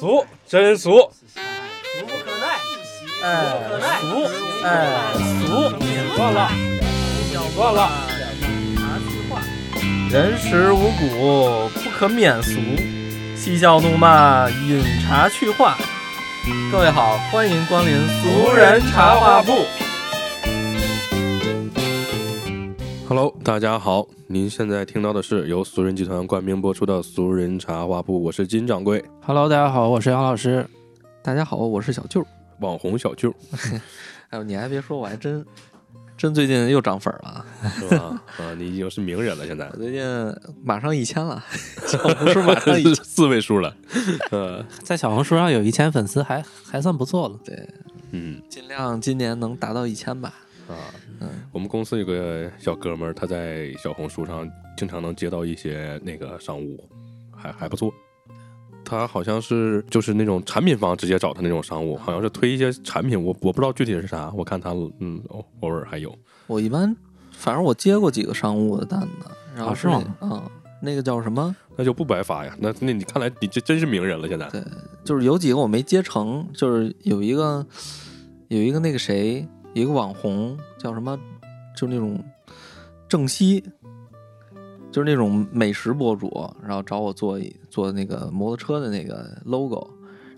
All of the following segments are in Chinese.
俗，真俗，俗不可耐，哎，可耐俗，哎，俗，算了，算了。人食五谷，不可免俗。嬉笑怒骂，饮茶去话。各位好，欢迎光临俗人茶话铺。Hello，大家好，您现在听到的是由俗人集团冠名播出的《俗人茶话铺》，我是金掌柜，Hello，大家好，我是杨老师。大家好，我是小舅。网红小舅，哎呦，你还别说，我还真真最近又涨粉了。是吧？啊，你已经是名人了，现在我最近马上一千了，小红书马上一。四位数了，呃，在小红书上有一千粉丝还，还算不错了。对，嗯尽量今年能达到一千吧。啊，嗯，我们公司有个小哥们儿，他在小红书上经常能接到一些那个商务，还还不错。他好像是就是那种产品方直接找他那种商务，好像是推一些产品，我我不知道具体是啥，我看他嗯偶偶尔还有，我一般，反正我接过几个商务的单子，然后啊是吗那？嗯，那个叫什么？那就不白发呀。那那你看来你这真是名人了，现在对，就是有几个我没接成，就是有一个有一个那个谁，有一个网红叫什么，就是那种正熙，就是那种美食博主，然后找我做一做那个摩托车的那个 logo，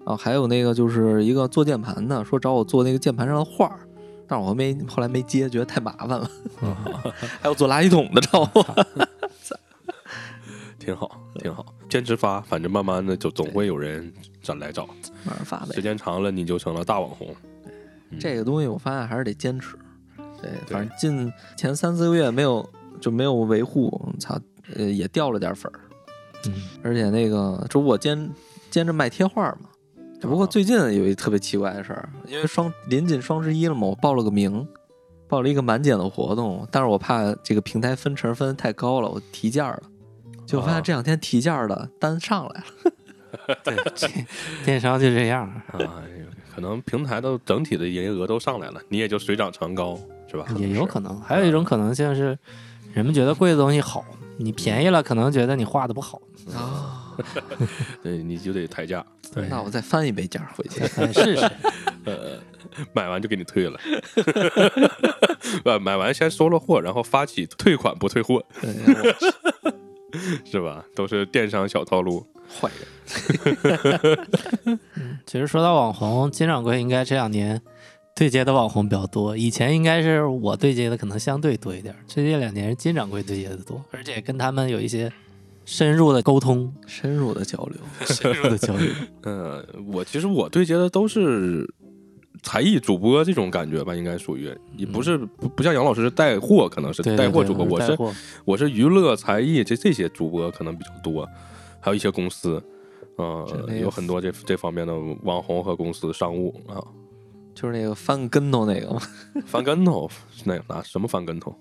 然后还有那个就是一个做键盘的，说找我做那个键盘上的画儿。但是我没后来没接，觉得太麻烦了。还有做垃圾桶的找我，挺好，挺好，坚持发，反正慢慢的就总会有人找来找，慢慢发呗时。间长了你就成了大网红。这个东西我发现还是得坚持。对，反正近前三四个月没有就没有维护，操，呃，也掉了点粉儿。嗯，而且那个，这不我兼兼着卖贴画嘛。只不过最近有一特别奇怪的事儿，因为双临近双十一了嘛，我报了个名，报了一个满减的活动，但是我怕这个平台分成分太高了，我提价了。就发啊现这两天提价的单上来了，对，这电商就这样。啊，可能平台的整体的营业额都上来了，你也就水涨船高，是吧？也有可能。还有一种可能性是，人们觉得贵的东西好，你便宜了，可能觉得你画的不好。啊，对，你就得抬价，对那我再翻一杯价回去。试试呃。买完就给你退了。呃，买完先收了货，然后发起退款不退货，是吧？都是电商小套路。坏人。其实说到网红，金掌柜应该这两年对接的网红比较多，以前应该是我对接的可能相对多一点，最近两年是金掌柜对接的多，而且跟他们有一些深入的沟通、深入的交流。深入的交流。呃，我其实我对接的都是才艺主播这种感觉吧，应该属于，也不是不不像杨老师是带货，可能是带货主播，我是我是娱乐才艺这这些主播可能比较多，还有一些公司，呃有很多这这方面的网红和公司商务啊，就是那个翻跟头那个嘛，翻跟头那拿什么翻跟头？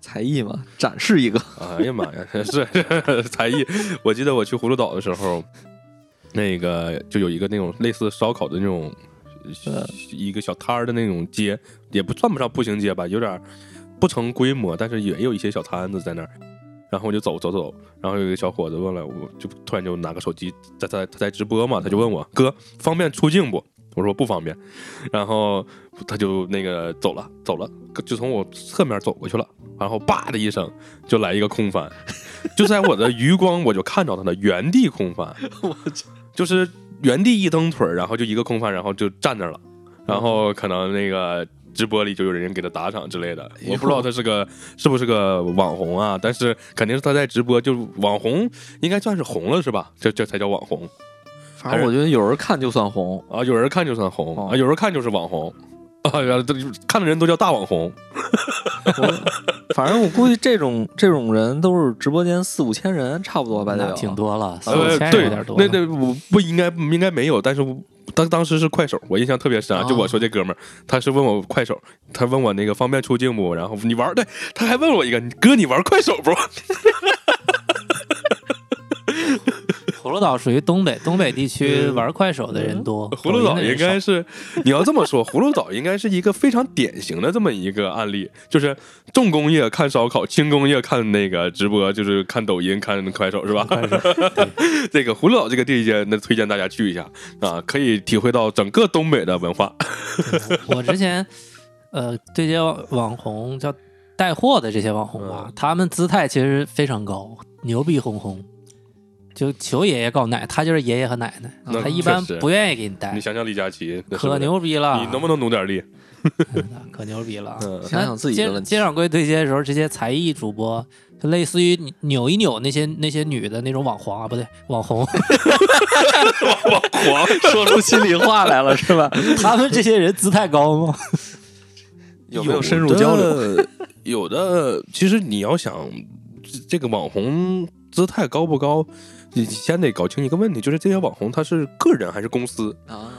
才艺嘛，展示一个。哎呀妈呀，是才艺！我记得我去葫芦岛的时候，那个就有一个那种类似烧烤的那种呃一个小摊儿的那种街，也不算不上步行街吧，有点不成规模，但是也有一些小摊子在那儿。然后我就走走走，然后有一个小伙子问了，我就突然就拿个手机在在他在直播嘛，他就问我哥方便出镜不？我说不方便，然后他就那个走了走了，就从我侧面走过去了，然后叭的一声就来一个空翻，就在我的余光我就看着他了原地空翻，我去，就是原地一蹬腿儿，然后就一个空翻，然后就站那儿了，然后可能那个直播里就有人给他打赏之类的，我不知道他是个是不是个网红啊，但是肯定是他在直播，就网红应该算是红了是吧？这这才叫网红反正我觉得有人看就算红。啊，有人看就算红哦啊，有人看就是网红。啊，然后这看的人都叫大网红，反正我估计这种这种人都是直播间四五千人差不多吧，得挺多了，四呃五，千对有点多，那。那我不应该应该没有，但是我当当时是快手，我印象特别深啊。哦就我说这哥们儿，他是问我快手，他问我那个方便出镜不？然后你玩对，他还问我一个，哥你玩快手不？葫芦岛属于东北，东北地区玩快手的人多，葫芦岛应该是，你要这么说，葫芦岛应该是一个非常典型的这么一个案例，就是重工业看烧烤，轻工业看那个直播，就是看抖音、看快手，是吧？这个葫芦岛这个地界，那推荐大家去一下啊，可以体会到整个东北的文化。我之前呃对接网网红叫带货的这些网红啊，他们姿态其实非常高，牛逼哄哄，就求爷爷告奶，他就是爷爷和奶奶，那他一般确实不愿意给你带你，想想李佳琦，那是不可是牛逼了，你能不能努点力？可牛逼了。嗯，想想自己的问题接掌柜对接的时候，这些才艺主播就类似于扭一扭那些那些女的那种网黄啊，不对，网红，黄说出心里话来了是吧？他们这些人姿态高吗？有没有深入交流？流？有的，其实你要想这这个网红姿态高不高，你先得搞清一个问题，就是这些网红他是个人还是公司？啊，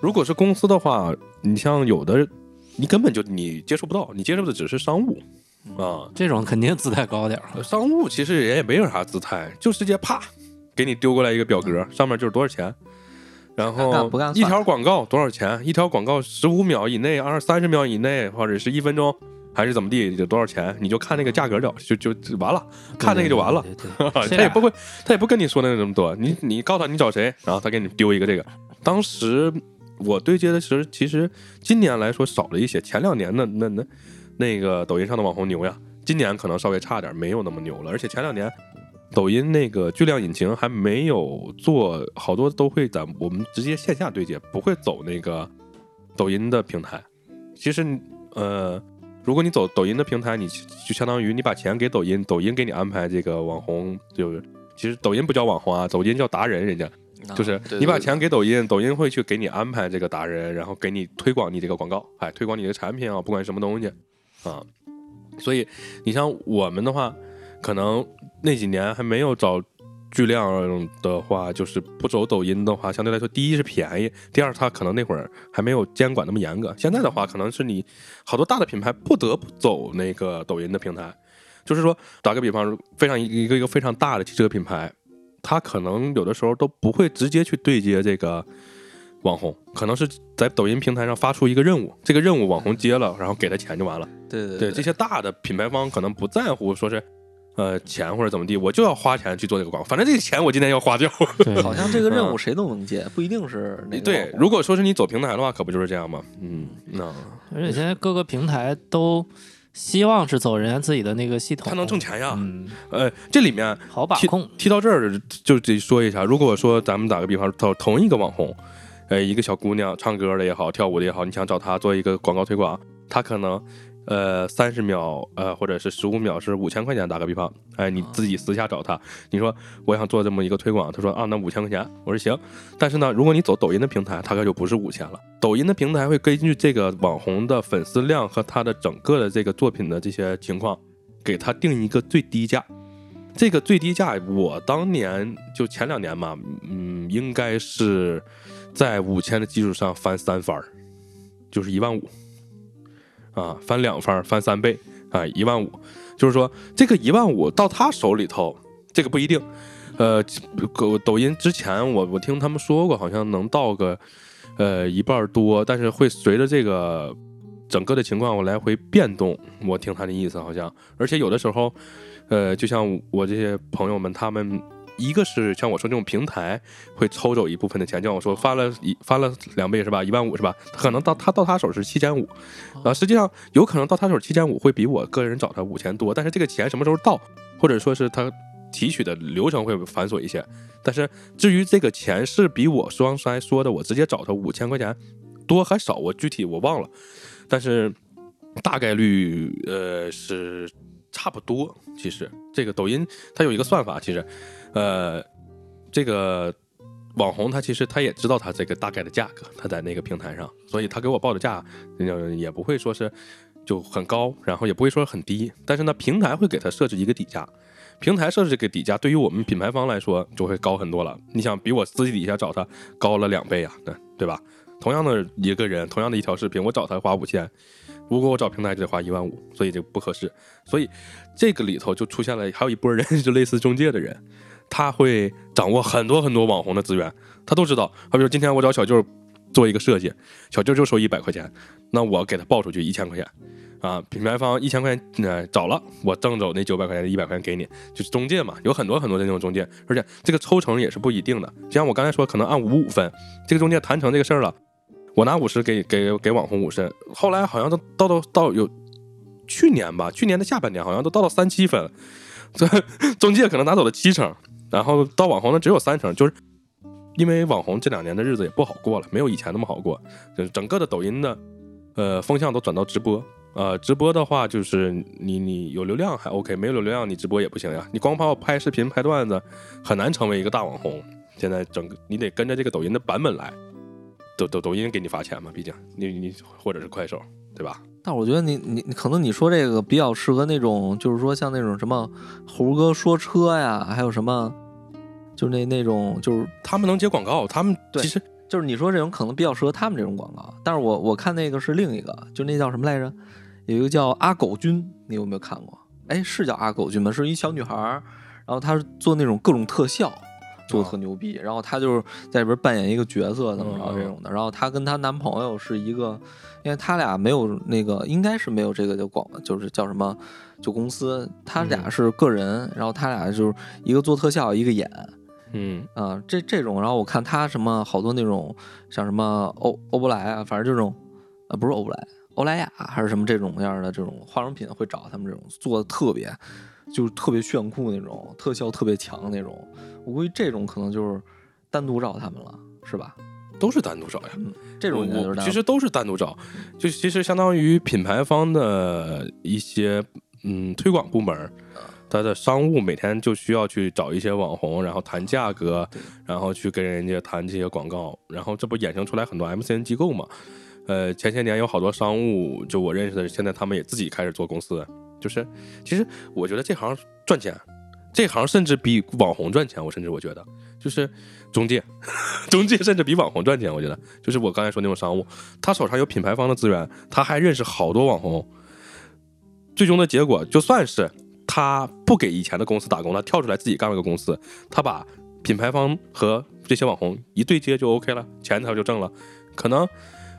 如果是公司的话，你像有的，你根本就你接触不到，你接触的只是商务啊。这种肯定姿态高点儿。呃商务其实人也没有啥姿态，就直接啪给你丢过来一个表格，上面就是多少钱，然后一条广告多少钱，一条广告十五秒以内、二三十秒以内，或者是一分钟，还是怎么地，就多少钱，你就看那个价格表，就就就完了，看那个就完了。他也不会，他也不跟你说那那么多。你你告诉他你找谁，然后他给你丢一个这个。当时我对接的时候，其实今年来说少了一些，前两年那那那那个抖音上的网红牛呀，今年可能稍微差点，没有那么牛了。而且前两年抖音那个巨量引擎还没有做，好多都会在我们直接线下对接，不会走那个抖音的平台。其实呃。如果你走抖音的平台，你就相当于你把钱给抖音，抖音给你安排这个网红，就是其实抖音不叫网红啊，抖音叫达人，人家就是你把钱给抖音，抖音会去给你安排这个达人，然后给你推广你这个广告，哎，推广你的产品啊，不管什么东西啊。所以你像我们的话，可能那几年还没有找巨量的话，就是不走抖音的话，相对来说，第一是便宜，第二它可能那会儿还没有监管那么严格。现在的话，可能是你好多大的品牌不得不走那个抖音的平台。就是说，打个比方，非常一个一个非常大的汽车品牌，它可能有的时候都不会直接去对接这个网红，可能是在抖音平台上发出一个任务，这个任务网红接了，然后给他钱就完了。对对对这些大的品牌方可能不在乎说是呃钱或者怎么地，我就要花钱去做这个广告，反正这个钱我今天要花掉。对，好像这个任务嗯谁都能接，不一定是那个对如果说是你走平台的话，可不就是这样吗？嗯，那而且现在各个平台都希望是走人家自己的那个系统，他能挣钱呀。嗯，呃，这里面好把控。提到这儿就得说一下，如果说咱们打个比方，找同一个网红，呃，一个小姑娘唱歌的也好，跳舞的也好，你想找她做一个广告推广，她可能呃三十秒呃或者是十五秒是五千块钱，打个比方，哎，你自己私下找他，你说我想做这么一个推广，他说啊那五千块钱，我说行，但是呢，如果你走抖音的平台，大概就不是五千了，抖音的平台会根据这个网红的粉丝量和他的整个的这个作品的这些情况，给他定一个最低价。这个最低价，我当年就前两年嘛，嗯，应该是在五千的基础上翻三番儿，就是一万五，啊，翻两番，翻三倍啊，一万五。就是说，这个一万五到他手里头，这个不一定。呃，抖抖音之前我我听他们说过，好像能到个呃一半多，但是会随着这个整个的情况我来回变动。我听他的意思好像，而且有的时候。呃，就像我这些朋友们，他们一个是像我说这种平台会抽走一部分的钱，像我说翻了一翻了两倍是吧？一万五是吧？可能到他到他手是七千五，啊，实际上有可能到他手七千五会比我个人找他五千多，但是这个钱什么时候到，或者说是他提取的流程会繁琐一些。但是至于这个钱是比我双筛说的我直接找他五千块钱多还少，我具体我忘了，但是大概率呃是。差不多，其实这个抖音它有一个算法，其实，呃，这个网红他其实他也知道他这个大概的价格，他在那个平台上，所以他给我报的价，嗯，也不会说是就很高，然后也不会说很低，但是呢，平台会给他设置一个底价，平台设置这个底价，对于我们品牌方来说就会高很多了。你想比我私底下找他高了两倍啊，对对吧？同样的一个人，同样的一条视频，我找他花五千。如果我找平台就得花一万五，所以这不合适。所以这个里头就出现了还有一波人，就类似中介的人，他会掌握很多很多网红的资源，他都知道。好比说今天我找小舅做一个设计，小舅就收一百块钱，那我给他报出去一千块钱。啊，品牌方一千块钱，呃，找了我挣走那九百块钱，一百块钱给你，就是中介嘛，有很多很多的那种中介，而且这个抽成也是不一定的。就像我刚才说，可能按五五分，这个中介谈成这个事儿了，我拿五十给给给网红五十，后来好像都到到到有去年吧，去年的下半年好像都到了三七分，这 中介可能拿走了七成，然后到网红的只有三成，就是因为网红这两年的日子也不好过了，没有以前那么好过，就是整个的抖音的呃风向都转到直播。呃，直播的话，就是你你有流量还 OK，没有流量你直播也不行呀。你光靠拍视频拍段子，很难成为一个大网红。现在整个你得跟着这个抖音的版本来，抖抖抖音给你发钱嘛，毕竟你你或者是快手，对吧？但我觉得你你你可能你说这个比较适合那种，就是说像那种什么猴哥说车呀，还有什么，就是那那种就是他们能接广告，他们对其实就是你说这种可能比较适合他们这种广告。但是我我看那个是另一个，就那叫什么来着？有一个叫阿狗君，你有没有看过？哎，是叫阿狗君吗？是一小女孩儿，然后她是做那种各种特效，做的特牛逼。然后她就是在里边扮演一个角色，怎么着这种的。然后她跟她男朋友是一个，因为他俩没有那个，应该是没有这个叫广，就是叫什么，就公司，他俩是个人。然后他俩就是一个做特效，一个演。嗯啊，这这种，然后我看他什么好多那种像什么欧欧珀莱啊，反正这种，呃，不是欧珀莱，欧莱雅还是什么这种样的这种化妆品会找他们这种做的特别，就是特别炫酷那种，特效特别强那种。我估计这种可能就是单独找他们了，是吧？都是单独找呀。嗯，这种就是单独我其实都是单独找，就其实相当于品牌方的一些嗯推广部门儿，他的商务每天就需要去找一些网红，然后谈价格，然后去跟人家谈这些广告，然后这不衍生出来很多 MCN 机构嘛？呃，前些年有好多商务，就我认识的，现在他们也自己开始做公司，就是其实我觉得这行赚钱。这行甚至比网红赚钱，我甚至我觉得，就是中介，中介甚至比网红赚钱。我觉得，就是我刚才说那种商务，他手上有品牌方的资源，他还认识好多网红。最终的结果，就算是他不给以前的公司打工，他跳出来自己干了个公司，他把品牌方和这些网红一对接就 OK 了，钱他就挣了。可能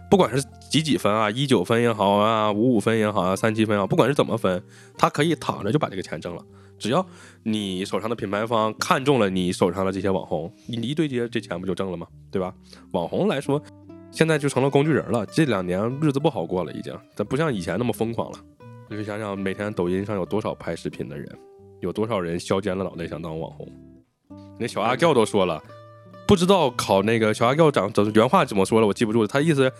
不管是几几分啊，一九分也好啊，五五分也好啊，三七分啊，不管是怎么分，他可以躺着就把这个钱挣了。只要你手上的品牌方看中了你手上的这些网红，你一对接，这钱不就挣了吗？对吧？网红来说，现在就成了工具人了。这两年日子不好过了，已经，咱不像以前那么疯狂了。你就想想，每天抖音上有多少拍视频的人，有多少人削尖了脑袋想当网红。那小阿教都说了，不知道考那个小阿 Giao 长怎原话怎么说了，我记不住了。他意思，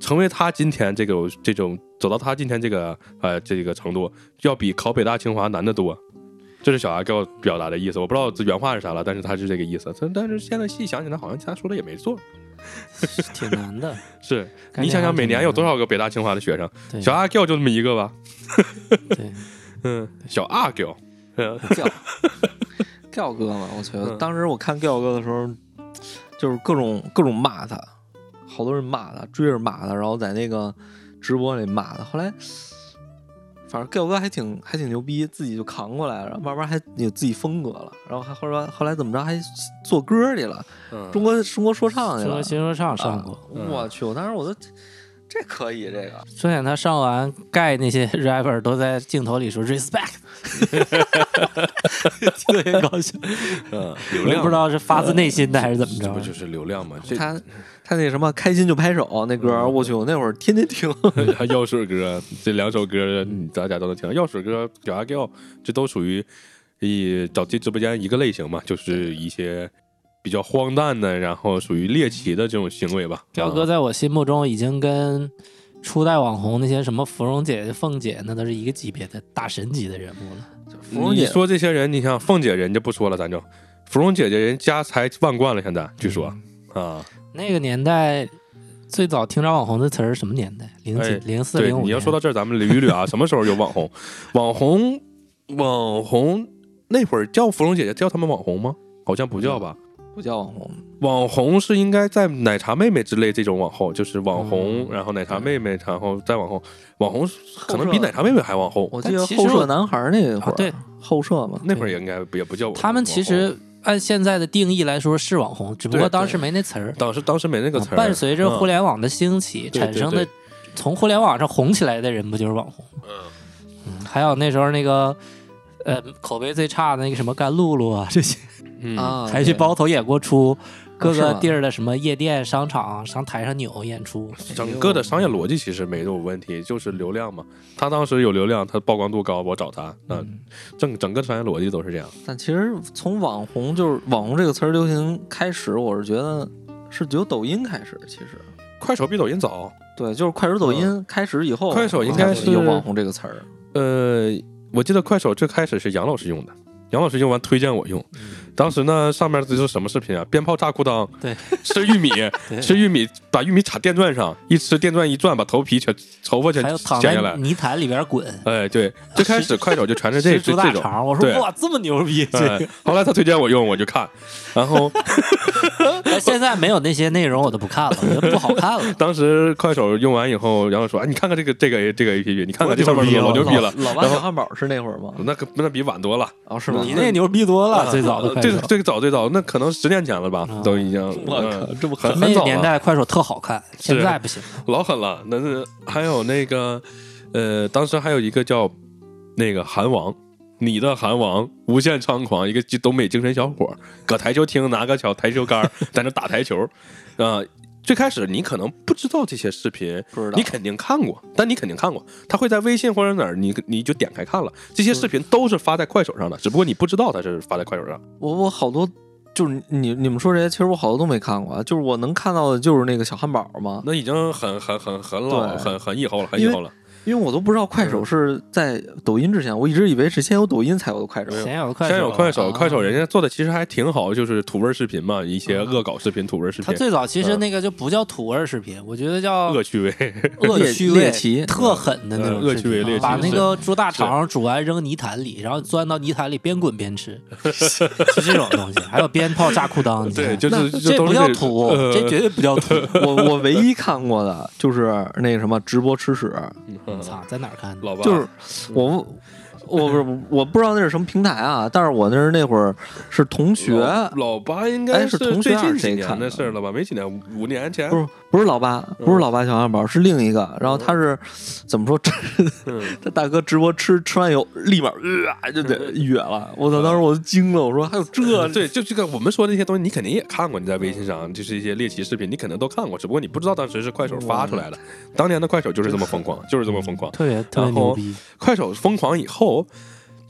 成为他今天这个这种走到他今天这个呃这个程度，要比考北大清华难得多。这是小阿 Giao 表达的意思，我不知道这原话是啥了，但是他是这个意思。但但是现在细想起来，好像他说的也没错。挺难的。是你想想，每年有多少个北大清华的学生？小阿 Giao 就这么一个吧？对，嗯，小阿 Giao，嗯调调哥嘛，我觉得嗯当时我看调哥的时候，就是各种各种骂他，好多人骂他，追着骂他，然后在那个直播里骂他。后来，反正盖哥还挺还挺牛逼，自己就扛过来了，慢慢还有自己风格了，然后还后来后来怎么着还做歌去了，嗯中国中国说唱去了说。新说唱上啊过，我去！我当时我都这可以这个，顺便他上完盖那些 rapper 都在镜头里说 respect，特别高兴。嗯，也流量不知道是发自内心的还是怎么着这不。就是流量吗？这他他那什么开心就拍手那歌，我去，我那会儿天天听。药水歌这两首歌，嗯大家都能听。药水歌、小阿 Giao，这都属于以早期直播间一个类型嘛，就是一些比较荒诞的，然后属于猎奇的这种行为吧。彪哥啊在我心目中已经跟初代网红那些什么芙蓉姐姐、凤姐那都是一个级别的大神级的人物了。你芙蓉姐说这些人，你像凤姐人就不说了，咱就芙蓉姐姐人家财万贯了，现在据说嗯啊，那个年代最早听着网红的词儿是什么年代？零几哎、零四、零五。你要说到这儿，咱们捋一捋啊，什么时候有网红？网红，网红那会儿叫芙蓉姐姐，叫他们网红吗？好像不叫吧。不叫网红，网红是应该在奶茶妹妹之类这种网红，就是网红，嗯然后奶茶妹妹，然后再网红，网红可能比奶茶妹妹还往后。我记得后舍男孩那会儿，啊对。后舍嘛，那会儿也应该也不叫网红。他们其实按现在的定义来说是网红，只不过当时没那词儿。当时当时没那个词儿，伴随着互联，网的兴起对产生的对，从互联网上红起来的人不就是网红吗？嗯，还有那时候那个呃口碑最差的那个什么甘露露啊这些，嗯啊，还去包头演过出。各个地儿的什么夜店、商场上台上扭演出，整个的商业逻辑其实没有问题，就是流量嘛。他当时有流量，他曝光度高，我找他。那嗯整整个商业逻辑都是这样。但其实从网红就是网红这个词儿流行开始，我是觉得是由抖音开始。其实快手比抖音早，对，就是快手、抖音开始以后，快手应该是有网红这个词儿。呃，我记得快手最开始是杨老师用的，杨老师用完推荐我用。当时呢，上面这是什么视频啊？鞭炮炸裤裆，对，吃玉米，对吃玉米，把玉米插电钻上，一吃电钻一转，把头皮全头发全还有躺在剪下来。泥潭里边滚，哎，对，最开始快手就全是这这这种。我说哇，这么牛逼！后来他推荐我用，我就看，然后但现在没有那些内容，我都不看了，觉得不好看了。当时快手用完以后，然后说：“哎，你看看这个这个这个 A P P，你看看这上面老牛逼了。老八小汉堡是那会儿吗？那可那比晚多了，哦，是吗？你那牛逼多了，最早的快手这个。这个早最早，那可能十年前了吧，啊都已经。我靠嗯，这不很狠那个很早了，年代快手特好看，现在不行。老狠了。那是还有那个，呃，当时还有一个叫那个韩王。你的韩王无限猖狂，一个东北精神小伙，搁台球厅拿个小台球杆在那打台球，啊、最开始你可能不知道这些视频，不知道你肯定看过，但你肯定看过，他会在微信或者哪儿，你你就点开看了。这些视频都是发在快手上的，只不过你不知道它是发在快手上。我我好多就是你你们说这些，其实我好多都没看过啊。就是我能看到的就是那个小汉堡嘛，那已经很很很很老，很很以后了，很以后了。因为我都不知道快手是在抖音之前，我一直以为是先有抖音才有的快手。先有快手，先有快手，啊。快手人家做的其实还挺好，就是土味视频嘛，一些恶搞视频、土味视它频，最早其实那个就不叫土味视频，我觉得叫恶趣味。恶趣味 猎奇特狠的那种嗯恶趣味把那个猪大肠煮完扔泥潭里，然后钻到泥潭里边滚边吃，是这种东西。还有鞭炮炸裤裆，对，就是这不都是这叫土，呃。这绝对不叫土。我我唯一看过的就是那个什么直播吃屎，嗯操，在哪儿看的？老爸就是我我不是我不知道那是什么平台啊，但是我那是那会儿是同学，老老八应该哎是同学最还是近几年谁看的的事儿了吧？没几年，五五年前不。是不是老八，不是老八小汉堡，是另一个。然后他是怎么说？这大哥直播吃吃完以后，立马呃就得哕了。我操！当时我都惊了，我说还有这 对，就这个我们说的这些东西，你肯定也看过。你在微信上就是一些猎奇视频，你肯定都看过，只不过你不知道当时是快手发出来的。当年的快手就是这么疯狂，就是这么疯狂。特别特别然后牛逼，快手疯狂以后，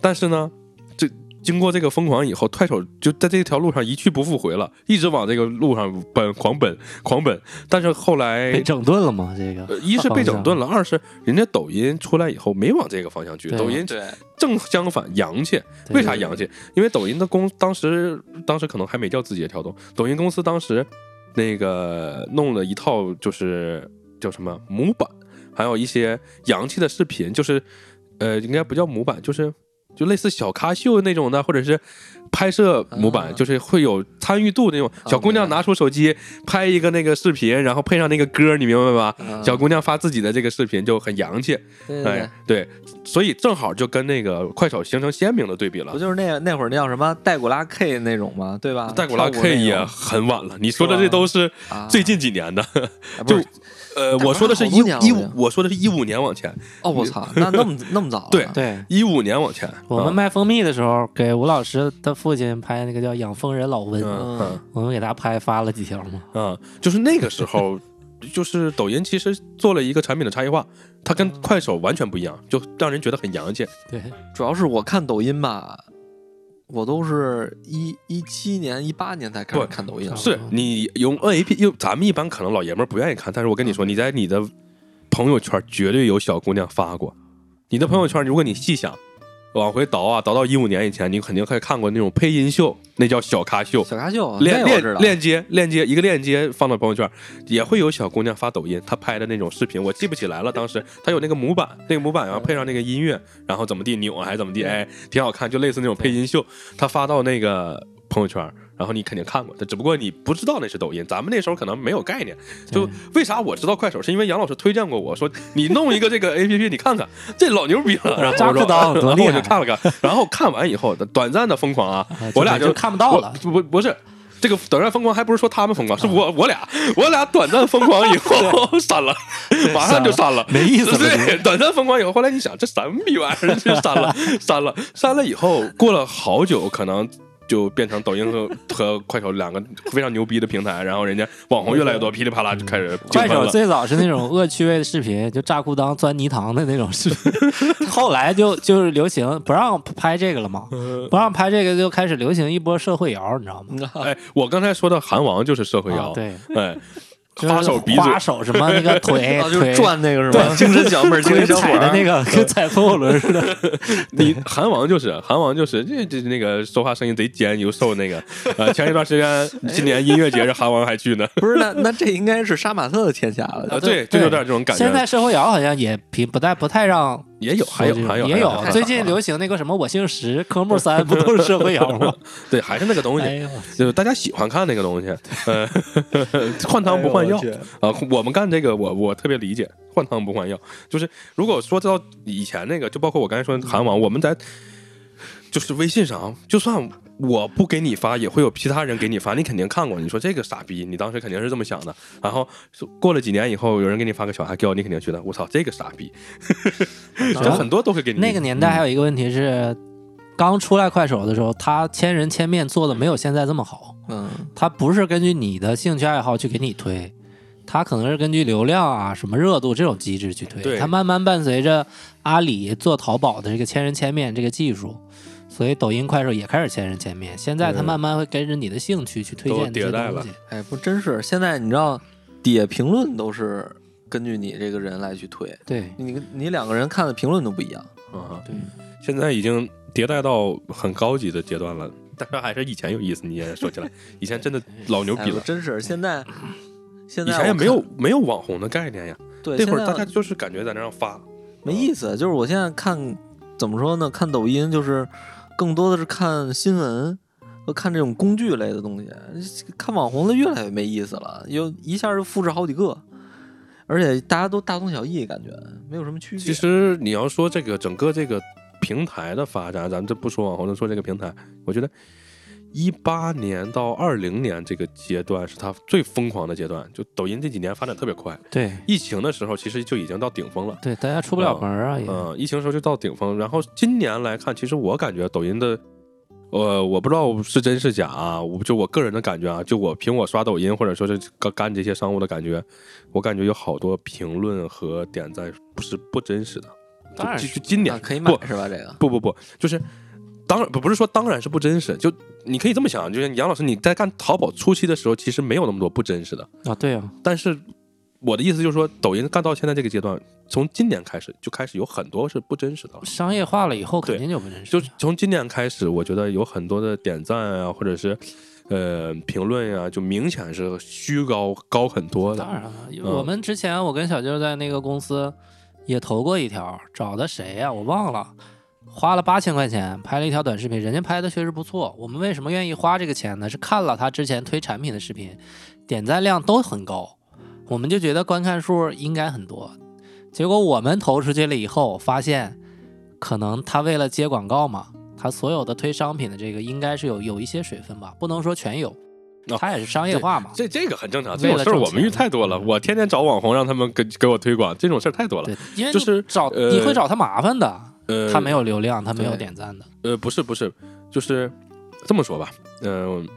但是呢，这经过这个疯狂以后，快手就在这条路上一去不复回了，一直往这个路上奔，狂奔，狂奔。但是后来被，整顿了吗？这个呃一是被整顿了，二是人家抖音出来以后没往这个方向去，抖音正相反洋气。为啥洋气？因为抖音的公当时当时可能还没叫字节跳动，抖音公司当时那个弄了一套就是叫什么模板，还有一些洋气的视频，就是呃应该不叫模板，就是就类似小咖秀那种的，或者是拍摄模板，啊就是会有参与度那种。小姑娘拿出手机拍一个那个视频，然后配上那个歌，你明白吧？嗯小姑娘发自己的这个视频就很洋气，对对对哎，对，所以正好就跟那个快手形成鲜明的对比了不。就是那那会儿那叫什么戴古拉 K 那种吗？对吧？戴古拉 K 也很晚了，你说的这都是啊最近几年的，就是呃，我说的是好一一五我，说的是一五年往前，哦，我操，那那么那么早了？对对。一五年往前，我们啊卖蜂蜜的时候，给吴老师的父亲拍那个叫《养蜂人老温》，嗯嗯我们给他拍发了几条嘛。嗯，就是那个时候，就是抖音其实做了一个产品的差异化，它跟快手完全不一样，就让人觉得很洋气。对，主要是我看抖音吧，我都是一一七年、一八年才开始看抖音。是你用 N A P，因为咱们一般可能老爷们儿不愿意看，但是我跟你说，你在你的朋友圈绝对有小姑娘发过。你的朋友圈，如果你细想，往回倒啊，倒到一五年以前，你肯定还看过那种配音秀，那叫小咖秀。小咖秀，链那我知道链链接链接一个链接放到朋友圈，也会有小姑娘发抖音，她拍的那种视频，我记不起来了。当时她有那个模板，那个模板然后配上那个音乐，然后怎么地扭还是怎么地，哎，挺好看，就类似那种配音秀。她发到那个朋友圈，然然后你肯定看过，只不过你不知道那是抖音。咱们那时候可能没有概念，就为啥我知道快手，是因为杨老师推荐过我说你弄一个这个 A P P，你看看，这老牛逼了。然后我说扎然后我就看了看，然后看完以后短暂的疯狂啊，啊我俩就看不到了不不不是。这个短暂疯狂还不是说他们疯狂，是我我俩我俩短暂疯狂以后删 了，马上就删了，没意思对，短暂疯狂以后，后来你想这什么逼玩意儿，就删了删了删了以后，过了好久，可能就变成抖音和和快手两个非常牛逼的平台，然后人家网红越来越多，噼里啪啦就开始快手。最早是那种恶趣味的视频，就炸裤裆钻泥塘的那种视频，后来就就是流行不让拍这个了嘛，不让拍这个就开始流行一波社会摇，你知道吗？哎，我刚才说的韩王就是社会摇，啊对，哎，就是花手鼻子花手什么那个腿 啊，就转那个是吧？精神小妹儿，精神小伙儿的那个跟 踩风火轮似的，你韩王就是韩王就是这这那个说话声音贼尖又瘦那个，呃，前一段时间今年音乐节是韩王还去呢，不是？那那这应该是杀马特的天下了。啊，对，就有点这种感觉。现在社会摇好像也平不太不太让也有，还有还有也有最近流行那个什么我姓石，科目三不都是社会摇吗？对，还是那个东西，哎，就是大家喜欢看那个东西，呃，换汤不换药啊、我们干这个，我我特别理解，换汤不换药。就是如果说到以前那个，就包括我刚才说的韩网，我们在就是微信上，就算我不给你发，也会有其他人给你发，你肯定看过。你说这个傻逼，你当时肯定是这么想的。然后过了几年以后，有人给你发个小哈叫，你肯定觉得我操，这个傻逼。就很多都会给你那个年代还有一个问题是，刚出来快手的时候，他千人千面做的没有现在这么好。嗯，他不是根据你的兴趣爱好去给你推，他可能是根据流量啊、什么热度这种机制去推。对他慢慢伴随着阿里做淘宝的这个千人千面这个技术，所以抖音、快手也开始千人千面。现在它嗯慢慢会跟着你的兴趣去推都荐这些迭代了东西。哎，不真是。现在你知道，底下评论都是根据你这个人来去推，对你你两个人看的评论都不一样。啊，对，现在已经迭代到很高级的阶段了，但是还是以前有意思。你也说起来，以前真的老牛哎，逼了，我真是现在现在以前也没有没有网红的概念呀。对那会儿现在大家就是感觉在那上发，没意思。就是我现在看怎么说呢？看抖音就是更多的是看新闻和看这种工具类的东西。看网红的越来越没意思了，又一下就复制好几个，而且大家都大同小异，感觉没有什么区别。其实你要说这个整个这个平台的发展，咱们这不说网红，就说这个平台，我觉得一八年到二零年这个阶段是他最疯狂的阶段。就抖音这几年发展特别快，对疫情的时候其实就已经到顶峰了。对，大家出不了门啊，也、嗯，疫情时候就到顶峰，然后今年来看，其实我感觉抖音的，呃，我不知道是真是假啊，我就我个人的感觉啊，就我凭我刷抖音或者说是干干这些商务的感觉，我感觉有好多评论和点赞不是不真实的，当然就今年啊可以不买是吧？这个不不不，就是当然不不是说当然是不真实，就你可以这么想，就是杨老师你在干淘宝初期的时候，其实没有那么多不真实的，啊，对啊，但是我的意思就是说，抖音干到现在这个阶段，从今年开始就开始有很多是不真实的了。商业化了以后肯定就不真实就。从今年开始，我觉得有很多的点赞啊，或者是呃评论呀、就明显是虚高高很多的。当然了，嗯我们之前我跟小舅在那个公司也投过一条，找的谁呀、我忘了，花了八千块钱拍了一条短视频，人家拍的确实不错。我们为什么愿意花这个钱呢？是看了他之前推产品的视频，点赞量都很高，我们就觉得观看数应该很多。结果我们投出去了以后，发现可能他为了接广告嘛，他所有的推商品的这个应该是有有一些水分吧，不能说全有 哦，他也是商业化嘛。这这个很正常，这种事儿我们遇太多了。我天天找网红让他们给给我推广，这种事儿太多了。对，因为就是找、呃你会找他麻烦的，呃，他没有流量，他没有点赞的。呃，不是不是，就是这么说吧，嗯、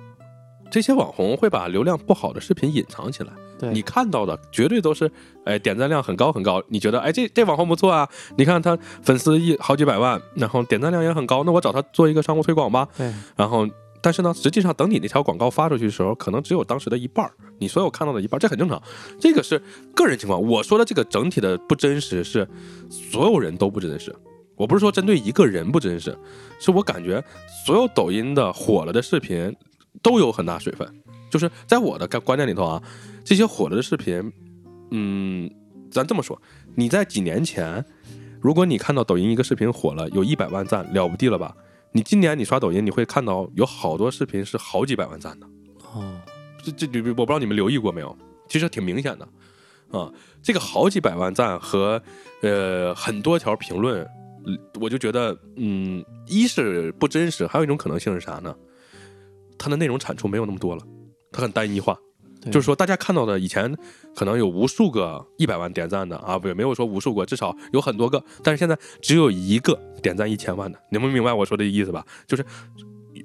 这些网红会把流量不好的视频隐藏起来，对，你看到的绝对都是，哎，点赞量很高很高，你觉得，哎，这这网红不错啊，你看他粉丝一好几百万，然后点赞量也很高，那我找他做一个商务推广吧，对然后。但是呢，实际上等你那条广告发出去的时候，可能只有当时的一半儿，你所有看到的一半儿，这很正常。这个是个人情况。我说的这个整体的不真实是所有人都不真实，我不是说针对一个人不真实，是我感觉所有抖音的火了的视频都有很大水分。就是在我的观观念里头啊，这些火了的视频，嗯，咱这么说，你在几年前，如果你看到抖音一个视频火了，有一百万赞，了不地了吧？你今年你刷抖音，你会看到有好多视频是好几百万赞的。哦，这这这，我不知道你们留意过没有？其实挺明显的啊。这个好几百万赞和呃很多条评论，嗯我就觉得，嗯，一是不真实，还有一种可能性是啥呢？它的内容产出没有那么多了，它很单一化。就是说，大家看到的以前可能有无数个一百万点赞的啊，不没有说无数个，至少有很多个，但是现在只有一个点赞一千万的，你们明白我说的意思吧？就是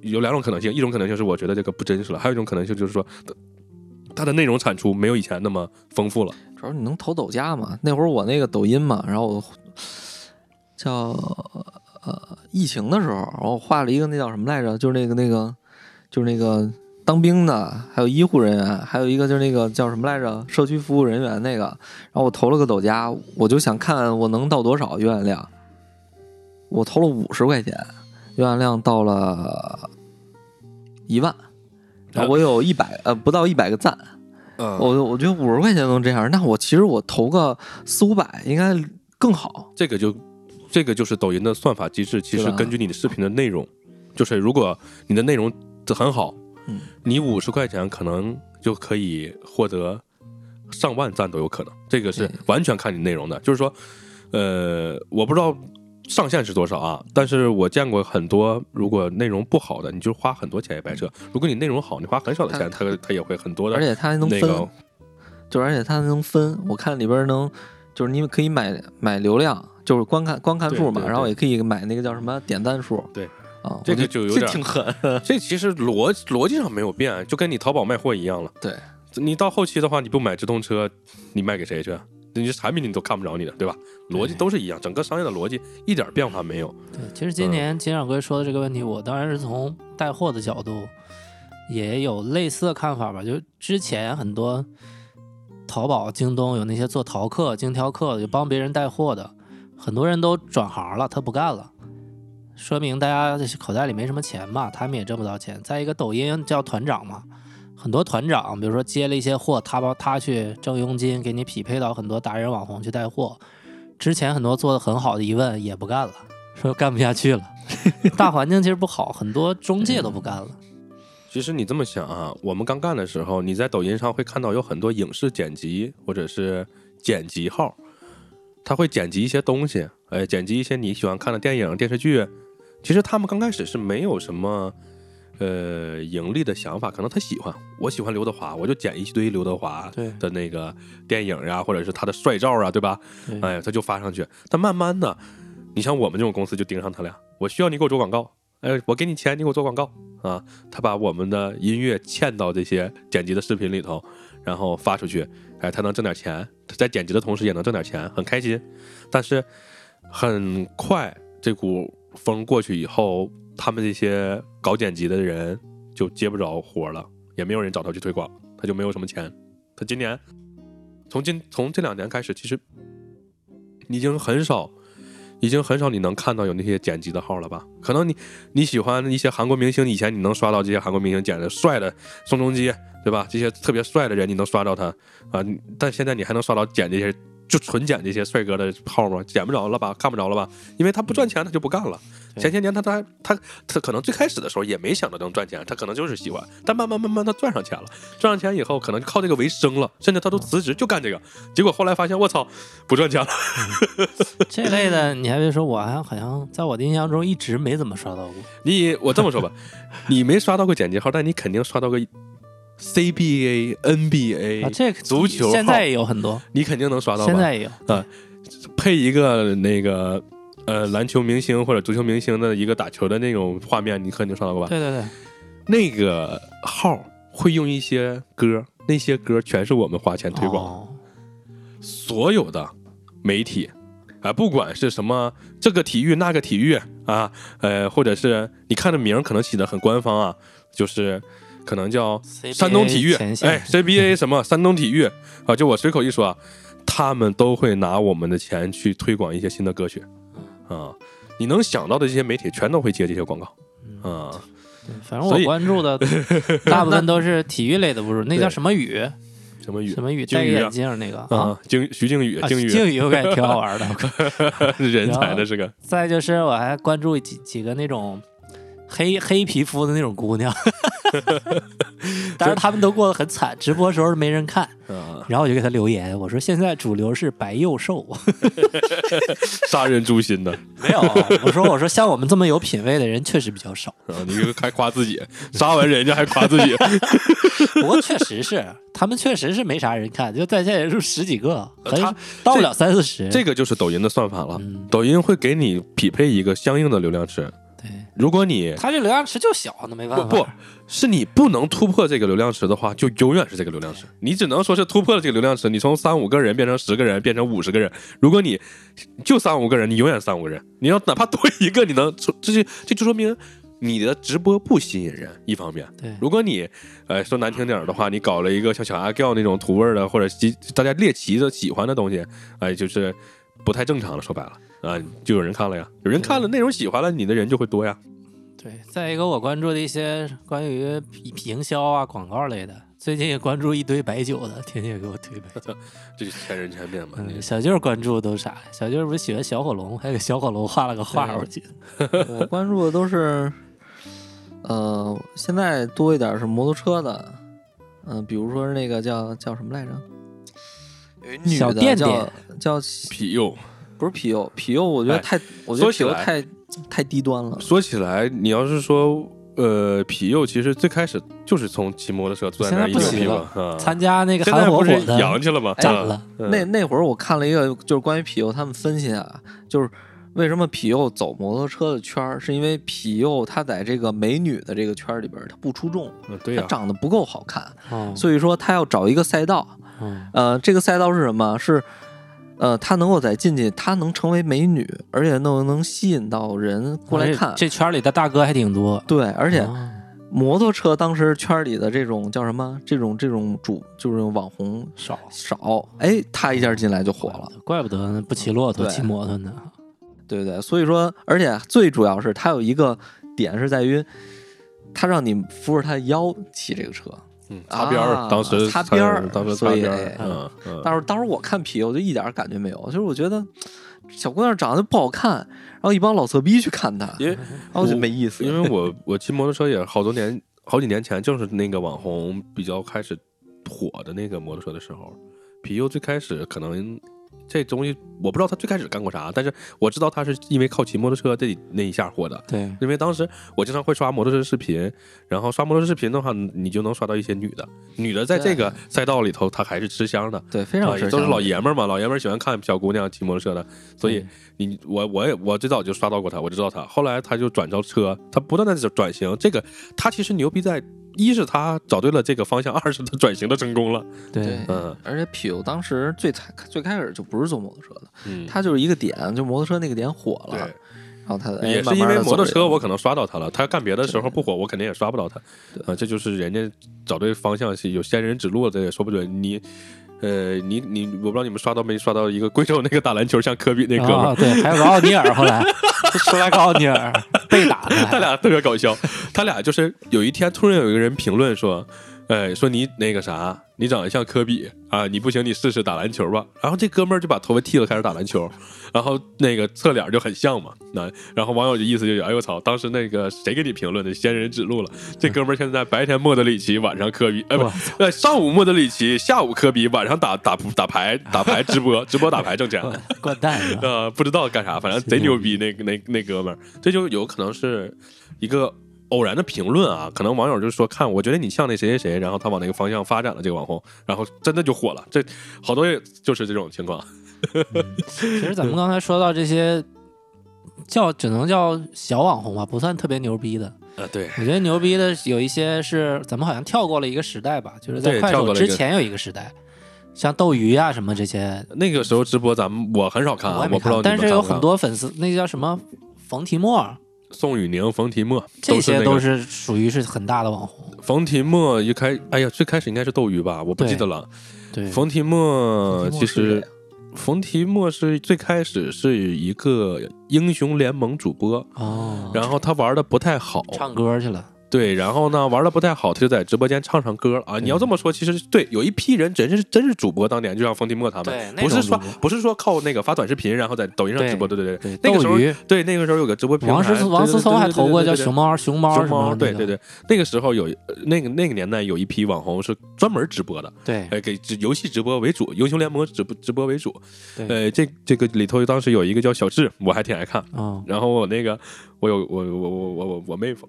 有两种可能性，一种可能性是我觉得这个不真实了，还有一种可能性就是说，它它的内容产出没有以前那么丰富了。主要你能投抖加嘛？那会儿我那个抖音嘛，然后我叫呃疫情的时候，我画了一个那叫什么来着？就是那个那个就是那个当兵的，还有医护人员，还有一个就是那个叫什么来着？社区服务人员那个。然后我投了个抖加，我就想看我能到多少阅览量。我投了五十块钱，阅览量到了一万，然后我有一百呃不到一百个赞。嗯我我觉得五十块钱能这样，那我其实我投个四五百应该更好。这个就这个就是抖音的算法机制，其实根据你的视频的内容，就是如果你的内容很好，嗯，你五十块钱可能就可以获得上万赞都有可能，这个是完全看你内容的。就是说，呃，我不知道上限是多少啊，但是我见过很多，如果内容不好的，你就花很多钱也白扯；如果你内容好，你花很少的钱，它它也会很多的而且它还能分，那个就是而且它还能分。我看里边能，就是你可以买买流量，就是观看观看数嘛，然后也可以买那个叫什么点赞数。对啊，这个就有点这挺狠。这其实逻逻辑上没有变，就跟你淘宝卖货一样了。对，你到后期的话，你不买直通车，你卖给谁去？你这产品你都看不着你的，对吧？逻辑都是一样，整个商业的逻辑一点变化没有。对，其实今年金掌柜说的这个问题，我当然是从带货的角度也有类似的看法吧。就之前很多淘宝、京东有那些做淘客、精挑客的，就帮别人带货的，很多人都转行了，他不干了，说明大家口袋里没什么钱嘛，他们也挣不到钱。再一个，抖音叫团长嘛，很多团长，比如说接了一些货，他帮他去挣佣金，给你匹配到很多达人网红去带货。之前很多做的很好的，一问也不干了，说干不下去了。大环境其实不好，很多中介都不干了。其实你这么想啊，我们刚干的时候，你在抖音上会看到有很多影视剪辑或者是剪辑号，他会剪辑一些东西，哎，剪辑一些你喜欢看的电影、电视剧。其实他们刚开始是没有什么呃盈利的想法，可能他喜欢，我喜欢刘德华，我就剪一堆刘德华对的那个电影呀，或者是他的帅照啊，对吧？对哎，他就发上去。但慢慢的，你像我们这种公司就盯上他俩，我需要你给我做广告，哎，我给你钱，你给我做广告啊。他把我们的音乐嵌到这些剪辑的视频里头，然后发出去，哎，他能挣点钱，他在剪辑的同时也能挣点钱，很开心。但是很快这股风过去以后，他们这些搞剪辑的人就接不着活了，也没有人找他去推广，他就没有什么钱。他今年从今从这两年开始，其实已经很少，已经很少你能看到有那些剪辑的号了吧？可能你你喜欢一些韩国明星，以前你能刷到这些韩国明星剪的帅的宋仲基，对吧？这些特别帅的人，你能刷到他啊？但现在你还能刷到剪这些就纯捡这些帅哥的号吗？捡不着了吧？看不着了吧？因为他不赚钱，他就不干了。对前些年他他他他可能最开始的时候也没想到能赚钱，他可能就是喜欢，但慢慢慢慢他赚上钱了，赚上钱以后可能就靠这个为生了，甚至他都辞职就干这个，结果后来发现我操不赚钱了。这类的，你还别说，我还好像在我的印象中一直没怎么刷到过。你我这么说吧，你没刷到过剪辑号，但你肯定刷到过 CBA、NBA，、啊，这个足球现在也有很多，你肯定能刷到吧？现在也有。配一个那个呃篮球明星或者足球明星的一个打球的那种画面，你肯定刷到过吧？对对对，那个号会用一些歌，那些歌全是我们花钱推广，哦所有的媒体啊，不管是什么这个体育那个体育啊，呃，或者是你看的名可能起的很官方啊，就是可能叫山东体育，哎，CBA 什么山东体育。啊，就我随口一说啊，他们都会拿我们的钱去推广一些新的歌曲。啊，你能想到的这些媒体全都会接这些广告。啊，对反正我关注的 大部分都是体育类的，不是？那叫什么宇？什么宇什么宇？戴个眼镜那个。啊。靖，徐静宇，啊鲸鱼。鲸鱼我感觉挺好玩的。人才的是个，再就是我还关注几几个那种黑黑皮肤的那种姑娘，但是他们都过得很惨，直播时候没人看。啊，然后我就给他留言，我说现在主流是白幼瘦，杀人诛心的没有，我说我说像我们这么有品位的人确实比较少，啊！你还夸自己，杀完人家还夸自己，不过确实是他们确实是没啥人看，就在线人数十几个，很他到不了三四十。这个就是抖音的算法了。嗯，抖音会给你匹配一个相应的流量池，对，如果你他这流量池就小，那没办不法。不是你不能突破这个流量池的话，就永远是这个流量池。你只能说是突破了这个流量池，你从三五个人变成十个人，变成五十个人。如果你就三五个人，你永远三五个人。你要哪怕多一个，你能这就这就说明你的直播不吸引人。一方面，对，如果你呃说难听点的话，你搞了一个像小阿 Giao 那种土味的，或者喜大家猎奇的喜欢的东西，哎，就是不太正常了。说白了啊，就有人看了呀，有人看了，内容喜欢了，你的人就会多呀。对，再一个我关注的一些关于营销啊、广告类的，最近也关注一堆白酒的，天天给我推白酒。这就是千人千面嘛。嗯，小舅关注都啥？小舅不是喜欢小火龙，还给小火龙画了个画，对我记得。我关注的都是，呃，现在多一点是摩托车的，嗯、比如说那个叫叫什么来着？有一女小的叫电电叫皮柚。不是皮柚，皮柚我觉得哎太，我觉得说起来皮柚太太低端了。说起来，你要是说，呃，皮幼其实最开始就是从骑摩托车坐在那儿一现在不骑嘛，啊，参加那个韩火火的洋去了吗？展了，嗯那那会儿我看了一个，就是关于皮幼，他们分析啊，就是为什么皮幼走摩托车的圈儿，是因为皮幼他在这个美女的这个圈儿里边儿，它不出众，嗯对呀，它长得不够好看，哦，所以说他要找一个赛道。嗯呃，这个赛道是什么？是呃，他能够在进去，他能成为美女，而且能能吸引到人过来看。这圈里的大哥还挺多，对，而且哦摩托车当时圈里的这种叫什么？这种这种主就是网红少少，哎，他一下进来就火了。，怪不得不骑骆驼，对骑摩托呢。对对，所以说，而且最主要是它有一个点是在于，他让你扶着他腰骑这个车。嗯，擦边儿啊，当时擦边儿当时擦边儿哎，嗯嗯，但是当时我看皮我就一点感觉没有，就是我觉得小姑娘长得不好看，然后一帮老色逼去看她，因为然后就没意思。因为我我骑摩托车也好多年，好几年前，正是那个网红比较开始火的那个摩托车的时候，皮尤最开始可能这东西我不知道他最开始干过啥，但是我知道他是因为靠骑摩托车这那一下火的。对，因为当时我经常会刷摩托车视频，然后刷摩托车视频的话，你就能刷到一些女的，女的在这个赛道里头，她还是吃香的。对，非啊，常吃香也都是老爷们儿嘛，老爷们儿喜欢看小姑娘骑摩托车的，所以你我我也我最早就刷到过他，我就知道他，后来他就转到车，他不断的在转型，这个他其实牛逼在一是他找对了这个方向，二是他转型的成功了，对。对，嗯。而且皮尤当时最开最开始就不是做摩托车的，嗯，他就是一个点，就摩托车那个点火了，对，然后他哎也是因为摩托车我可能刷到他了，他干别的时候不火，我肯定也刷不到他，啊，这就是人家找对方向是有仙人指路，这也说不准。你。呃，你你，我不知道你们刷到没刷到一个贵州那个打篮球像科比那哥们对，还有个奥尼尔，后来出来个奥尼尔被打的，他俩特别搞笑，他俩就是有一天突然有一个人评论说，哎，说你那个啥，你长得像科比啊，你不行，你试试打篮球吧。然后这哥们儿就把头发剃了，开始打篮球，然后那个侧脸就很像嘛，那然后网友的意思就是，哎呦我操，当时那个谁给你评论的，仙人指路了，这哥们儿现在白天莫德里奇，晚上科比，哎不哇，呃上午莫德里奇，下午科比，晚上打打打牌打牌直播直播打牌挣钱。掼蛋啊？呃，不知道干啥，反正贼牛逼那那那哥们儿，这就有可能是一个偶然的评论啊，可能网友就说看，我觉得你像那谁谁谁，然后他往那个方向发展了这个网红，然后真的就火了，这好多就是这种情况。其实咱们刚才说到这些，叫只能叫小网红吧，不算特别牛逼的。啊，对，我觉得牛逼的有一些是咱们好像跳过了一个时代吧，就是在快手之前有一个时代，像斗鱼啊什么这些，那个时候直播咱们我很少看啊，我不知道看，但是有很多粉丝，那个叫什么冯提莫，宋雨宁、冯提莫这些都是属于是很大的网红。冯提莫一开，哎呀，最开始应该是斗鱼吧，我不记得了。对，冯提莫其实冯提莫是最开始是一个英雄联盟主播，哦，然后他玩的不太好，唱歌去了，对，然后呢，玩的不太好，他就在直播间唱唱歌啊。你要这么说，其实对，有一批人真是真是主播，当年就像冯提莫他们，不是说不是说靠那个发短视频，然后在抖音上直播，对对对，对那个时候对那个时候有个直播平台，王思王思聪还投过叫熊猫。熊猫熊什么猫，对对对，那个时候有呃那个那个年代有一批网红是专门直播的，对呃，给游戏直播为主，英雄联盟直播直播为主。对呃，这这个里头当时有一个叫小智，我还挺爱看。嗯然后我那个我有我我我我我我妹夫，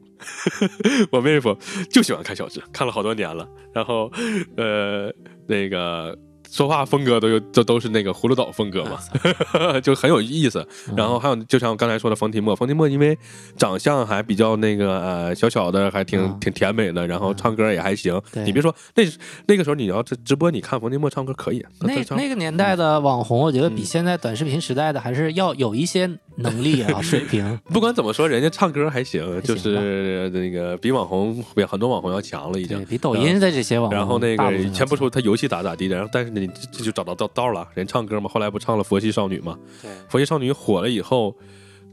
我妹夫就喜欢看小智，看了好多年了。然后呃那个说话风格都有都都是那个葫芦岛风格嘛，就很有意思。然后还有就像我刚才说的冯提莫，冯提莫因为长相还比较那个呃小小的，还挺、嗯挺甜美的，然后唱歌也还行。对你别说那那个时候你要直直播，你看冯提莫唱歌可以，那那个年代的网红，我觉得比嗯现在短视频时代的还是要有一些能力啊 水平。不管怎么说，人家唱歌还行，就是那个比网红比很多网红要强了已经。比抖音的这些网红，然后那个先不说他游戏咋咋地的，然后但是你这这就找到道道了，人唱歌嘛，后来不唱了《佛系少女》嘛，对《佛系少女》火了以后，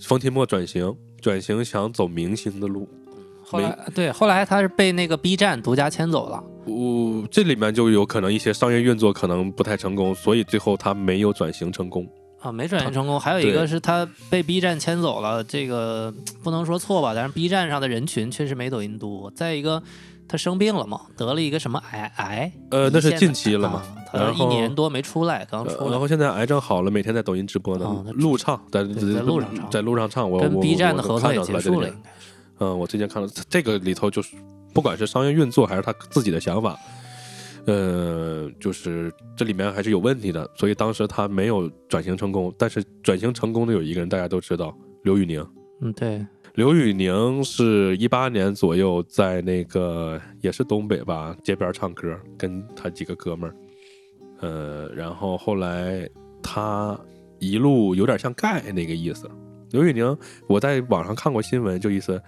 冯提莫转型，转型想走明星的路，后来对后来他是被那个 B 站独家签走了。我、这里面就有可能一些商业运作可能不太成功，所以最后他没有转型成功。啊，没转型成功。还有一个是他被 B 站牵走了，这个不能说错吧，但是 B 站上的人群确实没抖音多。再一个，他生病了嘛，得了一个什么癌癌，呃，那是近期了嘛。啊他一年多没出来，刚呃出来。然后现在癌症好了，每天在抖音直播呢录唱，在在路上唱在路上唱，我跟 B 站的合作也结束了，应该是。嗯，我最近看了这个里头，就是不管是商业运作还是他自己的想法，呃，就是这里面还是有问题的，所以当时他没有转型成功。但是转型成功的有一个人，大家都知道，刘宇宁。嗯，对，刘宇宁是一八年左右在那个也是东北吧街边唱歌，跟他几个哥们儿，呃，然后后来他一路有点像盖那个意思。刘宇宁，我在网上看过新闻，就意思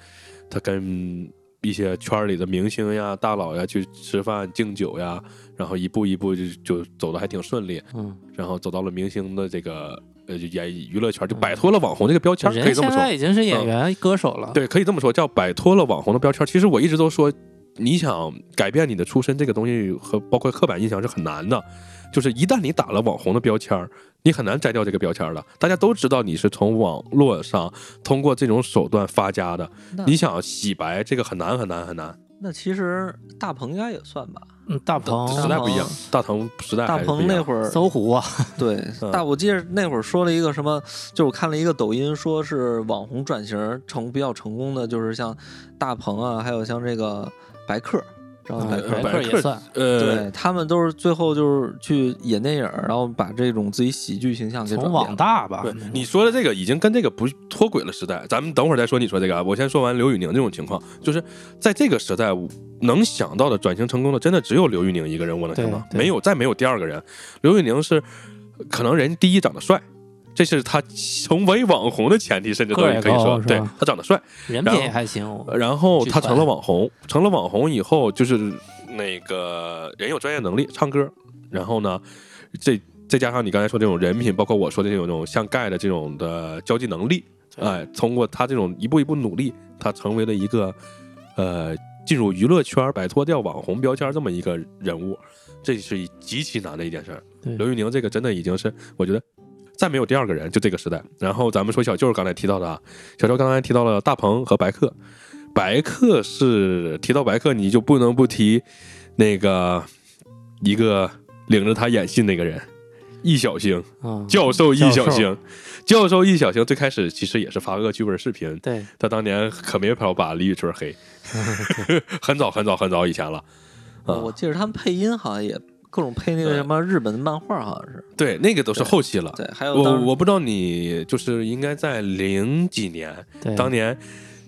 他跟一些圈里的明星呀、大佬呀去吃饭敬酒呀，然后一步一步就就走的还挺顺利，嗯，然后走到了明星的这个呃就演娱乐圈，就摆脱了网红这个标签，可以这么说。在已经是演员、歌手了。对，可以这么说，叫摆脱了网红的标签。其实我一直都说，你想改变你的出身这个东西和包括刻板印象是很难的。就是一旦你打了网红的标签儿，你很难摘掉这个标签儿的。大家都知道你是从网络上通过这种手段发家的，你想洗白这个很难很难很难。那其实大鹏应该也算吧。嗯，大鹏、时代不一样，大鹏时代大鹏那会儿搜狐啊，对 嗯大，我记得那会儿说了一个什么，就是我看了一个抖音，说是网红转型成比较成功的，就是像大鹏啊，还有像这个白客，知道吗？嗯白客。白百客也算。呃，对他们都是最后就是去演电影，然后把这种自己喜剧形象给转从变网大吧对，你说的这个已经跟这个不脱轨了时代。咱们等会儿再说你说这个啊，我先说完刘宇宁这种情况，就是在这个时代能想到的转型成功的，真的只有刘宇宁一个人，我能想到，没有再没有第二个人。刘宇宁是可能人第一长得帅。这是他成为网红的前提，甚至可以说对他长得帅，人品也还行。然后他成了网红，成了网红以后，就是那个人有专业能力，唱歌，然后呢，这再加上你刚才说这种人品，包括我说的这种这种像盖的这种的交际能力，对哎，通过他这种一步一步努力，他成为了一个呃进入娱乐圈、摆脱掉网红标签这么一个人物，这是极其难的一件事儿。刘宇宁这个真的已经是，我觉得再没有第二个人，就这个时代。然后咱们说小舅刚才提到的啊，小舅刚才提到了大鹏和白客，白客是提到白客，你就不能不提那个一个领着他演戏那个人，易小星啊，教授易小星，教授易小星最开始其实也是发恶趣味视频，对，他当年可没少把李宇春黑，很早很早很早以前了。啊，我记得他们配音好像也各种配那个什么日本的漫画，好像是。对，那个都是后期了。对，还有我我不知道你就是应该在零几年，对，当年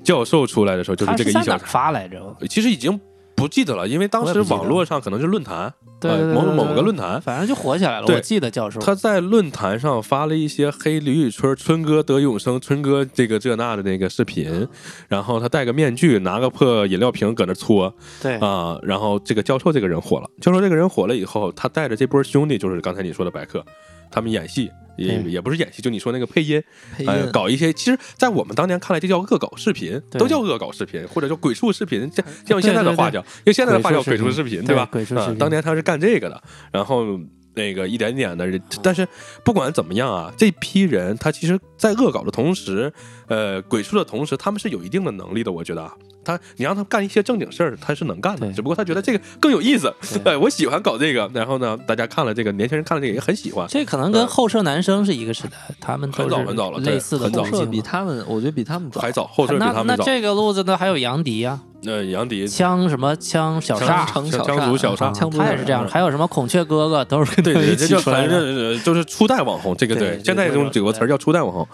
教授出来的时候，就是这个一小是在哪儿发来着？其实已经不记得了，因因为当时网络上可能是论坛，对某某个论坛，反正就火起来了。我记得教授他在论坛上发了一些黑李宇春、春哥得永生、春哥这个这那的那个视频，然后他戴个面具，拿个破饮料瓶搁那搓对。啊，然后这个教授这个人火了，教授这个人火了以后，他带着这波兄弟，就是刚才你说的白客，他们演戏。也也不是演戏，就你说那个配音，配呃，搞一些，其实，在我们当年看来，这叫恶搞视频，都叫恶搞视频，或者叫鬼畜视频，这这用现在的话叫，因为现在的话叫鬼畜视频，对吧？鬼畜视频啊当年他是干这个的，然后那个一点点的，但是不管怎么样啊，这批人他其实，在恶搞的同时，呃，鬼畜的同时，他们是有一定的能力的，我觉得啊。他，你让他干一些正经事儿，他是能干的，只不过他觉得这个更有意思。对哎，我喜欢搞这个，然后呢，大家看了这个，年轻人看了这个也很喜欢。这可能跟后舍男生是一个时代，他们都很早是很早了对类似的很早后设路径嘛比他们，我觉得比他们早。还早，后舍比那他们早。那这个路子呢，还有杨迪啊，呃，杨迪、枪什么枪小枪煞，枪小枪族小煞他也是这样，还有什么孔雀哥哥都是跟对对，这就反。正呃就是初代网红，这个对对现在对用有个词儿叫初代网红。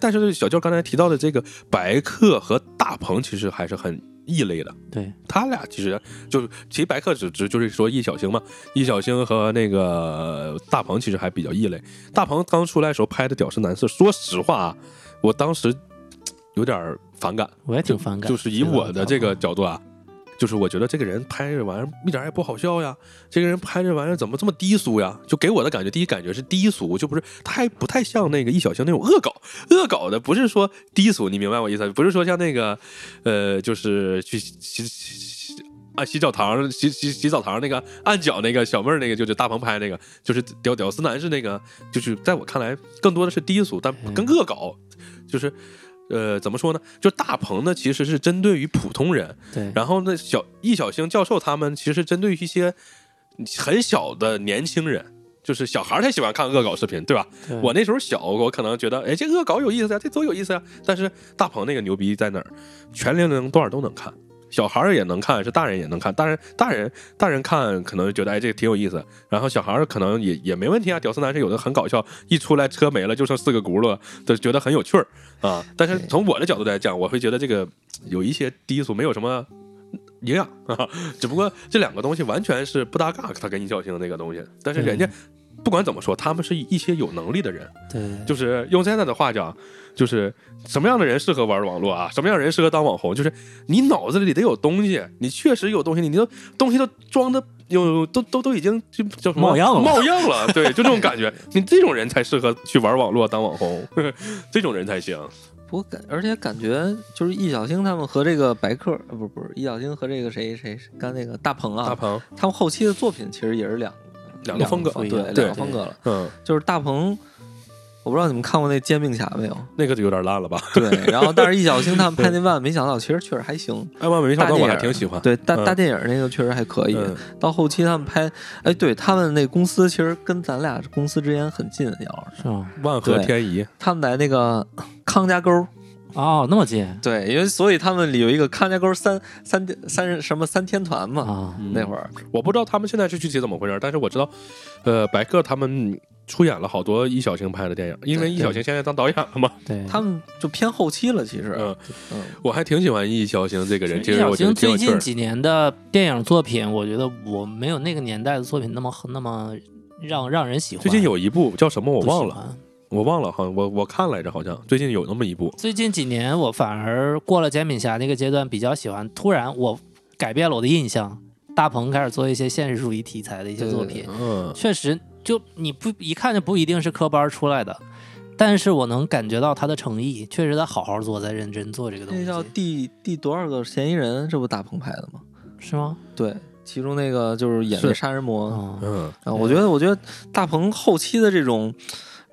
但是小舅刚才提到的这个白客和大鹏，其实还是很异类的。对，他俩其实就是，其实白客只只就是说易小星嘛，易小星和那个大鹏其实还比较异类。大鹏刚出来的时候拍的《屌丝男士》，说实话啊，我当时有点儿反感。我也挺反感。就是以我的这个角度啊，就是我觉得这个人拍这玩意儿一点儿也不好笑呀，这个人拍这玩意儿怎么这么低俗呀？就给我的感觉，第一感觉是低俗，就不是他还不太像那个易小星那种恶搞，恶搞的不是说低俗，你明白我意思？不是说像那个呃，就是去洗洗洗。啊，洗澡堂洗洗洗澡堂那个按脚那个小妹儿那个就是大鹏拍那个，就是屌屌丝男士那个，就是在我看来更多的是低俗，但跟恶搞，就是呃怎么说呢？就大鹏呢其实是针对于普通人，对，然后呢小易小星教授他们其实针对于一些很小的年轻人。就是小孩儿才喜欢看恶搞视频，对吧？对我那时候小，我可能觉得，哎，这恶搞有意思呀，这多有意思呀。但是大鹏那个牛逼在哪儿？全年龄段儿都能看，小孩儿也能看，是大人也能看。大人大人大人看可能觉得哎这个挺有意思，然后小孩儿可能也也没问题啊。屌丝男是有的很搞笑，一出来车没了就剩四个轱辘，就觉得很有趣儿啊。但是从我的角度来讲，我会觉得这个有一些低俗，没有什么。营养啊，只不过这两个东西完全是不搭嘎，他跟易小星那个东西，但是人家不管怎么说，他们是一些有能力的人，对，就是用现在的话讲，就是什么样的人适合玩网络啊？什么样的人适合当网红？就是你脑子里得有东西，你确实有东西，你都东西都装的有都都都已经就叫什么冒样了冒样了，对，就这种感觉。你这种人才适合去玩网络当网红，这种人才行。不过感，而且感觉就是易小星他们和这个白客，呃，不不是易小星和这个谁谁谁刚那个大鹏啊，大鹏，他们后期的作品其实也是两个两个风格对，两个风格了。嗯，就是大鹏，我不知道你们看过那《煎饼侠》没有？那个就有点烂了吧？对，然后但是易小星他们拍那万没想到，其实确实还行。哎万没想到，电影还挺喜欢。对，大嗯大电影那个确实还可以。嗯到后期他们拍，哎，对他们那公司其实跟咱俩公司之间很近，姚老师，是吗？万和天宜，他们在那个康家沟。哦，那么近对，因为所以他们里有一个康家沟三三三什么三天团嘛，啊，那会儿我不知道他们现在是具体怎么回事，但是我知道，呃，白客他们出演了好多易小星拍的电影，因为易小星现在当导演了嘛。对，他们就偏后期了，其实，嗯，嗯，我还挺喜欢易小星这个人，其易小实我觉得星最。近几年的电影作品，我觉得我没有那个年代的作品那么那么让让人喜欢。最近有一部叫什么我忘了，欢。我忘了，好像我我看来着，好像最近有那么一部。最近几年，我反而过了煎饼侠那个阶段，比较喜欢。突然，我改变了我的印象，大鹏开始做一些现实主义题材的一些作品，嗯，确实就你不一看就不一定是科班出来的，但是我能感觉到他的诚意，确实在好好做，在认真做这个东西。那叫第第多少个嫌疑人？这不大鹏拍的吗？是吗？对，其中那个就是演的杀人魔。哦，嗯，啊，我觉得，我觉得大鹏后期的这种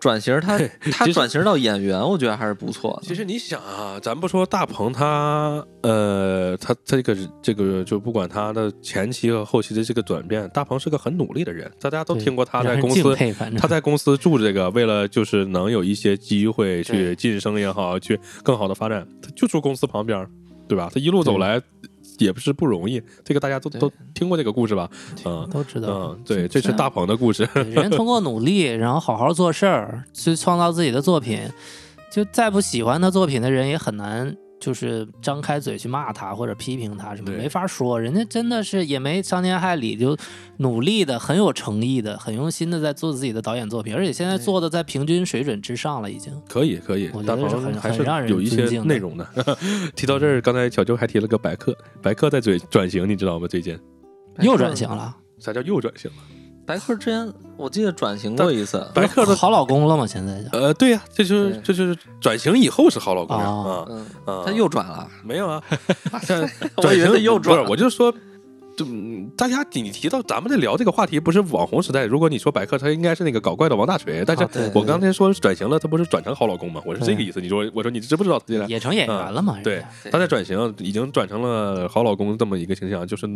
转型，他他转型到演员，我觉得还是不错的。其实你想啊，咱不说大鹏他，呃，他他这个这个就不管他的前期和后期的这个转变，大鹏是个很努力的人，大家都听过他在公司他在公司住这个，为了就是能有一些机会去晋升也好，去更好的发展，他就住公司旁边，对吧？他一路走来也不是不容易，这个大家都都听过这个故事吧？嗯都知道。嗯，对，这是大鹏的故事。对人通过努力，然后好好做事儿，去创造自己的作品。就再不喜欢他作品的人，也很难就是张开嘴去骂他或者批评他什么，对没法说。人家真的是也没伤天害理，就努力的、很有诚意的、很用心的在做自己的导演作品，而且现在做的在平均水准之上了，已经。可以可以我，觉大得是很还是很让人有一些尊敬内容的。提到这儿，刚才小周还提了个白客，白客在嘴转型，你知道吗？最近又转型了，啥叫又转型了？白客之前我记得转型过一次，白客的好老公了吗？现在就呃，对呀、这就是这就是转型以后是好老公呀哦啊嗯，啊！他又转了，没有啊？转型又转不是，我就说。就嗯大家你提到咱们在聊这个话题，不是网红时代。如果你说百科，他应该是那个搞怪的王大锤。但是我刚才说转型了，他不是转成好老公吗？我是这个意思。你说，我说你知不知道？也成演员了嘛？对他在转型，已经转成了好老公这么一个形象，就是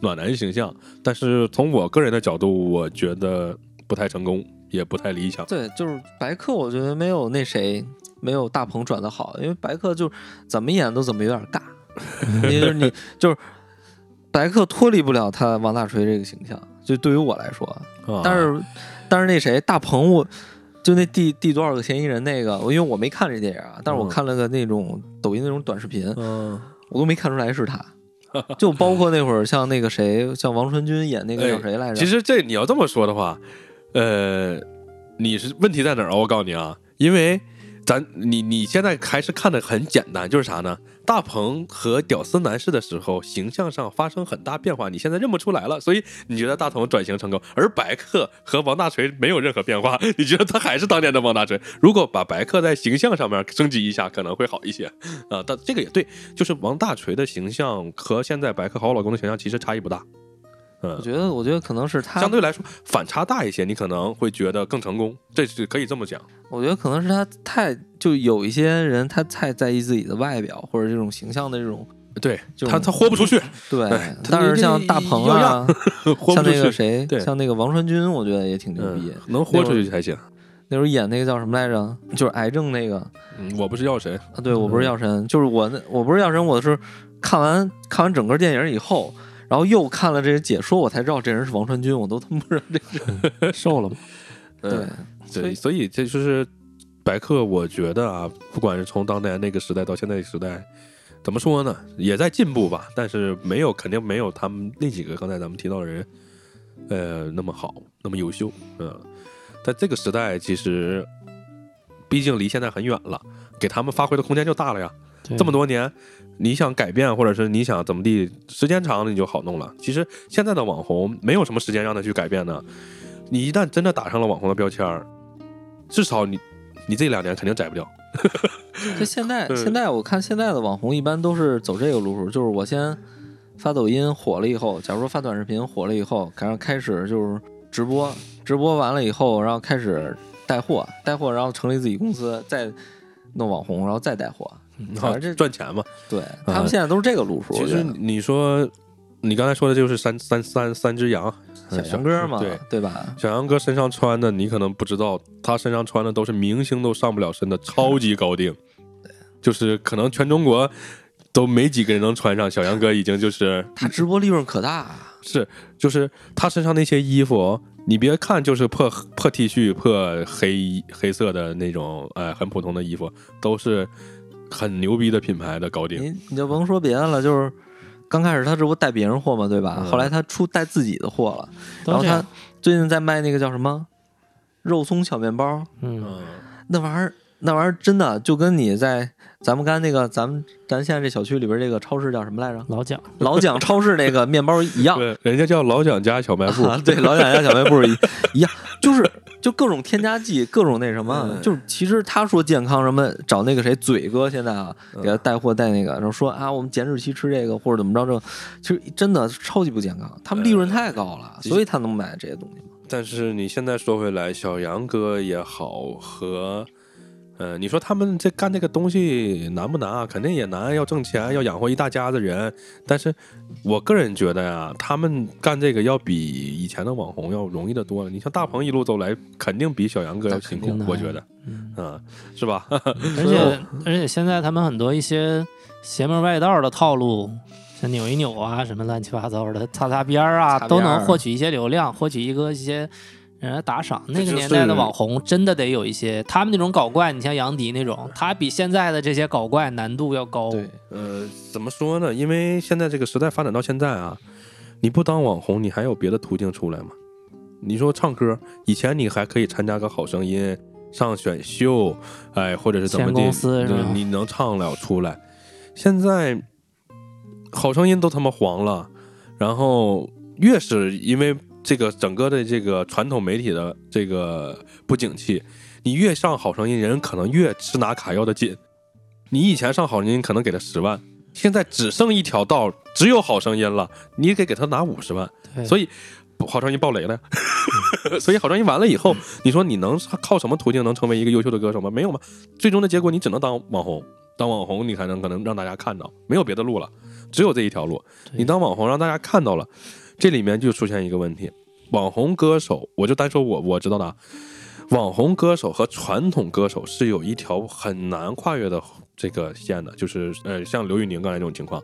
暖男形象。但是从我个人的角度，我觉得不太成功，也不太理想。对，就是白客，我觉得没有那谁，没有大鹏转的好，因为白客就怎么演都怎么有点尬，因 为你就是白客脱离不了他王大锤这个形象，就对于我来说，啊但是但是那谁大鹏我。就那第第多少个嫌疑人那个，我因为我没看这电影啊，但是我嗯看了个那种抖音那种短视频，嗯，我都没看出来是他。就包括那会儿像那个谁，像王传君演那个叫谁来着？其实这你要这么说的话，呃，你是问题在哪儿啊？我告诉你啊，因为咱你你现在还是看的很简单，就是啥呢？大鹏和屌丝男士的时候，形象上发生很大变化，你现在认不出来了，所以你觉得大鹏转型成功，而白客和王大锤没有任何变化，你觉得他还是当年的王大锤？如果把白客在形象上面升级一下，可能会好一些啊。但这个也对，就是王大锤的形象和现在白客好老公的形象其实差异不大。嗯，我觉得，我觉得可能是他相对来说反差大一些，你可能会觉得更成功，这是可以这么讲。我觉得可能是他太就有一些人他太在意自己的外表或者这种形象的这种对就他，他豁不出去，对哎，但是像大鹏啊，像那个谁对，像那个王传君，我觉得也挺牛逼嗯。，能豁出去才行。那时候演那个叫什么来着？就是癌症那个嗯，我不是药神，啊，对我不是药神，就是我那我不是药神，我是看完看完整个电影以后。然后又看了这些解说，我才知道这人是王传君，我都他妈不知道这人。瘦了吗？对嗯，所以对，所以这就是白客，我觉得啊，不管是从当年那个时代到现在这时代，怎么说呢，也在进步吧，但是没有肯定没有他们那几个刚才咱们提到的人，呃，那么好，那么优秀，嗯，在这个时代，其实毕竟离现在很远了，给他们发挥的空间就大了呀。这么多年，你想改变，或者是你想怎么地，时间长了你就好弄了。其实现在的网红没有什么时间让他去改变的，你一旦真的打上了网红的标签儿，至少你你这两年肯定改不掉。就现在，嗯现在我看现在的网红一般都是走这个路数，就是我先发抖音火了以后，假如说发短视频火了以后，然后开始就是直播，直播完了以后，然后开始带货，带货，然后成立自己公司，再弄网红，然后再带货。反正这赚钱嘛。对他们现在都是这个路数。其实你说，你刚才说的就是三三三三只羊，小杨哥嘛，对。对吧？小杨哥身上穿的，你可能不知道，他身上穿的都是明星都上不了身的超级高定，就是可能全中国都没几个人能穿上。小杨哥已经就是 他直播利润可大，是，就是他身上那些衣服，你别看就是破破 T 恤、破黑黑色的那种，哎，很普通的衣服，都是很牛逼的品牌的高定。你你就甭说别的了，就是刚开始他这不带别人货嘛，对吧？嗯后来他出带自己的货了，然后他。最近在卖那个叫什么肉松小面包，嗯，嗯，那玩意儿那玩意儿真的就跟你在咱们刚才那个咱们咱现在这小区里边这个超市叫什么来着？老蒋，老蒋 超市那个面包一样。对，人家叫老蒋家小卖部，啊，对，老蒋家小卖部一一样，就是就各种添加剂，各种那什么，嗯就是其实他说健康什么，找那个谁嘴哥现在啊，嗯给他带货带那个，然后说啊，我们减脂期吃这个或者怎么着这，其实真的超级不健康，他们利润太高了，嗯所以他能买这些东西嘛。但是你现在说回来，小杨哥也好和。呃，你说他们这干这个东西难不难啊？肯定也难，要挣钱，要养活一大家子人。但是我个人觉得呀，他们干这个要比以前的网红要容易的多了。你像大鹏一路走来，肯定比小杨哥要辛苦我觉得，嗯，嗯，是吧？而且而且现在他们很多一些邪门外道的套路，像扭一扭啊，什么乱七八糟的，擦擦边儿啊，都能获取一些流量，获取一个一些人家打赏。那个年代的网红真的得有一些，他们那种搞怪，你像杨迪那种，他比现在的这些搞怪难度要高。对，呃，怎么说呢？因为现在这个时代发展到现在啊，你不当网红，你还有别的途径出来吗？你说唱歌，以前你还可以参加个好声音，上选秀，哎，或者是怎么地，签公司是对吧你能唱了出来。现在好声音都他妈黄了，然后越是因为这个整个的这个传统媒体的这个不景气，你越上好声音，人可能越吃拿卡要的紧。你以前上好声音可能给他十万，现在只剩一条道，只有好声音了，你得给他拿五十万，所以好声音爆雷了呀。所以好声音完了以后，你说你能靠什么途径能成为一个优秀的歌手吗？没有吗？最终的结果你只能当网红，当网红你才能可能让大家看到，没有别的路了，只有这一条路。你当网红让大家看到了，这里面就出现一个问题：网红歌手，我就单说我我知道的啊，网红歌手和传统歌手是有一条很难跨越的这个线的，就是呃，像刘宇宁刚才这种情况，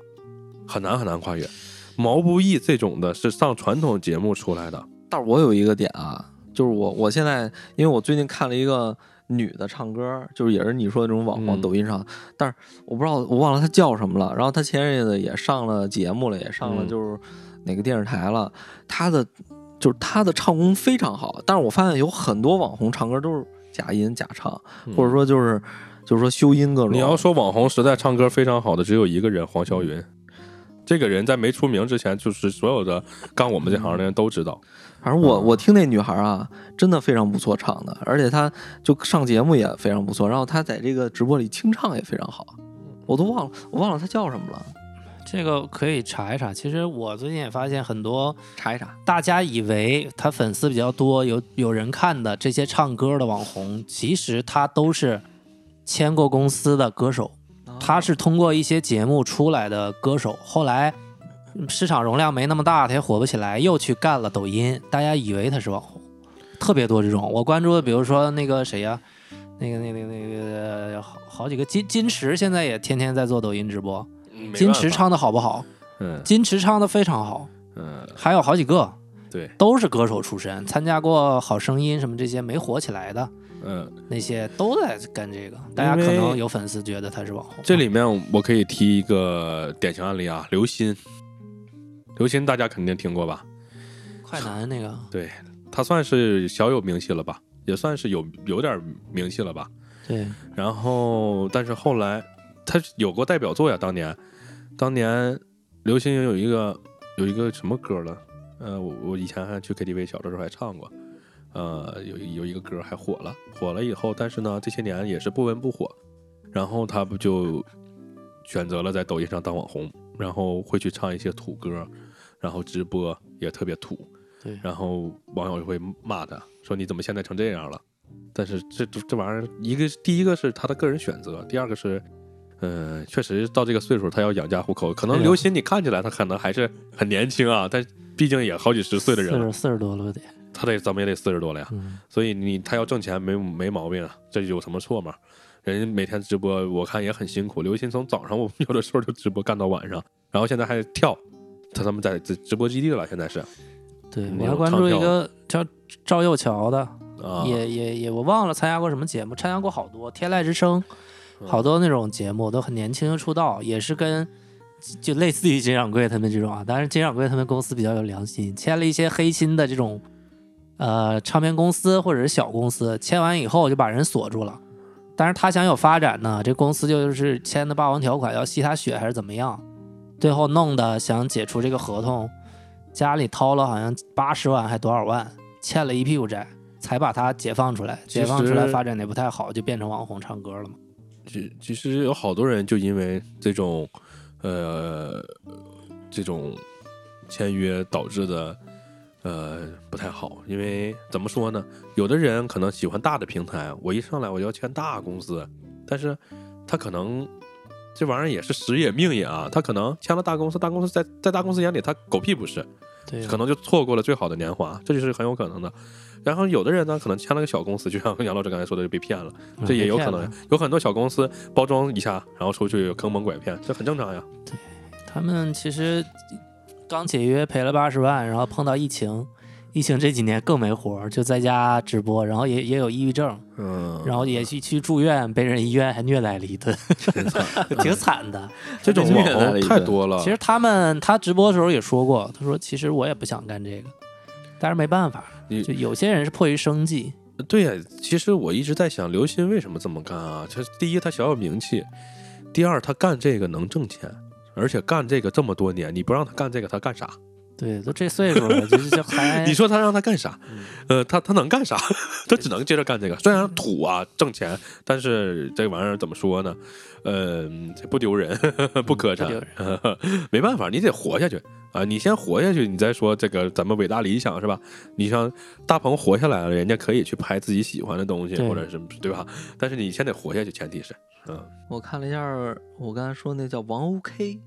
很难很难跨越。毛不易这种的是上传统节目出来的，但是我有一个点啊，就是我我现在因为我最近看了一个女的唱歌，就是也是你说的这种网红嗯抖音上，但是我不知道我忘了她叫什么了。然后她前阵子也上了节目了，也上了嗯就是哪个电视台了。他的就是他的唱功非常好，但是我发现有很多网红唱歌都是假音假唱，或者说就是就是说修音各种。嗯你要说网红实在唱歌非常好的，只有一个人黄霄云。这个人在没出名之前，就是所有的干我们这行的人都知道。反正我嗯我听那女孩啊，真的非常不错唱的，而且她就上节目也非常不错，然后她在这个直播里清唱也非常好，我都忘了我忘了她叫什么了，这个可以查一查。其实我最近也发现很多查一查。大家以为他粉丝比较多、有有人看的这些唱歌的网红，其实他都是签过公司的歌手，他是通过一些节目出来的歌手，后来嗯市场容量没那么大，他也火不起来，又去干了抖音，大家以为他是网红，特别多这种。我关注的，比如说那个谁呀、那个、那个、那个好好几个金金池，现在也天天在做抖音直播。金池唱的好不好？嗯。金池唱的非常好，嗯，还有好几个。对，都是歌手出身，参加过《好声音》什么这些没火起来的。嗯，那些都在干这个。大家可能有粉丝觉得他是网红，这里面我可以提一个典型案例啊，刘鑫。刘鑫大家肯定听过吧？快男那个。对他算是小有名气了吧，也算是有有点名气了吧。对。然后，但是后来他有过代表作呀，当年，当年刘鑫有一个有一个什么歌了？呃，我我以前还去 KTV 小的时候还唱过，呃，有有一个歌还火了，火了以后，但是呢，这些年也是不温不火，然后他不就选择了在抖音上当网红，然后会去唱一些土歌，然后直播也特别土，对然后网友就会骂他说你怎么现在成这样了？但是这这这玩意儿，一个第一个是他的个人选择，第二个是，嗯、确实到这个岁数他要养家糊口。可能刘鑫你看起来他可能还是很年轻啊，但毕竟也好几十岁的人了，四十多了得，他得怎么也得四十多了呀。嗯，所以你他要挣钱没没毛病啊，这有什么错嘛？人家每天直播，我看也很辛苦。刘鑫从早上 我有的时候就直播干到晚上，然后现在还跳，他他们在直直播基地了，现在是对我还关注一个叫赵又乔的，啊，也也也我忘了参加过什么节目，参加过好多《天籁之声》，嗯好多那种节目都很年轻就出道，也是跟就类似于金掌柜他们这种啊，但是金掌柜他们公司比较有良心，签了一些黑心的这种呃唱片公司或者是小公司，签完以后就把人锁住了。但是他想有发展呢，这公司就是签的霸王条款，要吸他血还是怎么样？最后弄的想解除这个合同，家里掏了好像八十万还多少万，欠了一屁股债，才把他解放出来。解放出来发展的不太好，就变成网红唱歌了嘛。其其实有好多人就因为这种呃这种签约导致的呃不太好，因为怎么说呢？有的人可能喜欢大的平台，我一上来我就要签大公司，但是他可能这玩意儿也是时也命也啊，他可能签了大公司，大公司在在大公司眼里他狗屁不是，对，可能就错过了最好的年华，这就是很有可能的。然后有的人呢，可能签了个小公司，就像杨老师刚才说的，就被骗了。这也有可能。有很多小公司包装一下，然后出去坑蒙拐骗，这很正常呀。对他们其实刚解约赔了八十万，然后碰到疫情，疫情这几年更没活儿，就在家直播，然后也也有抑郁症，嗯，然后也去去住院，被人医院还虐待了一顿，挺惨的。这种网红太多了。其实他们他直播的时候也说过，他说其实我也不想干这个，但是没办法，你就有些人是迫于生计，对呀，其实我一直在想，刘鑫为什么这么干啊？他第一，他小有名气；第二，他干这个能挣钱，而且干这个这么多年，你不让他干这个，他干啥？对，都这岁数了，就是就还 你说他让他干啥？嗯呃，他他能干啥？他只能接着干这个。虽然土啊挣钱，但是这玩意儿怎么说呢？呃，不丢人，不磕碜 没办法，你得活下去啊！你先活下去，你再说这个咱们伟大理想是吧？你像大鹏活下来了，人家可以去拍自己喜欢的东西，或者是对吧？但是你先得活下去，前提是，嗯，我看了一下，我刚才说那叫王 OK，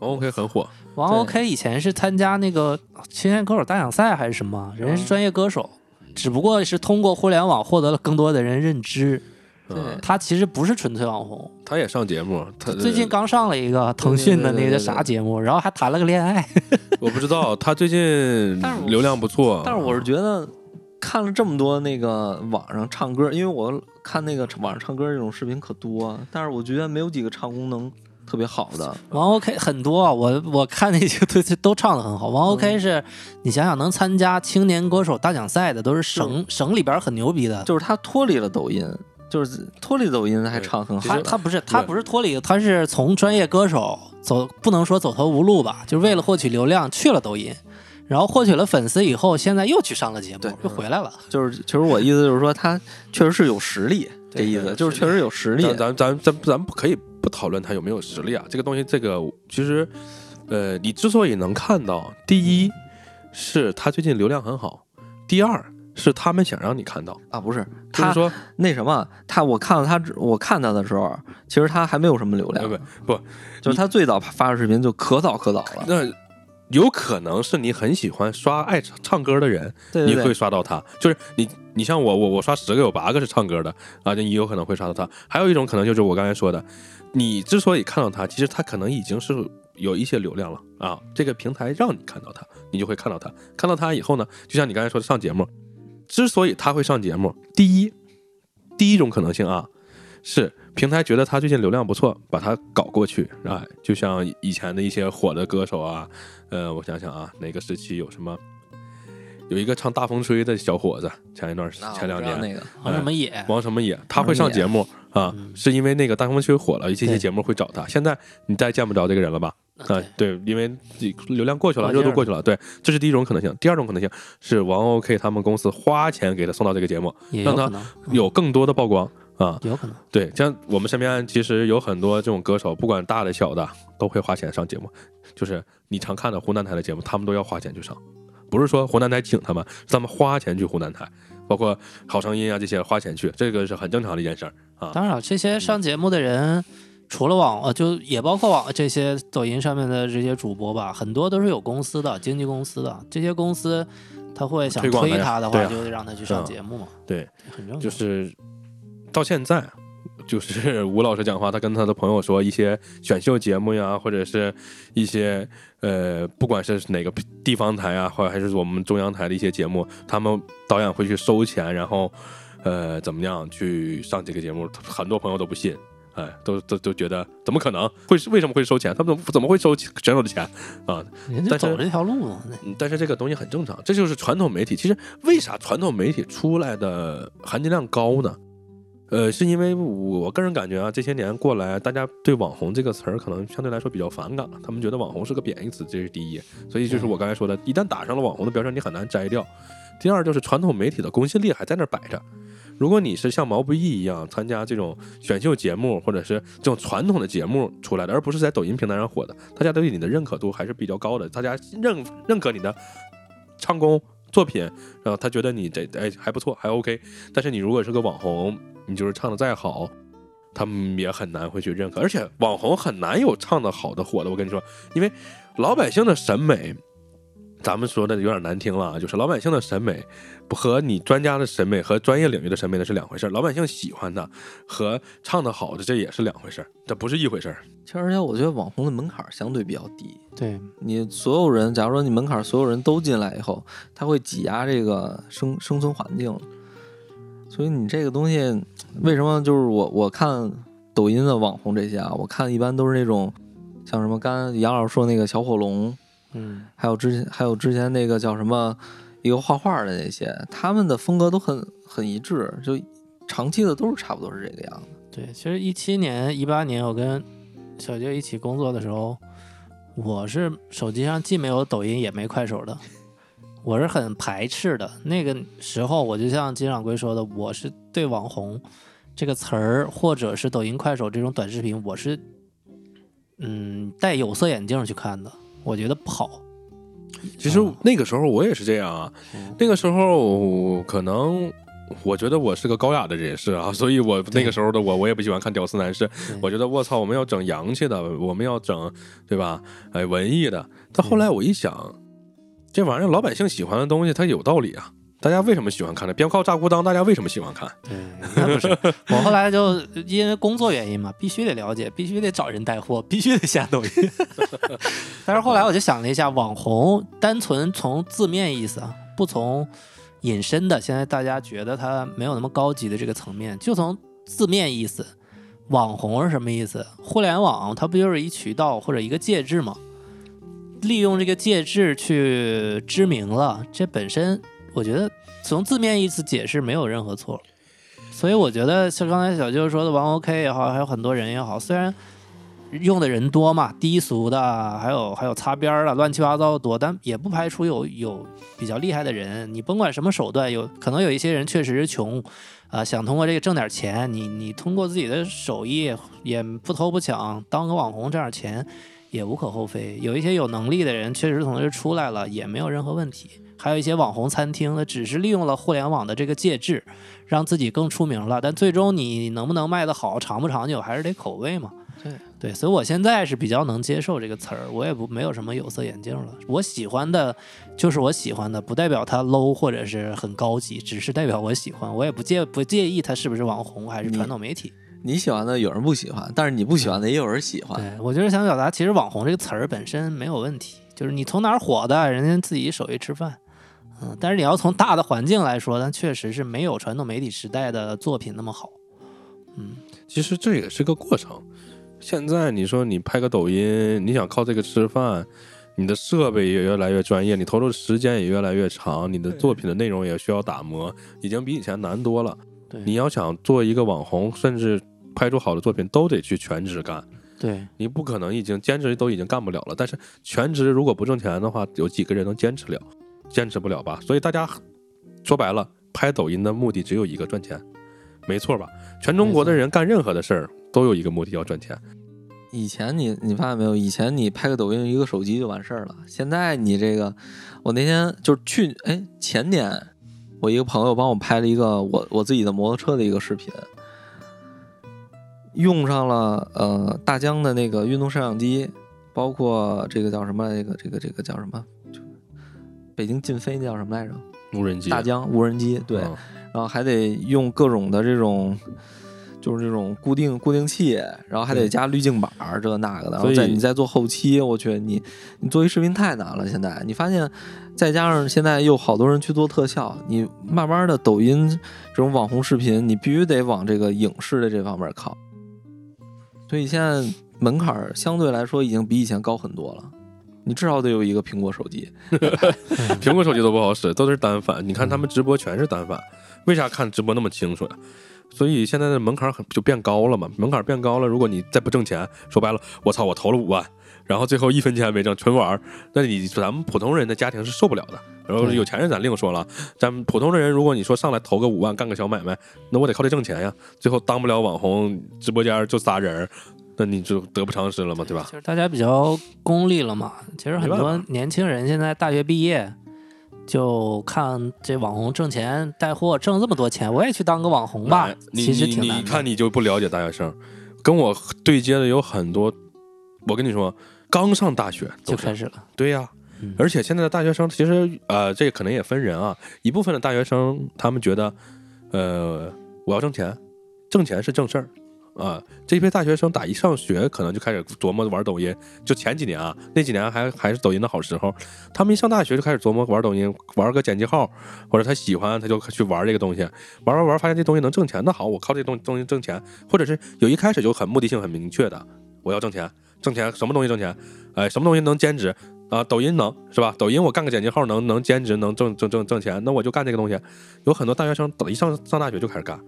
王 OK 很火，王 OK 以前是参加那个青年歌手大奖赛还是什么，人家是专业歌手，只不过是通过互联网获得了更多的人认知。对嗯，他其实不是纯粹网红，他也上节目，他最近刚上了一个腾讯的那个啥节目，然后还谈了个恋爱。我不知道，他最近 流量不错，但是我是觉得看了这么多那个网上唱歌，因为我看那个网上唱歌这种视频可多，但是我觉得没有几个唱功能特别好的。王 OK 很多啊，我我看那些都都唱的很好。王 OK 是你想想能参加青年歌手大奖赛的，都是省省里边很牛逼的。就是他脱离了抖音，就是脱离抖音还对唱很好他。他不是他不是脱离，他是从专业歌手走，不能说走投无路吧，就是为了获取流量去了抖音，然后获取了粉丝以后，现在又去上了节目，又回来了。就是，其实我意思就是说，他确实是有实力，这意思就是确实有实力。咱咱咱咱咱不可以不讨论他有没有实力啊？这个东西，这个其实，呃，你之所以能看到，第一是他最近流量很好，第二是他们想让你看到，啊，不是就是他说，那什么，他我看到他，我看他的时候，其实他还没有什么流呃量，不不，就是他最早发的视频就可早可早了。那有可能是你很喜欢刷爱唱唱歌的人，你会刷到他。就是你，你像我，我我刷十个有八个是唱歌的啊，那你有可能会刷到他。还有一种可能就是我刚才说的，你之所以看到他，其实他可能已经是有一些流量了啊。这个平台让你看到他，你就会看到他。看到他以后呢，就像你刚才说的上节目，之所以他会上节目，第一，第一种可能性啊，是平台觉得他最近流量不错，把他搞过去啊，就像以前的一些火的歌手啊，呃，我想想啊，哪个时期有什么？有一个唱《大风吹》的小伙子，前一段前两年，那个王什么野，王什么野，他会上节目啊，嗯是因为那个《大风吹》火了，这些对节目会找他。现在你再见不着这个人了吧？啊，对，因为流量过去了，热度过去了。对，这是第一种可能性。第二种可能性是王 OK 他们公司花钱给他送到这个节目，让他有更多的曝光啊。有可能。对，像我们身边其实有很多这种歌手，不管大的小的，都会花钱上节目。就是你常看的湖南台的节目，他们都要花钱去上，不是说湖南台请他们，是他们花钱去湖南台，包括好声音啊这些花钱去，这个是很正常的一件事儿啊。当然，这些上节目的人，除了网呃，就也包括网这些抖音上面的这些主播吧，很多都是有公司的经纪公司的，这些公司他会想推他的话，就得让他去上嗯节目嘛，对，很正常。就是到现在，就是 吴老师讲话，他跟他的朋友说，一些选秀节目呀，或者是一些呃，不管是哪个地方台啊，或者还是我们中央台的一些节目，他们导演会去收钱，然后呃怎么样去上这个节目，很多朋友都不信。哎，都都都觉得怎么可能会为什么会收钱？他们怎么怎么会收选手的钱啊？人家走这条路嘛，但是这个东西很正常，这就是传统媒体。其实为啥传统媒体出来的含金量高呢？呃，是因为我个人感觉啊，这些年过来，大家对“网红”这个词儿可能相对来说比较反感了，他们觉得网红是个贬义词，这是第一。所以就是我刚才说的，一旦打上了网红的标签，你很难摘掉。第二就是传统媒体的公信力还在那儿摆着。如果你是像毛不易一样参加这种选秀节目，或者是这种传统的节目出来的，而不是在抖音平台上火的，大家对你的认可度还是比较高的，大家认认可你的唱功作品，然后他觉得你这哎还不错，还 OK。但是你如果是个网红，你就是唱的再好，他们也很难会去认可，而且网红很难有唱的好的火的。我跟你说，因为老百姓的审美。咱们说的有点难听了啊，就是老百姓的审美不和你专家的审美和专业领域的审美那是两回事儿，老百姓喜欢的和唱的好的这也是两回事儿，这不是一回事儿。其实而且我觉得网红的门槛儿相对比较低，对，你所有人，假如说你门槛儿所有人都进来以后，他会挤压这个生生存环境，所以你这个东西为什么就是我我看抖音的网红这些啊，我看一般都是那种像什么刚才杨老师说那个小火龙，嗯，还有之前还有之前那个叫什么一个画画的那些，他们的风格都很很一致，就长期的都是差不多是这个样子。对，其实一七年、一八年我跟小杰一起工作的时候，我是手机上既没有抖音也没快手的，我是很排斥的。那个时候我就像金掌柜说的，我是对网红这个词儿，或者是抖音、快手这种短视频，我是嗯戴有色眼镜去看的，我觉得不好。其实嗯那个时候我也是这样啊，嗯那个时候可能。我觉得我是个高雅的人士啊，所以我那个时候的我，我也不喜欢看屌丝男士。我觉得我操，我们要整洋气的，我们要整对吧？哎，文艺的。但后来我一想，这玩意儿老百姓喜欢的东西，它有道理啊。大家为什么喜欢看呢？鞭炮炸裤裆，大家为什么喜欢看？对，那不是我后来就因为工作原因嘛，必须得了解，必须得找人带货，必须得下抖音。但是后来我就想了一下，网红单纯从字面意思啊，不从引申的，现在大家觉得它没有那么高级的这个层面，就从字面意思，网红是什么意思？互联网它不就是一渠道或者一个介质吗？利用这个介质去知名了，这本身我觉得从字面意思解释没有任何错。所以我觉得像刚才小舅说的王 OK 也好，还有很多人也好，虽然用的人多嘛，低俗的，还有还有擦边儿的，乱七八糟的多，但也不排除有有比较厉害的人。你甭管什么手段，有可能有一些人确实是穷，啊、想通过这个挣点钱，你你通过自己的手艺也不偷不抢，当个网红挣点钱也无可厚非。有一些有能力的人确实从这出来了，也没有任何问题。还有一些网红餐厅呢，只是利用了互联网的这个介质，让自己更出名了。但最终你能不能卖得好，长不长久，还是得口味嘛。对对，所以我现在是比较能接受这个词儿，我也不没有什么有色眼镜了。我喜欢的就是我喜欢的，不代表它 low 或者是很高级，只是代表我喜欢。我也不介不介意它是不是网红还是传统媒体。你喜欢的有人不喜欢，但是你不喜欢的也有人喜欢。对我就是想表达，其实网红这个词儿本身没有问题，就是你从哪儿火的，人家自己手艺吃饭。嗯，但是你要从大的环境来说，那确实是没有传统媒体时代的作品那么好。嗯，其实这也是个过程。现在你说你拍个抖音，你想靠这个吃饭，你的设备也越来越专业，你投入的时间也越来越长，你的作品的内容也需要打磨，已经比以前难多了。对，你要想做一个网红，甚至拍出好的作品，都得去全职干。对你不可能已经兼职都已经干不了了，但是全职如果不挣钱的话，有几个人能坚持了？坚持不了吧？所以大家说白了，拍抖音的目的只有一个，赚钱，没错吧？全中国的人干任何的事儿都有一个目的，要赚钱。以前你你发现没有？以前你拍个抖音一个手机就完事儿了。现在你这个，我那天就是去哎前年，我一个朋友帮我拍了一个我我自己的摩托车的一个视频，用上了呃大疆的那个运动摄像机，包括这个叫什么这个这个这个叫什么，就北京禁飞那叫什么来着？无人机，大疆无人机，对，嗯然后还得用各种的这种，就是这种固定固定器，然后还得加滤镜板儿这那个的，然后再你再做后期，我去，你你做一视频太难了。现在你发现，再加上现在又好多人去做特效，你慢慢的抖音这种网红视频，你必须得往这个影视的这方面靠。所以现在门槛相对来说已经比以前高很多了，你至少得有一个苹果手机。苹果手机都不好使，都是单反。你看他们直播全是单反，为啥看直播那么清楚呀？所以现在的门槛很就变高了嘛，门槛变高了，如果你再不挣钱，说白了，我操，我投了五万，然后最后一分钱没挣，纯玩儿，那你咱们普通人的家庭是受不了的。然后有钱人咱另说了，咱们普通的人，如果你说上来投个五万干个小买卖，那我得靠这挣钱呀，最后当不了网红，直播间就仨人儿，那你就得不偿失了嘛，对吧？就是大家比较功利了嘛。其实很多年轻人现在大学毕业就看这网红挣钱带货挣这么多钱，我也去当个网红吧。其实你你挺难的。看你就不了解大学生，跟我对接的有很多，我跟你说，刚上大学就开始了，对呀、嗯而且现在的大学生其实呃，这可能也分人啊，一部分的大学生他们觉得，呃，我要挣钱，挣钱是正事儿。啊，这批大学生打一上学，可能就开始琢磨玩抖音。就前几年啊，那几年还还是抖音的好时候，他们一上大学就开始琢磨玩抖音，玩个剪辑号，或者他喜欢他就去玩这个东西，玩玩玩，发现这东西能挣钱，那好，我靠这东东西挣钱，或者是有一开始就很目的性很明确的，我要挣钱，挣钱什么东西挣钱？哎，什么东西能兼职啊？抖音能是吧？抖音我干个剪辑号能能兼职能挣挣挣挣钱，那我就干这个东西。有很多大学生等一上上大学就开始干。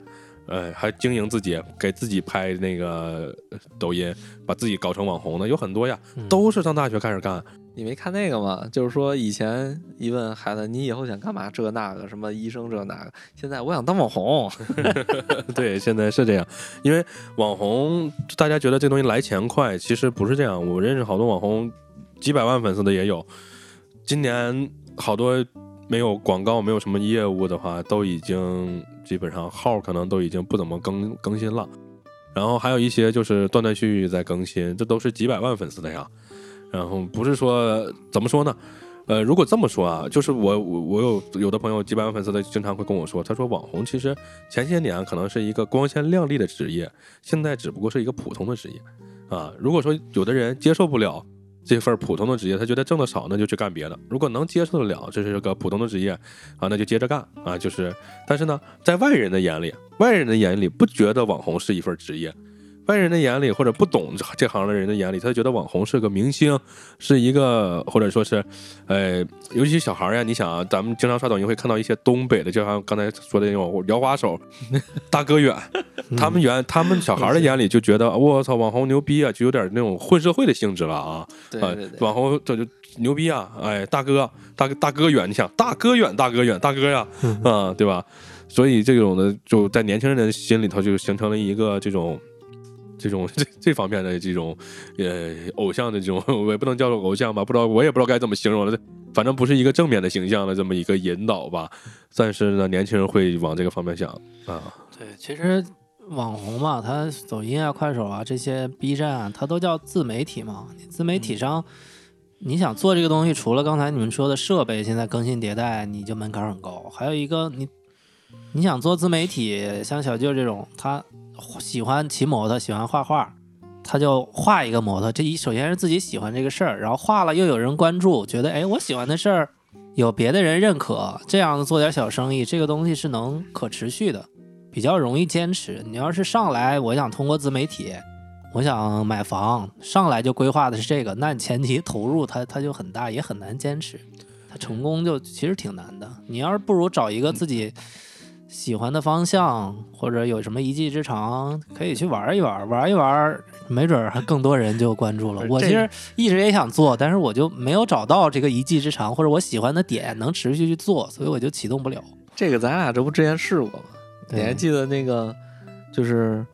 哎，还经营自己，给自己拍那个呃抖音，把自己搞成网红的有很多呀，嗯都是上大学开始干。你没看那个吗？就是说以前一问孩子你以后想干嘛，这那个什么医生这那个，现在我想当网红。对，现在是这样，因为网红大家觉得这东西来钱快，其实不是这样。我认识好多网红，几百万粉丝的也有。今年好多没有广告、没有什么业务的话，都已经基本上号可能都已经不怎么更更新了。然后还有一些就是断断续续在更新，这都是几百万粉丝的呀。然后不是说怎么说呢？呃，如果这么说啊，就是我我我有有的朋友几百万粉丝的，经常会跟我说，他说网红其实前些年可能是一个光鲜亮丽的职业，现在只不过是一个普通的职业啊。如果说有的人接受不了这份普通的职业，他觉得挣得少，那就去干别的；如果能接受得了这是个普通的职业啊，那就接着干啊。就是，但是呢，在外人的眼里，外人的眼里不觉得网红是一份职业。外人的眼里，或者不懂这这行的人的眼里，他觉得网红是个明星，是一个或者说是，呃，尤其是小孩儿呀，你想啊，咱们经常刷抖音会看到一些东北的，就像刚才说的那种摇花手、大哥远，他们远他们小孩的眼里就觉得我操，网红牛逼啊，就有点那种混社会的性质了啊。啊对对对，网红这就牛逼啊！哎，大哥，大哥，大哥远，你想，大哥远，大哥远，大哥呀，啊，对吧？所以这种的就在年轻人的心里头就形成了一个这种。这种 这这方面的这种，呃，偶像的这种，我也不能叫做偶像吧，不知道我也不知道该怎么形容了，反正不是一个正面的形象的这么一个引导吧。但是呢，年轻人会往这个方面想啊，对，其实网红嘛，他抖音啊、快手啊这些 B 站啊，它都叫自媒体嘛。你自媒体上，你想做这个东西，除了刚才你们说的设备现在更新迭代，你就门槛很高。还有一个，你你想做自媒体，像小舅这种，他喜欢骑摩托，喜欢画画，他就画一个摩托。这一首先是自己喜欢这个事儿，然后画了又有人关注，觉得哎，我喜欢的事儿有别的人认可，这样子做点小生意，这个东西是能可持续的。比较容易坚持。你要是上来，我想通过自媒体，我想买房，上来就规划的是这个，那你前期投入它它就很大，也很难坚持。它成功就其实挺难的。你要是不如找一个自己喜欢的方向，或者有什么一技之长，可以去玩一玩，玩一玩，没准儿还更多人就关注了。我其实一直也想做，但是我就没有找到这个一技之长或者我喜欢的点能持续去做，所以我就启动不了。这个咱俩这不之前试过吗？你还记得那个，就是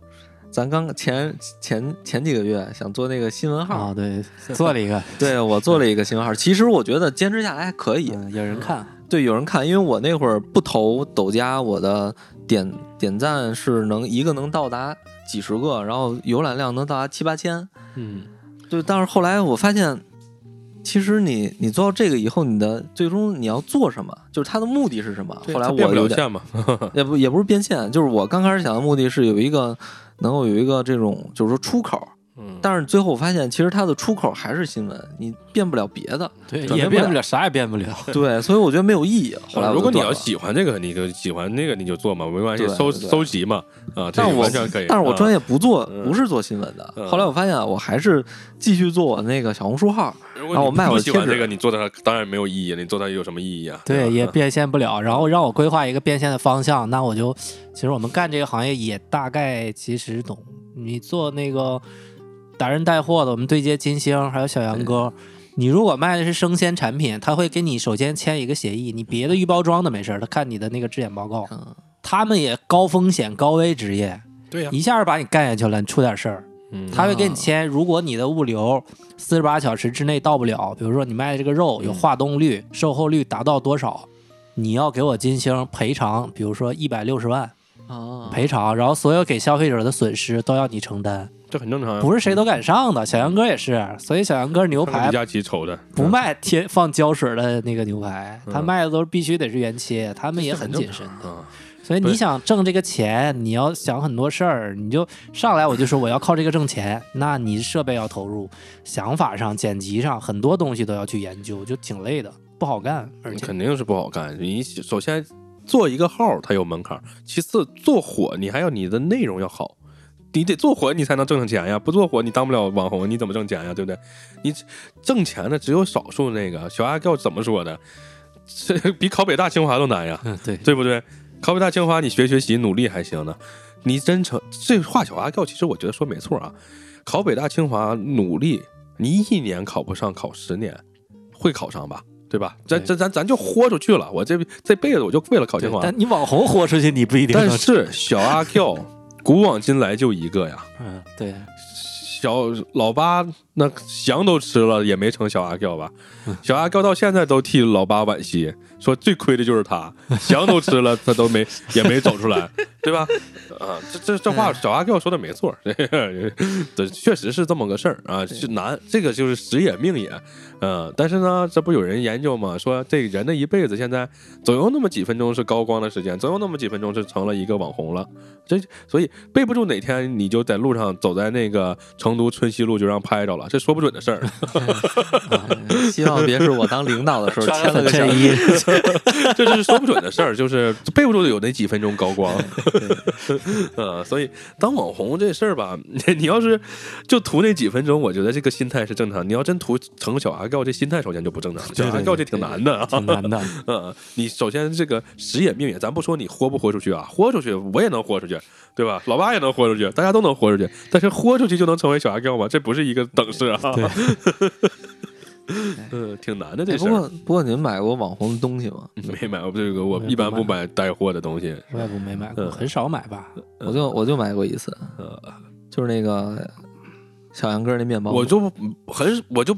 咱刚前前前几个月想做那个新闻号，啊，对，做了一个，对我做了一个新闻号。其实我觉得坚持下来还可以，嗯有人看，对，有人看，因为我那会儿不投抖加，我的点点赞是能一个能到达几十个，然后浏览量能到达七八千。嗯，对，但是后来我发现，其实你你做到这个以后，你的最终你要做什么，就是它的目的是什么？后来我有点不了线嘛，也不也不是变现，就是我刚开始想的目的是有一个能够有一个这种就是说出口，嗯，但是最后我发现其实它的出口还是新闻，你变不了别的。对，也变不了，啥也变不了。对，所以我觉得没有意义。后来我如果你要喜欢这个，你就喜欢那个，你就做嘛，没关系，对收对收集嘛，啊，这个但我完全可以。但是我专业，不做，嗯不是做新闻的。嗯后来我发现啊，我还是继续做我那个小红书号。如然后我卖我的贴纸喜欢这个，你做它当然没有意义，你做它有什么意义啊？对，也变现不了。然后让我规划一个变现的方向，那我就，其实我们干这个行业也大概其实懂。你做那个达人带货的，我们对接金星还有小杨哥。你如果卖的是生鲜产品，他会给你首先签一个协议，你别的预包装的没事儿，他看你的那个质检报告。嗯，他们也高风险高危职业，对呀，一下把你干下去了，你出点事儿，嗯他会给你签，如果你的物流四十八小时之内到不了，比如说你卖的这个肉有化冻率、售后率达到多少，你要给我金星赔偿，比如说一百六十万啊，赔偿，然后所有给消费者的损失都要你承担。这很正常呀。不是谁都敢上的。小杨哥也是，所以小杨哥牛排李佳琦瞅的不卖贴放胶水的那个牛排，他嗯卖的都是必须得是原切，他们也很谨慎的。啊，所以你想挣这个钱，你要想很多事儿，你就上来我就说我要靠这个挣钱，那你设备要投入，想法上、剪辑上很多东西都要去研究，就挺累的，不好干，而且肯定是不好干。你首先做一个号，它有门槛；其次做火，你还要你的内容要好。你得做火，你才能挣上钱呀！不做火，你当不了网红，你怎么挣钱呀？对不对？你挣钱的只有少数那个。小阿 Q 怎么说的？这 比考北大清华都难呀！嗯对，对不对？考北大清华，你学学习努力还行呢。你真成这话小阿 Q，其实我觉得说没错啊。考北大清华努力，你一年考不上，考十年会考上吧？对吧？咱咱咱咱就豁出去了。我这这辈子我就为了考清华。但你网红豁出去，你不一定但是小阿告古往今来就一个呀，嗯对，小老八那翔都吃了也没成小阿告吧？小阿告到现在都替老八惋惜，说最亏的就是他，翔都吃了他都没也没走出来，对吧？啊，这这这话小阿告说的没错，这确实是这么个事儿啊，是难，这个就是时也命也，嗯，但是呢，这不有人研究嘛？说这人的一辈子现在总有那么几分钟是高光的时间，总有那么几分钟是成了一个网红了，这所以备不住哪天你就在路上走在那个成都春熙路就让拍着了，这说不准的事儿。希望别是我当领导的时候穿签了个小个衬衣，这是说不准的事儿，就是备不住有那几分钟高光。呃，所以当网红这事儿吧，你要是就图那几分钟，我觉得这个心态是正常。你要真图成小阿告，这心态首先就不正常。小阿告这挺难的啊。挺难的。嗯，你首先这个时也命也，咱不说你豁不豁出去啊，豁出去我也能豁出去，对吧？老八也能豁出去，大家都能豁出去，但是豁出去就能成为小阿告吗？这不是一个等式啊。对 嗯，挺难的这事儿。过不过您买过网红的东西吗？没买过这个，我一般不买带货的东西。我也不没买过，嗯很少买吧。我就我就买过一次，呃，就是那个小杨哥那面包，我就很我就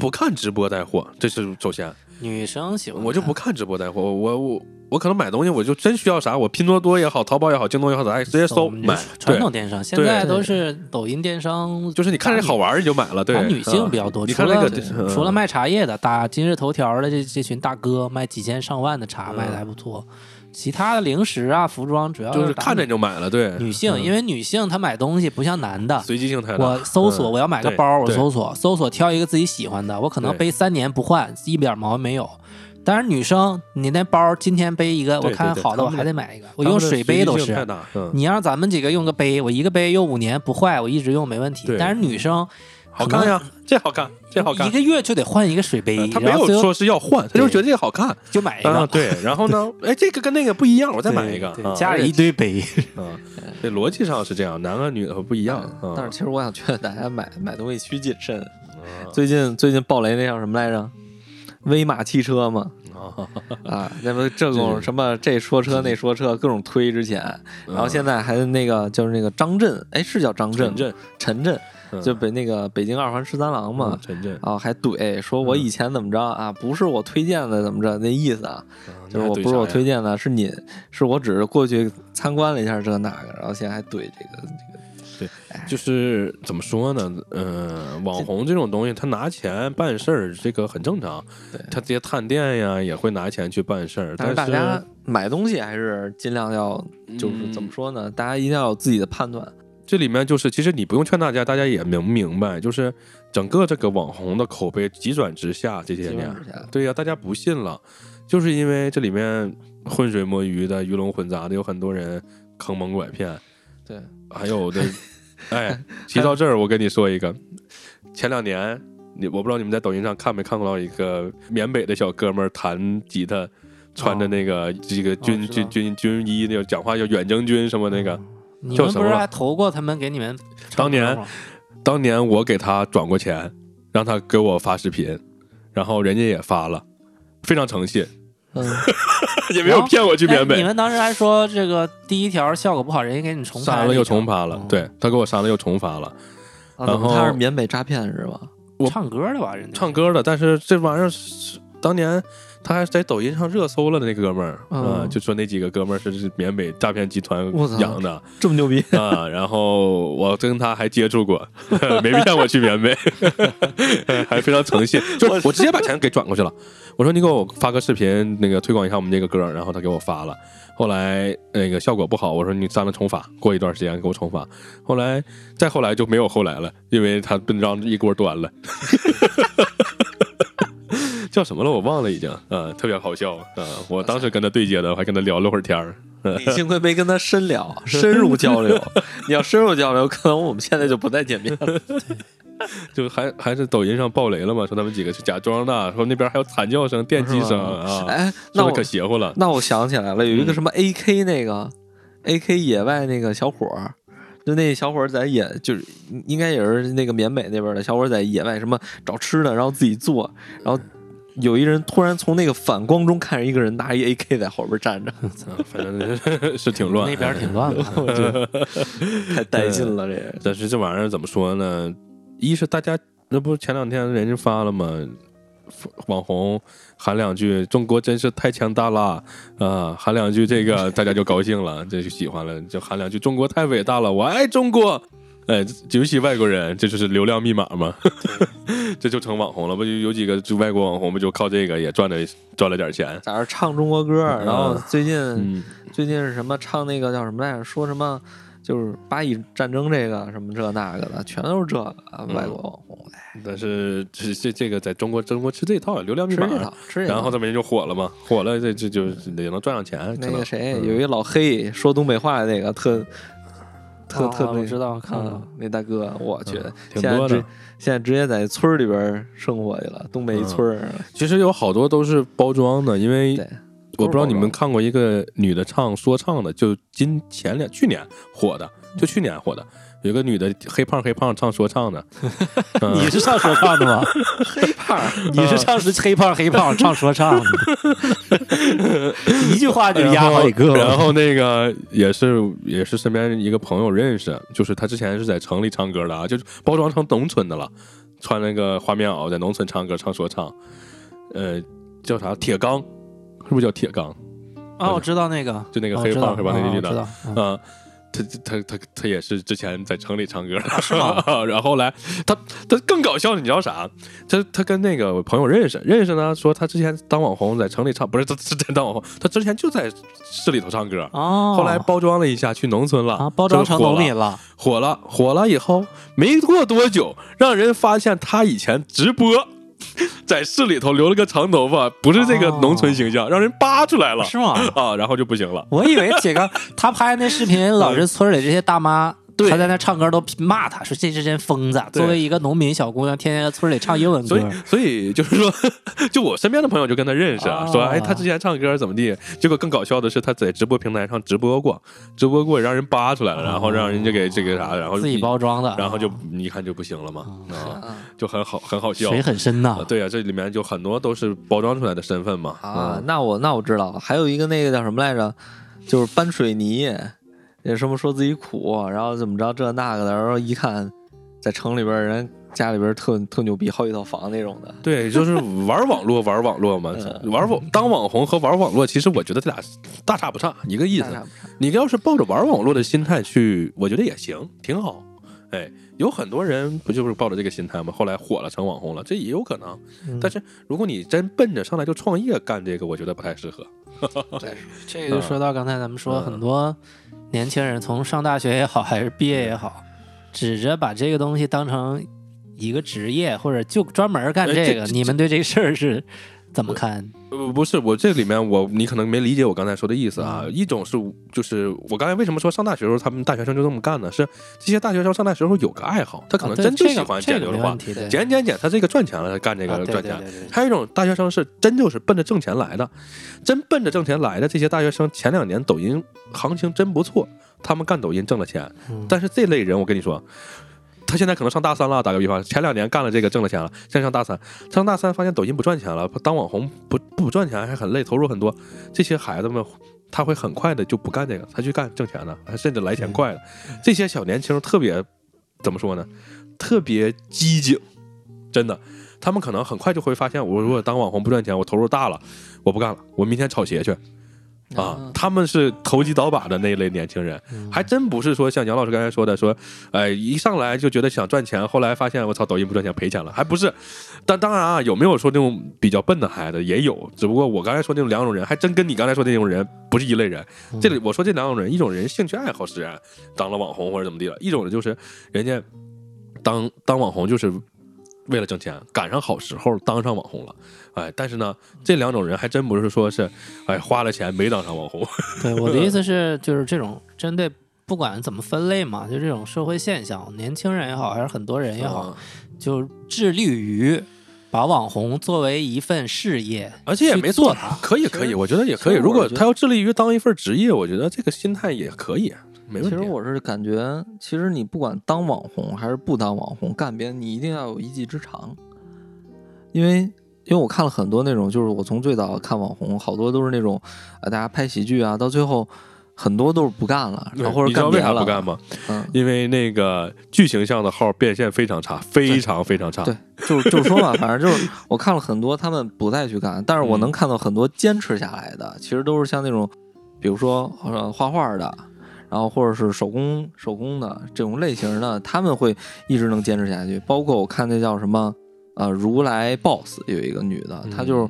不看直播带货，这是首先，女生喜欢，我就不看直播带货，我我我可能买东西，我就真需要啥，我拼多多也好，淘宝也好，京东也好，咱直接搜买。传，统电商，现在都是抖音电商，就是你看这好玩儿你就买了，对，女性嗯比较多。你除了看那个嗯除了卖茶叶的，打今日头条的这这群大哥卖几千上万的茶嗯。卖的还不错，其他的零食啊、服装主要就是看着你就买了，对，女性，嗯因为女性她买东西不像男的。随机性太大。我搜索嗯我要买个包，我搜索搜索挑一个自己喜欢的，我可能背三年不换，一点毛病没有。但是女生，你那包今天背一个，我看好的我还得买一个。我用水杯都是你让咱们几个用个杯，我一个杯用五年不坏，我一直用没问题。但是女生好看呀，这好看，这好看。一。个月就得换一个水杯呃，他没有说是要换，他就是觉得这个好看。就买一啊，个，对。然后呢，哎，这个跟那个不一样，我再买一个。家里一堆杯，嗯，这逻辑上是这样，男的女的不一样。啊。但是其实我想劝大家买买东西需谨慎。啊最近最近暴雷那叫什么来着？威马汽车嘛，啊。啊，那不这种什么这说车那说车各种推之前，然后现在还那个就是那个张震，哎，是叫张震，陈震。陈震，嗯就北那个北京二环十三郎嘛嗯，陈震，啊，还怼说我以前怎么着啊，不是我推荐的怎么着那意思啊，就是我不是我推荐的，是你，是我只是过去参观了一下这那个，然后现在还怼这个这个，对就是怎么说呢？嗯、网红这种东西，他拿钱办事儿，这个很正常。对他这些探店呀，也会拿钱去办事儿。但是是大家买东西还是尽量要，就是怎么说呢？大家一定要有自己的判断。这里面就是，其实你不用劝大家，大家也明明白，就是整个这个网红的口碑急转直下这些年。对呀、大家不信了，就是因为这里面浑水摸鱼的、鱼龙混杂的，有很多人坑蒙拐骗。对，还有的，哎，提到这儿，我跟你说一个，前两年你我不知道你们在抖音上看没看到一个缅北的小哥们儿弹吉他，穿着那个这个军、哦军军军衣，那个讲话叫远征军什么那个。你们不是还投过他们给你们当年当年我给他转过钱，让他给我发视频，然后人家也发了，非常诚信，嗯，也没有骗我去缅北。哎你们当时还说这个第一条效果不好，人家给你重发删了又重发了，嗯对他给我删了又重发了。啊，然后他是缅北诈骗是吧？我唱歌的吧？人家唱歌的，但是这玩意儿是当年他还在抖音上热搜了的那哥们儿。啊、嗯就说那几个哥们儿是是缅北诈骗集团养的。这么牛逼，啊，然后我跟他还接触过，没骗我去缅北，还非常诚信，就是我直接把钱给转过去了。我说你给我发个视频，那个推广一下我们这个歌，然后他给我发了。后来那个效果不好，我说你删了重发，过一段时间给我重发。后来再后来就没有后来了，因为他笨账一锅端了。叫什么了？我忘了已经，嗯，特别好笑，嗯，我当时跟他对接的，我还跟他聊了会儿天儿，你幸亏没跟他深聊、深入交流。你要深入交流，可能我们现在就不再见面了。就还还是抖音上爆雷了嘛，说他们几个是假装的，说那边还有惨叫声、电击声啊，哎，那我可邪乎了。那我想起来了，有一个什么 AK 那个、AK 野外那个小伙儿，就那小伙儿在野，就是应该也是那个缅北那边的小伙儿在野外什么找吃的，然后自己做，然后有一人突然从那个反光中看着一个人拿一 AK 在后边站着，啊反正是是挺乱，那边挺乱的。我觉得 太带劲了，这个。但是这玩意儿怎么说呢？一是大家那不是前两天人家发了吗？网红喊两句“中国真是太强大了”啊，喊两句这个大家就高兴了，这就喜欢了，就喊两句“中国太伟大了，我爱中国”。哎，尤其外国人，这就是流量密码嘛，这就成网红了。不就有几个就外国网红，不就靠这个也赚了赚了点钱？在那唱中国歌，然后最近、嗯，最近是什么唱那个叫什么来着？说什么就是巴以战争这个什么这那个的，全都是这个嗯外国网红，哎，但是这这这个在中国中国吃这套流量密码，吃这套，吃这套。然后他们人就火了嘛，火了这这就也能赚上钱。那个谁，嗯有一老黑说东北话的那个，特特哦特别知道看了嗯那大哥，我去嗯，挺现在直多的现在直接在村儿里边生活去了，东北一村儿，其实有好多都是包装的，因为对，我不知道你们看过一个女的唱说唱的，就今前两去年火的，就去年火的，有个女的黑胖黑胖唱说唱的，嗯。你是唱说唱的吗？黑胖，你是唱是黑胖黑胖唱说唱的，一句话就压好几个。然后那个也是也是身边一个朋友认识，就是他之前是在城里唱歌的啊，就是包装成农村的了，穿那个花棉袄在农村唱歌唱说唱，呃，叫啥？铁刚，是不是叫铁钢？啊，我知道那个，就那个黑胖是吧？那个女的嗯啊，他他他他也是之前在城里唱歌，是吗？然后后来他他更搞笑，你知道啥？他他跟那个朋友认识，认识呢，说他之前当网红在城里唱，不是他之前当网红，他之前就在市里头唱歌，哦，后来包装了一下去农村了，啊包装成农民了，火了，火了以后没过多久，让人发现他以前直播。在市里头留了个长头发，不是这个农村形象，让人扒出来了是吗？啊，然后就不行了。我以为铁哥他拍那视频，老是村里这些大妈。对他在那唱歌都骂他，说这是真疯子。作为一个农民小姑娘，天天在村里唱英文歌所以，所以就是说，就我身边的朋友就跟他认识，啊，哦说哎，他之前唱歌怎么地？结果更搞笑的是，他在直播平台上直播过，直播过让人扒出来了，然后让人家给这个啥，然后自己包装的，然后就你一看就不行了嘛，就很好，很好笑。水很深呐啊。对啊，这里面就很多都是包装出来的身份嘛。啊嗯，那我那我知道了，还有一个那个叫什么来着，就是搬水泥，也什么说自己苦，然后怎么着这那个的，然后一看在城里边人家里边特特牛逼，好几套房那种的，对，就是玩网络，玩网络嘛，嗯玩网当网红和玩网络，其实我觉得这俩大差不差，一个意思你要是抱着玩网络的心态去，我觉得也行，挺好。哎，有很多人不就是抱着这个心态吗？后来火了，成网红了，这也有可能。嗯但是如果你真奔着上来就创业干这个，我觉得不太适合。这个就说到刚才咱们说，嗯很多年轻人从上大学也好，还是毕业也好，指着把这个东西当成一个职业，或者就专门干这个。哎这这你们对这个事儿是怎么看？呃，不是，我这里面我你可能没理解我刚才说的意思啊。一种是就是我刚才为什么说上大学的时候他们大学生就这么干呢？是这些大学生上大学时候有个爱好，他可能真就喜欢剪流的话个没问，题，对剪剪剪，他这个赚钱了，他干这个赚钱。对对对还有一种大学生是真就是奔着挣钱来的，真奔着挣钱来的这些大学生，前两年抖音行情真不错，他们干抖音挣了钱。嗯但是这类人，我跟你说，他现在可能上大三了，打个比方，前两年干了这个挣了钱了，现在上大三，上大三发现抖音不赚钱了，当网红不不赚钱还很累，投入很多，这些孩子们。他会很快的就不干这个，他去干挣钱的，甚至来钱快的。这些小年轻特别怎么说呢？特别机警，真的。他们可能很快就会发现，我如果当网红不赚钱，我投入大了，我不干了，我明天炒鞋去啊。他们是投机倒把的那一类年轻人，嗯还真不是说像杨老师刚才说的，说，哎，一上来就觉得想赚钱，后来发现我操，抖音不赚钱赔钱了，还不是。但当然啊，有没有说那种比较笨的孩子也有，只不过我刚才说那种两种人，还真跟你刚才说的那种人不是一类人。这里我说这两种人，一种人兴趣爱好使然当了网红或者怎么地了，一种人就是人家当当网红就是为了挣钱，赶上好时候当上网红了，哎，但是呢，这两种人还真不是说是哎花了钱没当上网红，对，我的意思是，就是这种针对不管怎么分类嘛，就这种社会现象，年轻人也好，还是很多人也好，就致力于把网红作为一份事业，而且也没做它。可以可以，我觉得也可以。如果他要致力于当一份职业，我觉得这个心态也可以，没问题。其实我是感觉，其实你不管当网红还是不当网红，干别的你一定要有一技之长，因为因为我看了很多那种，就是我从最早看网红，好多都是那种啊，大家拍喜剧啊，到最后很多都是不干了，然后或者干别了，啥不干吗？嗯，因为那个剧情上的号变现非常差，非常非常差。对，就是就是说嘛，反正就是我看了很多，他们不再去干，但是我嗯能看到很多坚持下来的，其实都是像那种，比如说呃画画的，然后或者是手工手工的这种类型的，他们会一直能坚持下去。包括我看那叫什么呃如来 boss 有一个女的，她就是。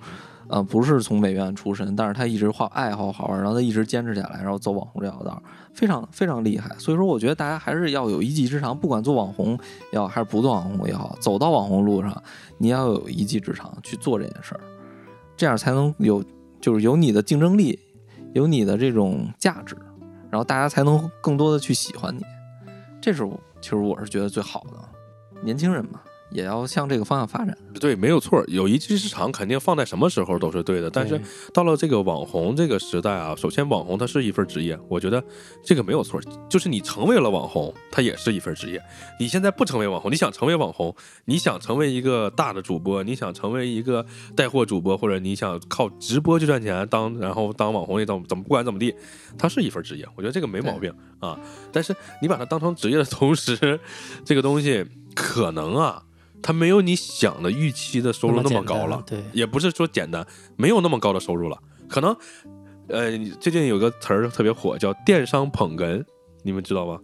呃，不是从美院出身，但是她一直画爱好好玩，然后她一直坚持下来，然后走网红这条道，非常非常厉害。所以说，我觉得大家还是要有一技之长，不管做网红也好，还是不做网红也好，走到网红路上，你要有一技之长去做这件事儿，这样才能有就是有你的竞争力，有你的这种价值，然后大家才能更多的去喜欢你。这是我其实我是觉得最好的。年轻人嘛，也要向这个方向发展。对，没有错，有一技之长肯定放在什么时候都是对的。但是到了这个网红这个时代啊，首先网红它是一份职业，我觉得这个没有错。就是你成为了网红，它也是一份职业。你现在不成为网红，你想成为网红，你想成为一个大的主播，你想成为一个带货主播，或者你想靠直播去赚钱，当然后当网红也怎怎么不管怎么地，它是一份职业，我觉得这个没毛病啊。但是你把它当成职业的同时，这个东西可能啊，它没有你想的预期的收入那么高了。对，也不是说简单，没有那么高的收入了。可能，呃，最近有个词儿特别火，叫电商捧哏，你们知道吗？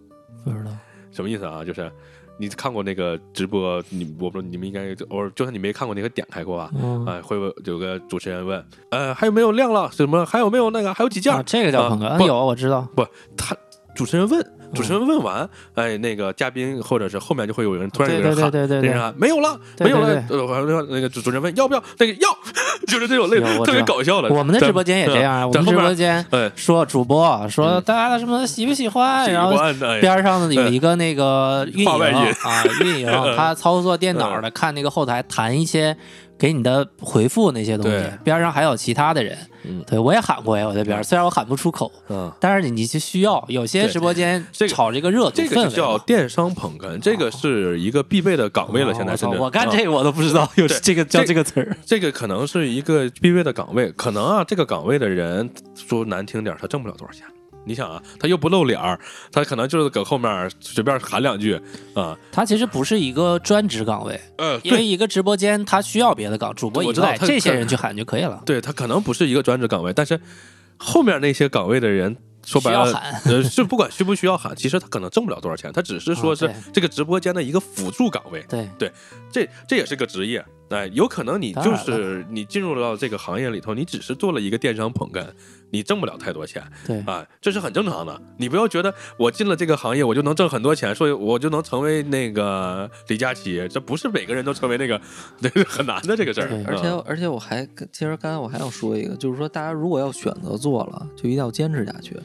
不知道。什么意思啊？就是你看过那个直播，你我不知道你们应该偶尔就算你没看过，你可点开过吧？嗯哎、会问有个主持人问，呃，还有没有量了？什么？还有没有那个？还有几件？啊，这个叫啊捧哏，有我知道。不他主持人问，主持人问完，哎，那个嘉宾或者是后面就会有人突然对有人喊，对对对对对那人喊没有了，没有了。呃，完了那个主主持人问要不要？那个要，就是这种类特别搞笑的。我们的直播间也这样啊，我们直播间哎，说主播说嗯大家什么喜不喜欢，然后边上呢有一个那个运营啊，运营 他操作电脑的，看那个后台弹一些给你的回复那些东西，边上还有其他的人嗯，对我也喊过呀，我在边上，虽然我喊不出口，嗯，但是你你就需要有些直播间炒这个热度这个。叫电商捧哏，这个是一个必备的岗位了。哦现在甚至啊我干这个我都不知道有这个叫这这个词儿。这个可能是一个必备的岗位，可能啊，这个岗位的人说难听点，他挣不了多少钱。你想啊，他又不露脸儿，他可能就是搁后面随便喊两句啊，他其实不是一个专职岗位，呃，因为一个直播间他需要别的岗，主播以外这些人去喊就可以了。对他可能不是一个专职岗位，但是后面那些岗位的人说白了，喊呃，是不管需不需要喊，其实他可能挣不了多少钱，他只是说是这个直播间的一个辅助岗位，对，这这也是个职业。哎，有可能你就是你进入到这个行业里头，你只是做了一个电商捧哏，你挣不了太多钱对啊，这是很正常的。你不要觉得我进了这个行业我就能挣很多钱，所以我就能成为那个李佳琦，这不是每个人都成为那个，这是很难的这个事儿。而且啊而且我还其实刚才我还想说一个，就是说大家如果要选择做了，就一定要坚持下去，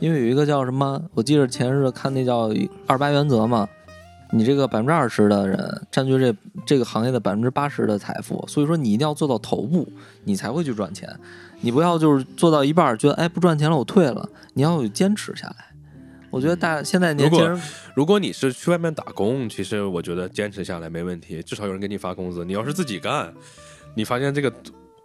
因为有一个叫什么，我记得前日看那叫二八原则嘛，你这个百分之二十的人占据这这个行业的百分之八十的财富，所以说你一定要做到头部，你才会去赚钱，你不要就是做到一半儿觉得哎不赚钱了我退了，你要有坚持下来。我觉得大现在年轻人如果你是去外面打工，其实我觉得坚持下来没问题，至少有人给你发工资。你要是自己干，你发现这个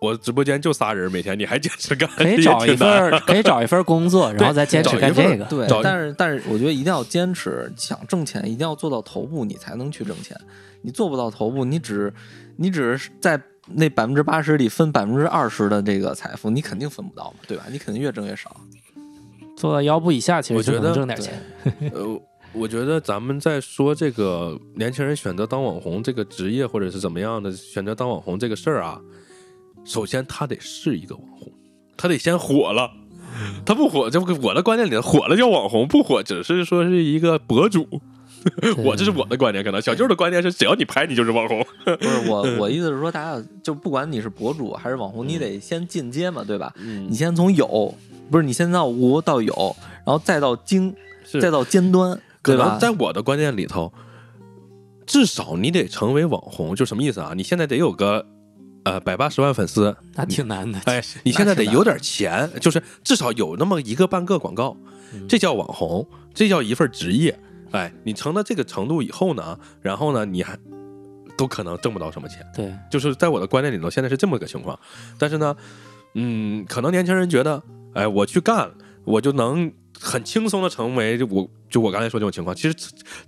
我直播间就仨人，每天你还坚持干，可以找一份儿，可以找一份儿工作，然后再坚持干这个。对，但是但是我觉得一定要坚持，想挣钱一定要做到头部，你才能去挣钱。你做不到头部，你只你只是在那百分之八十里分百分之二十的这个财富，你肯定分不到嘛，对吧？你肯定越挣越少。做到腰部以下，其实就能我觉得对挣点钱。呃，我觉得咱们在说这个年轻人选择当网红这个职业，或者是怎么样的选择当网红这个事儿啊，首先他得是一个网红，他得先火了。他不火，就我的观念里，火了叫网红，不火只是说是一个博主。我这是我的观点，可能小舅的观点是，只要你拍，你就是网红。不是我，我意思是说，大家就不管你是博主还是网红，你得先进阶嘛，对吧？嗯你先从有，不是你先到无到有，然后再到精，再到尖端，对吧？在我的观念里头，至少你得成为网红，就什么意思啊？你现在得有个呃百八十万粉丝，那挺难的。哎，你现在得有点钱，就是至少有那么一个半个广告，嗯这叫网红，这叫一份职业。哎，你成了这个程度以后呢，然后呢，你还都可能挣不到什么钱。对，就是在我的观念里头，现在是这么个情况。但是呢，嗯，可能年轻人觉得，哎，我去干，我就能很轻松的成为就我就我刚才说这种情况。其实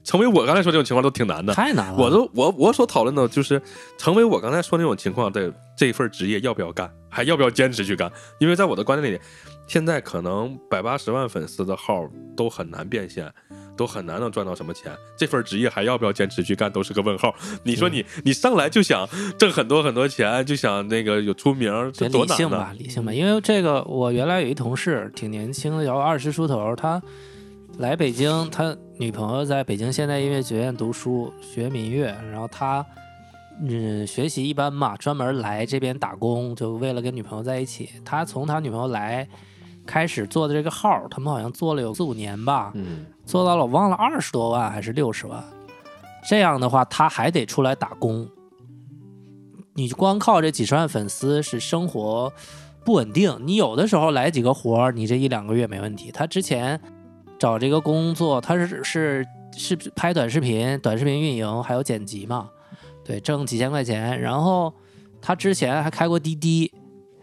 成为我刚才说这种情况都挺难的。太难了。我都我我所讨论的就是成为我刚才说那种情况的这份职业要不要干，还要不要坚持去干？因为在我的观念里，现在可能百八十万粉丝的号都很难变现，都很难能赚到什么钱。这份职业还要不要坚持去干，都是个问号。你说你你上来就想挣很多很多钱，就想那个有出名，这得多难呢理性吧？，理性吧。因为这个，我原来有一同事挺年轻的，然后二十出头，他来北京，他女朋友在北京现代音乐学院读书，学民乐，然后他嗯学习一般嘛，专门来这边打工，就为了跟女朋友在一起。他从他女朋友来开始做的这个号，他们好像做了有四五年吧，嗯，做到了我忘了二十多万还是六十万。这样的话，他还得出来打工。你光靠这几十万粉丝是生活不稳定。你有的时候来几个活儿，你这一两个月没问题。他之前找这个工作，他是是是拍短视频、短视频运营还有剪辑嘛，对，挣几千块钱。然后他之前还开过滴滴，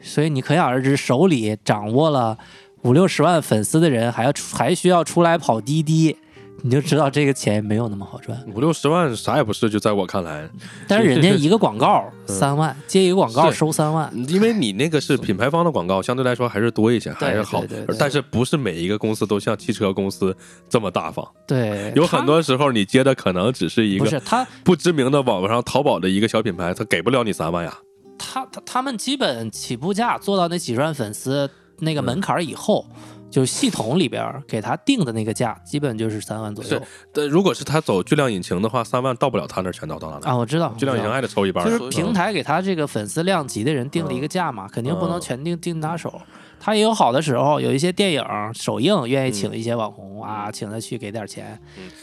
所以你可想而知，手里掌握了五六十万粉丝的人，还要出还需要出来跑滴滴，你就知道这个钱没有那么好赚。五六十万啥也不是，就在我看来，但是人家一个广告 三万，接一个广告收三万，因为你那个是品牌方的广告，相对来说还是多一些，还是好对对对。但是不是每一个公司都像汽车公司这么大方？对，有很多时候你接的可能只是一个不是他不知名的网上淘宝的一个小品牌，他给不了你三万呀。他他他们基本起步价做到那几十万粉丝那个门槛儿以后，就系统里边给他定的那个价，基本就是三万左右是但如果是他走巨量引擎的话，三万到不了他那儿全到到哪啊，我知道，巨量引擎还得抽一半儿。就是平台给他这个粉丝量级的人定了一个价嘛，肯定不能全定定他手。他也有好的时候，有一些电影首映愿意请一些网红啊，请他去给点钱，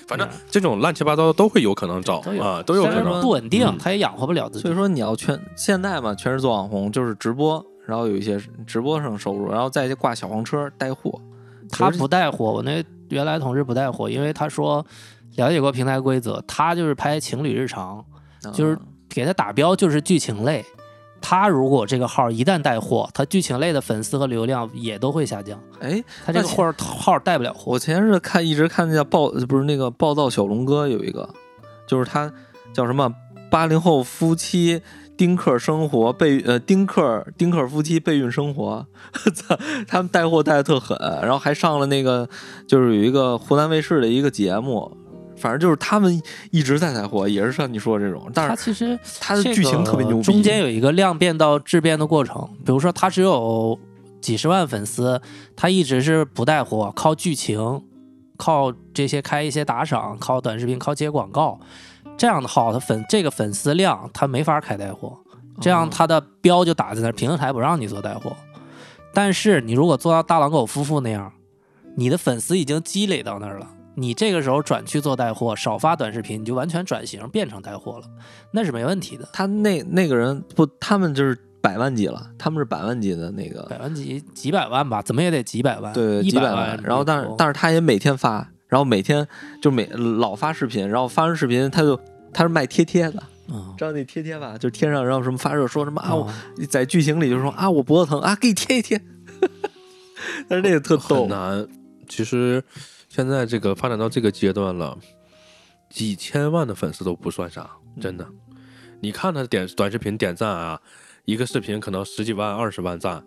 反正这种乱七八糟的都会有可能找啊，都有可能。不稳定嗯，他也养活不了自己所以。说你要全现在嘛，全是做网红，就是直播，然后有一些直播上收入，然后再挂小黄车带货。他不带货，我那原来同事不带货，因为他说了解过平台规则，他就是拍情侣日常，就是嗯给他打标就是剧情类。他如果这个号一旦带货，他剧情类的粉丝和流量也都会下降。哎，他这个号号带不了货。我前日看一直看那叫暴不是那个暴躁小龙哥有一个，就是他叫什么八零后夫妻丁克生活备呃丁克丁克夫妻备孕生活，操，他们带货带的特狠，然后还上了那个就是有一个湖南卫视的一个节目。反正就是他们一直在带货，也是像你说的这种，但是他其实这他的剧情特别牛逼。中间有一个量变到质变的过程。比如说，他只有几十万粉丝，他一直是不带货，靠剧情，靠这些开一些打赏，靠短视频，靠接广告，这样的号，他粉这个粉丝量他没法开带货，这样嗯他的标就打在那儿，平台不让你做带货。但是你如果做到大狼狗夫妇那样，你的粉丝已经积累到那儿了。你这个时候转去做带货，少发短视频，你就完全转型变成带货了，那是没问题的。他那那个人不，他们就是百万级了，他们是百万级的那个百万级几百万吧，怎么也得几百万，对，几百万。然后，但是但是是他也每天发，然后每天就每老发视频，然后发完视频他就他是卖贴贴的，嗯，知道那贴贴吧？就贴上，然后什么发热说什么啊，我哦在剧情里就说啊，我脖子疼啊，给你贴一贴。但是那个特逗很，难。其实现在这个发展到这个阶段了，几千万的粉丝都不算啥，真的。你看他点短视频点赞啊，一个视频可能十几万、二十万赞，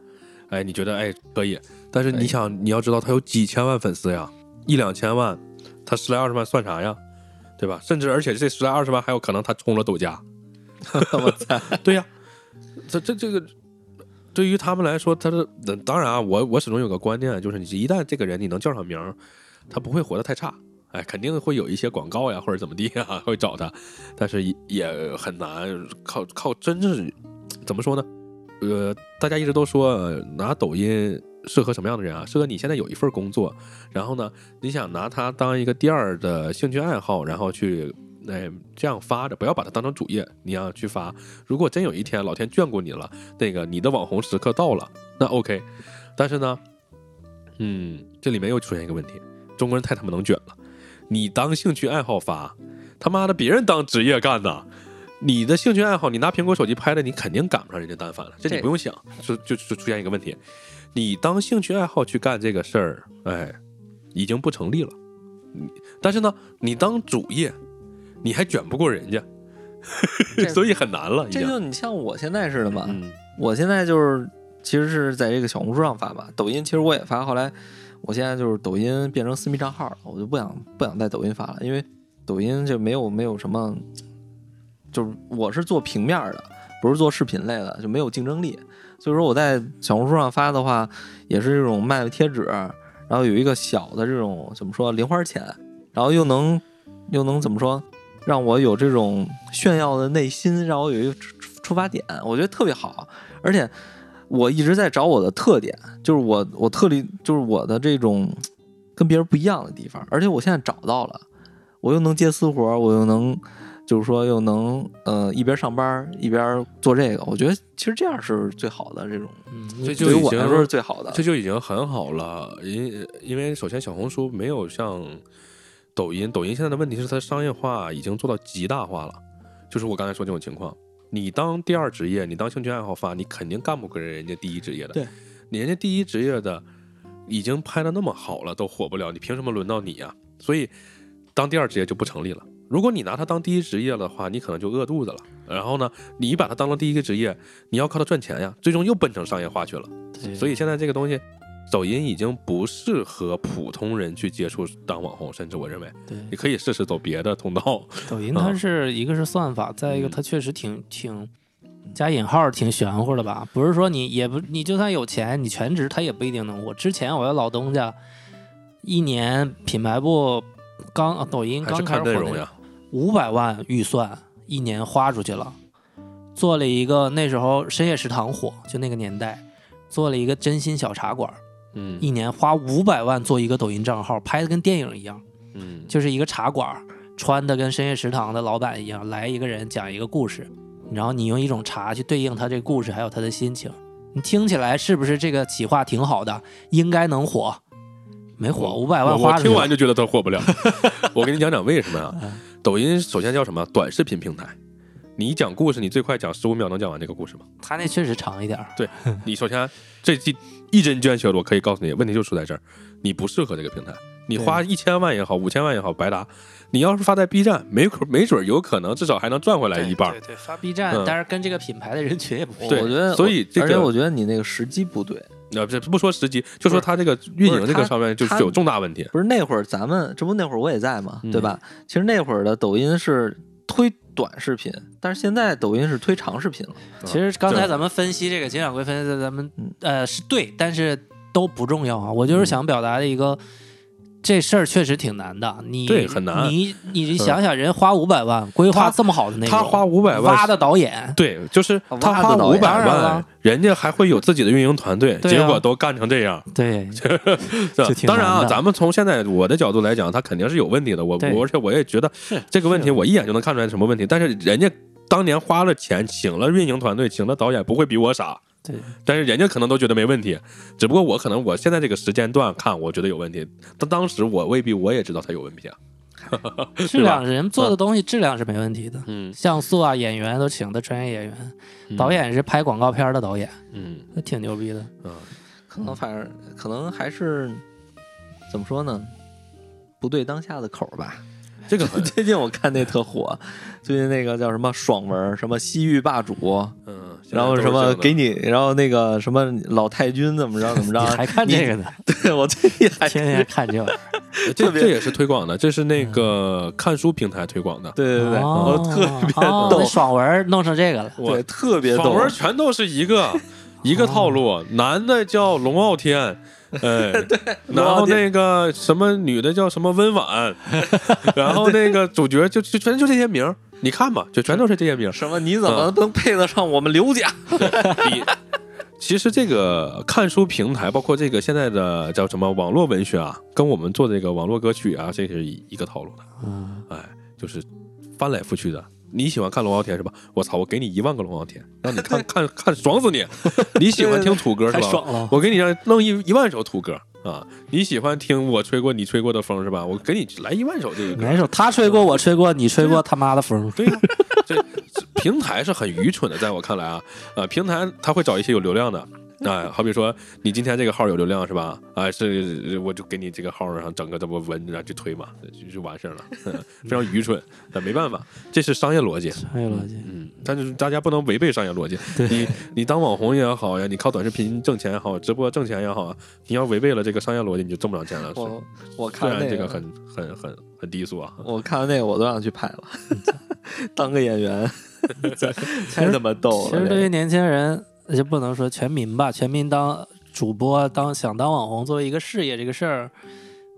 哎，你觉得哎可以，但是你想你要知道他有几千万粉丝呀，一两千万，他十来二十万算啥呀？对吧？甚至而且这十来二十万还有可能他充了抖加，我操，对呀，这这这个对于他们来说，他的当然啊，我我始终有个观念，就是你一旦这个人你能叫上名，他不会活得太差。哎，肯定会有一些广告呀，或者怎么地啊，会找他，但是也也很难靠靠真正怎么说呢？呃，大家一直都说、呃拿抖音适合什么样的人啊？适合你现在有一份工作，然后呢，你想拿它当一个第二的兴趣爱好，然后去哎这样发着，不要把它当成主业，你要去发。如果真有一天老天眷顾你了，那个你的网红时刻到了，那 OK。但是呢，嗯，这里面又出现一个问题，中国人太他妈能卷了。你当兴趣爱好发，他妈的别人当职业干呐！你的兴趣爱好，你拿苹果手机拍的，你肯定赶不上人家单反了，这你不用想，就就就出现一个问题，你当兴趣爱好去干这个事儿，哎，已经不成立了。你但是呢，你当主业，你还卷不过人家，这 所以很难了，这就你像我现在似的嘛，嗯我现在就是其实是在这个小红书上发吧，抖音其实我也发，后来我现在就是抖音变成私密账号了，我就不想不想在抖音发了，因为抖音就没有没有什么，就是我是做平面的，不是做视频类的，就没有竞争力。所以说我在小红书上发的话，也是这种卖贴纸，然后有一个小的这种怎么说零花钱，然后又能又能怎么说，让我有这种炫耀的内心，让我有一个出出发点，我觉得特别好。而且我一直在找我的特点，就是我我特例就是我的这种跟别人不一样的地方，而且我现在找到了，我又能接私活，我又能就是说又能呃一边上班一边做这个，我觉得其实这样是最好的这种，嗯，这就对于已经我来说是最好的。这就已经很好了，因因为首先小红书没有像抖音，抖音现在的问题是它商业化已经做到极大化了，就是我刚才说这种情况，你当第二职业，你当兴趣爱好发，你肯定干不过人家第一职业的。对，你人家第一职业的已经拍的那么好了，都火不了，你凭什么轮到你呀、所以当第二职业就不成立了。如果你拿它当第一职业的话，你可能就饿肚子了。然后呢，你把它当了第一个职业，你要靠它赚钱呀，最终又奔成商业化去了。对所以现在这个东西，抖音已经不适合普通人去接触当网红，甚至我认为对你可以试试走别的通道。抖音它是一个是算法，再一个嗯它确实挺挺加引号挺玄乎的吧？不是说你也不你就算有钱，你全职它也不一定能火。之前我的老东家一年品牌部刚啊抖音刚开始火看内容呀，五百万预算一年花出去了，做了一个那时候深夜食堂火，就那个年代做了一个真心小茶馆，嗯一年花五百万做一个抖音账号，拍的跟电影一样。嗯，就是一个茶馆，穿的跟深夜食堂的老板一样，来一个人讲一个故事，然后你用一种茶去对应他这个故事，还有他的心情，你听起来是不是这个企划挺好的？应该能火，没火，五百万我我花了听完就觉得他火不了。我给你讲讲为什么呀 嗯？抖音首先叫什么？短视频平台。你讲故事，你最快讲十五秒能讲完这个故事吗？他那确实长一点儿，你首先这一一针见血的，我可以告诉你，问题就出在这儿，你不适合这个平台。你对花一千万也好，五千万也好，白搭。你要是发在 B 站，没可没准儿有可能，至少还能赚回来一半儿对。对，发 B 站，嗯但是跟这个品牌的人群也不一样。对我觉得，所以这个而且我觉得你那个时机不对。呃，不不说时机，就说它这个运营这个上面就是有重大问题。不是那会儿咱们，这不那会儿我也在嘛，嗯对吧？其实那会儿的抖音是推短视频，但是现在抖音是推长视频了。其实刚才咱们分析这个金掌柜分析的，咱们嗯呃是对，但是都不重要啊。我就是想表达的一个，这事儿确实挺难的。你对很难你你想想，人花五百万规划这么好的内容，他花五百万挖的导演，对，就是他花五百万，人家还会有自己的运营团队，啊结果都干成这样。对，是吧就挺当然啊，咱们从现在我的角度来讲，他肯定是有问题的。我我而且我也觉得这个问题，我一眼就能看出来什么问题。但是人家当年花了钱，请了运营团队，请了导演，不会比我傻。对，但是人家可能都觉得没问题，只不过我可能我现在这个时间段看，我觉得有问题。但当时我未必我也知道他有问题啊。质量人做的东西质量是没问题的，嗯像素啊，演员都请的专业演员，嗯导演是拍广告片的导演，嗯那挺牛逼的。嗯，可能反正可能还是怎么说呢？不对当下的口儿吧。这个很 最近我看那特火，最近那个叫什么爽文，什么西域霸主，嗯，然后什么给你，然后那个什么老太君怎么着 怎么着，还看这个呢？对我最近还天天看这个。这这也是推广的，这是那个看书平台推广的。对对对，我哦特别逗爽文弄成这个了。对特别爽逗，文全都是一个一个套路，男的叫龙傲天。哎，对，然后那个什么女的叫什么温婉，然后那个主角就就全就这些名儿，你看吧，就全都是这些名。什么你怎么能配得上我们刘家？比其实这个看书平台，包括这个现在的叫什么网络文学啊，跟我们做这个网络歌曲啊，这是一一个套路的。嗯，哎，就是翻来覆去的。你喜欢看龙傲天是吧？我操，我给你一万个龙傲天，让你看 看看爽死你！你喜欢听土歌是吧？爽了。我给你让弄一一万首土歌啊！你喜欢听我吹过你吹过的风是吧？我给你来一万首这个歌。哪首他吹过，我吹过，你吹过，他妈的风。对呀、这这平台是很愚蠢的，在我看来啊，呃，平台他会找一些有流量的。哎，好比说你今天这个号有流量是吧？啊，是我就给你这个号上整个这么文，然后去推嘛，就就完事儿了，嗯 非常愚蠢。但没办法，这是商业逻辑。商业逻辑。嗯，但是大家不能违背商业逻辑。你你当网红也好呀，你靠短视频挣钱也好，直播挣钱也好，你要违背了这个商业逻辑，你就挣不了钱了。我我虽看那然这个很很很很低俗啊。我看完那个我都想去拍了，当个演员，太他妈逗了。其实对于年轻人，就不能说全民吧，全民当主播、当想当网红作为一个事业这个事儿，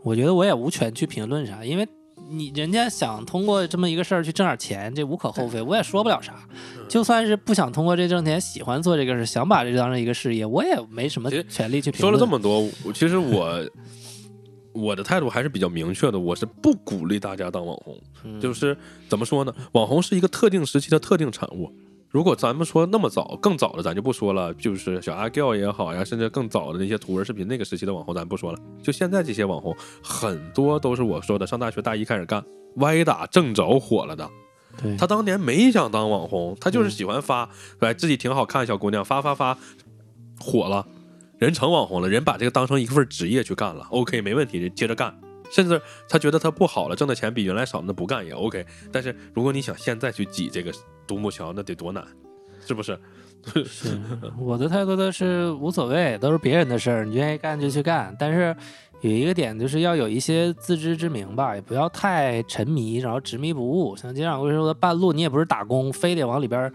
我觉得我也无权去评论啥，因为你人家想通过这么一个事儿去挣点钱，这无可厚非，我也说不了啥。就算是不想通过这挣钱，喜欢做这个事，想把这当成一个事业，我也没什么权利去评论说。了这么多，其实我 我的态度还是比较明确的，我是不鼓励大家当网红。嗯，就是怎么说呢？网红是一个特定时期的特定产物。如果咱们说那么早、更早的，咱就不说了。就是小阿 Giao 也好呀，甚至更早的那些图文视频那个时期的网红，咱不说了。就现在这些网红，很多都是我说的，上大学大一开始干，歪打正着火了的。对，他当年没想当网红，他就是喜欢发，对，自己挺好看，小姑娘发发发，火了，人成网红了，人把这个当成一份职业去干了，OK，没问题，人接着干。甚至他觉得他不好了，挣的钱比原来少，那不干也 OK。但是如果你想现在去挤这个独木桥，那得多难，是不是？是我的态度都是无所谓，都是别人的事儿，你愿意干就去干。但是有一个点就是要有一些自知之明吧，也不要太沉迷，然后执迷不悟。像金掌柜说的，半路你也不是打工，非得往里边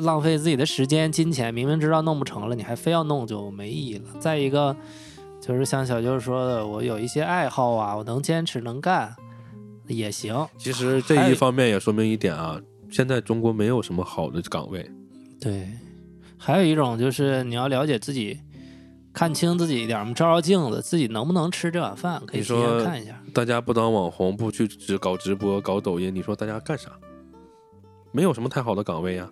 浪费自己的时间金钱，明明知道弄不成了，你还非要弄就没意义了。再一个就是像小舅说的，我有一些爱好啊，我能坚持能干也行。其实这一方面也说明一点啊，现在中国没有什么好的岗位。对，还有一种就是你要了解自己，看清自己一点儿，我们照照镜子，自己能不能吃这碗饭，可以说前看一下。大家不当网红，不去直搞直播、搞抖音，你说大家干啥？没有什么太好的岗位呀。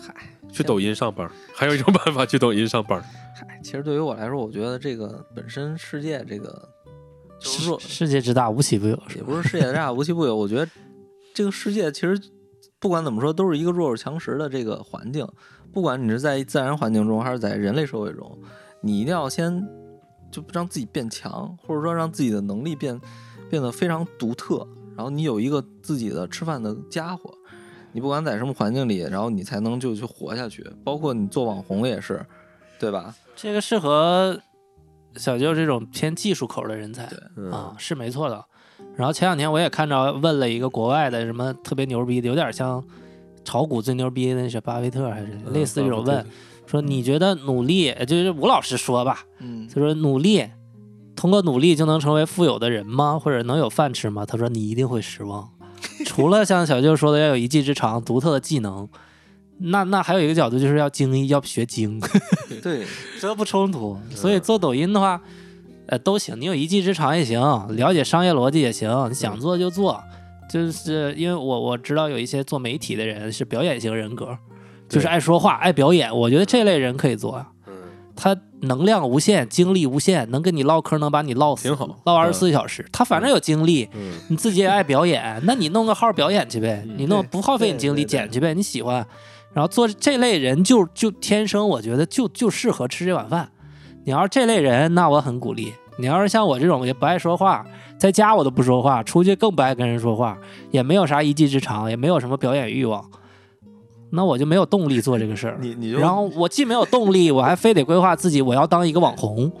嗨，去抖音上班，还有一种办法去抖音上班。嗨，其实对于我来说，我觉得这个本身世界这个就是说世世界之大，无奇不有，也？不是世界之大无奇不有。我觉得这个世界其实不管怎么说，都是一个弱肉强食的这个环境。不管你是在自然环境中，还是在人类社会中，你一定要先就让自己变强，或者说让自己的能力变变得非常独特。然后你有一个自己的吃饭的家伙，你不管在什么环境里，然后你才能就去活下去。包括你做网红也是，对吧？这个适合小舅这种偏技术口的人才嗯啊，是没错的。然后前两天我也看着问了一个国外的什么特别牛逼的，有点像炒股最牛逼的那是巴菲特还是类似这种问，说你觉得努力，就是吴老师说吧，嗯他说努力，通过努力就能成为富有的人吗？或者能有饭吃吗？他说你一定会失望。除了像小舅说的要有一技之长、独特的技能，那那还有一个角度就是要精，要学精，对，这不冲突。所以做抖音的话，呃都行，你有一技之长也行，了解商业逻辑也行，你想做就做。就是因为我我知道有一些做媒体的人是表演型人格，就是爱说话、爱表演，我觉得这类人可以做啊。嗯，他能量无限，精力无限，能跟你唠嗑，能把你唠死，挺好唠二十四小时。他反正有精力，嗯，你自己也爱表演，那你弄个号表演去呗，嗯你弄不耗费你精力剪去呗，你喜欢。然后做这类人就就天生，我觉得就就适合吃这碗饭。你要是这类人，那我很鼓励，你要是像我这种也不爱说话，在家我都不说话，出去更不爱跟人说话，也没有啥一技之长，也没有什么表演欲望，那我就没有动力做这个事儿。你你就然后我既没有动力，我还非得规划自己我要当一个网红，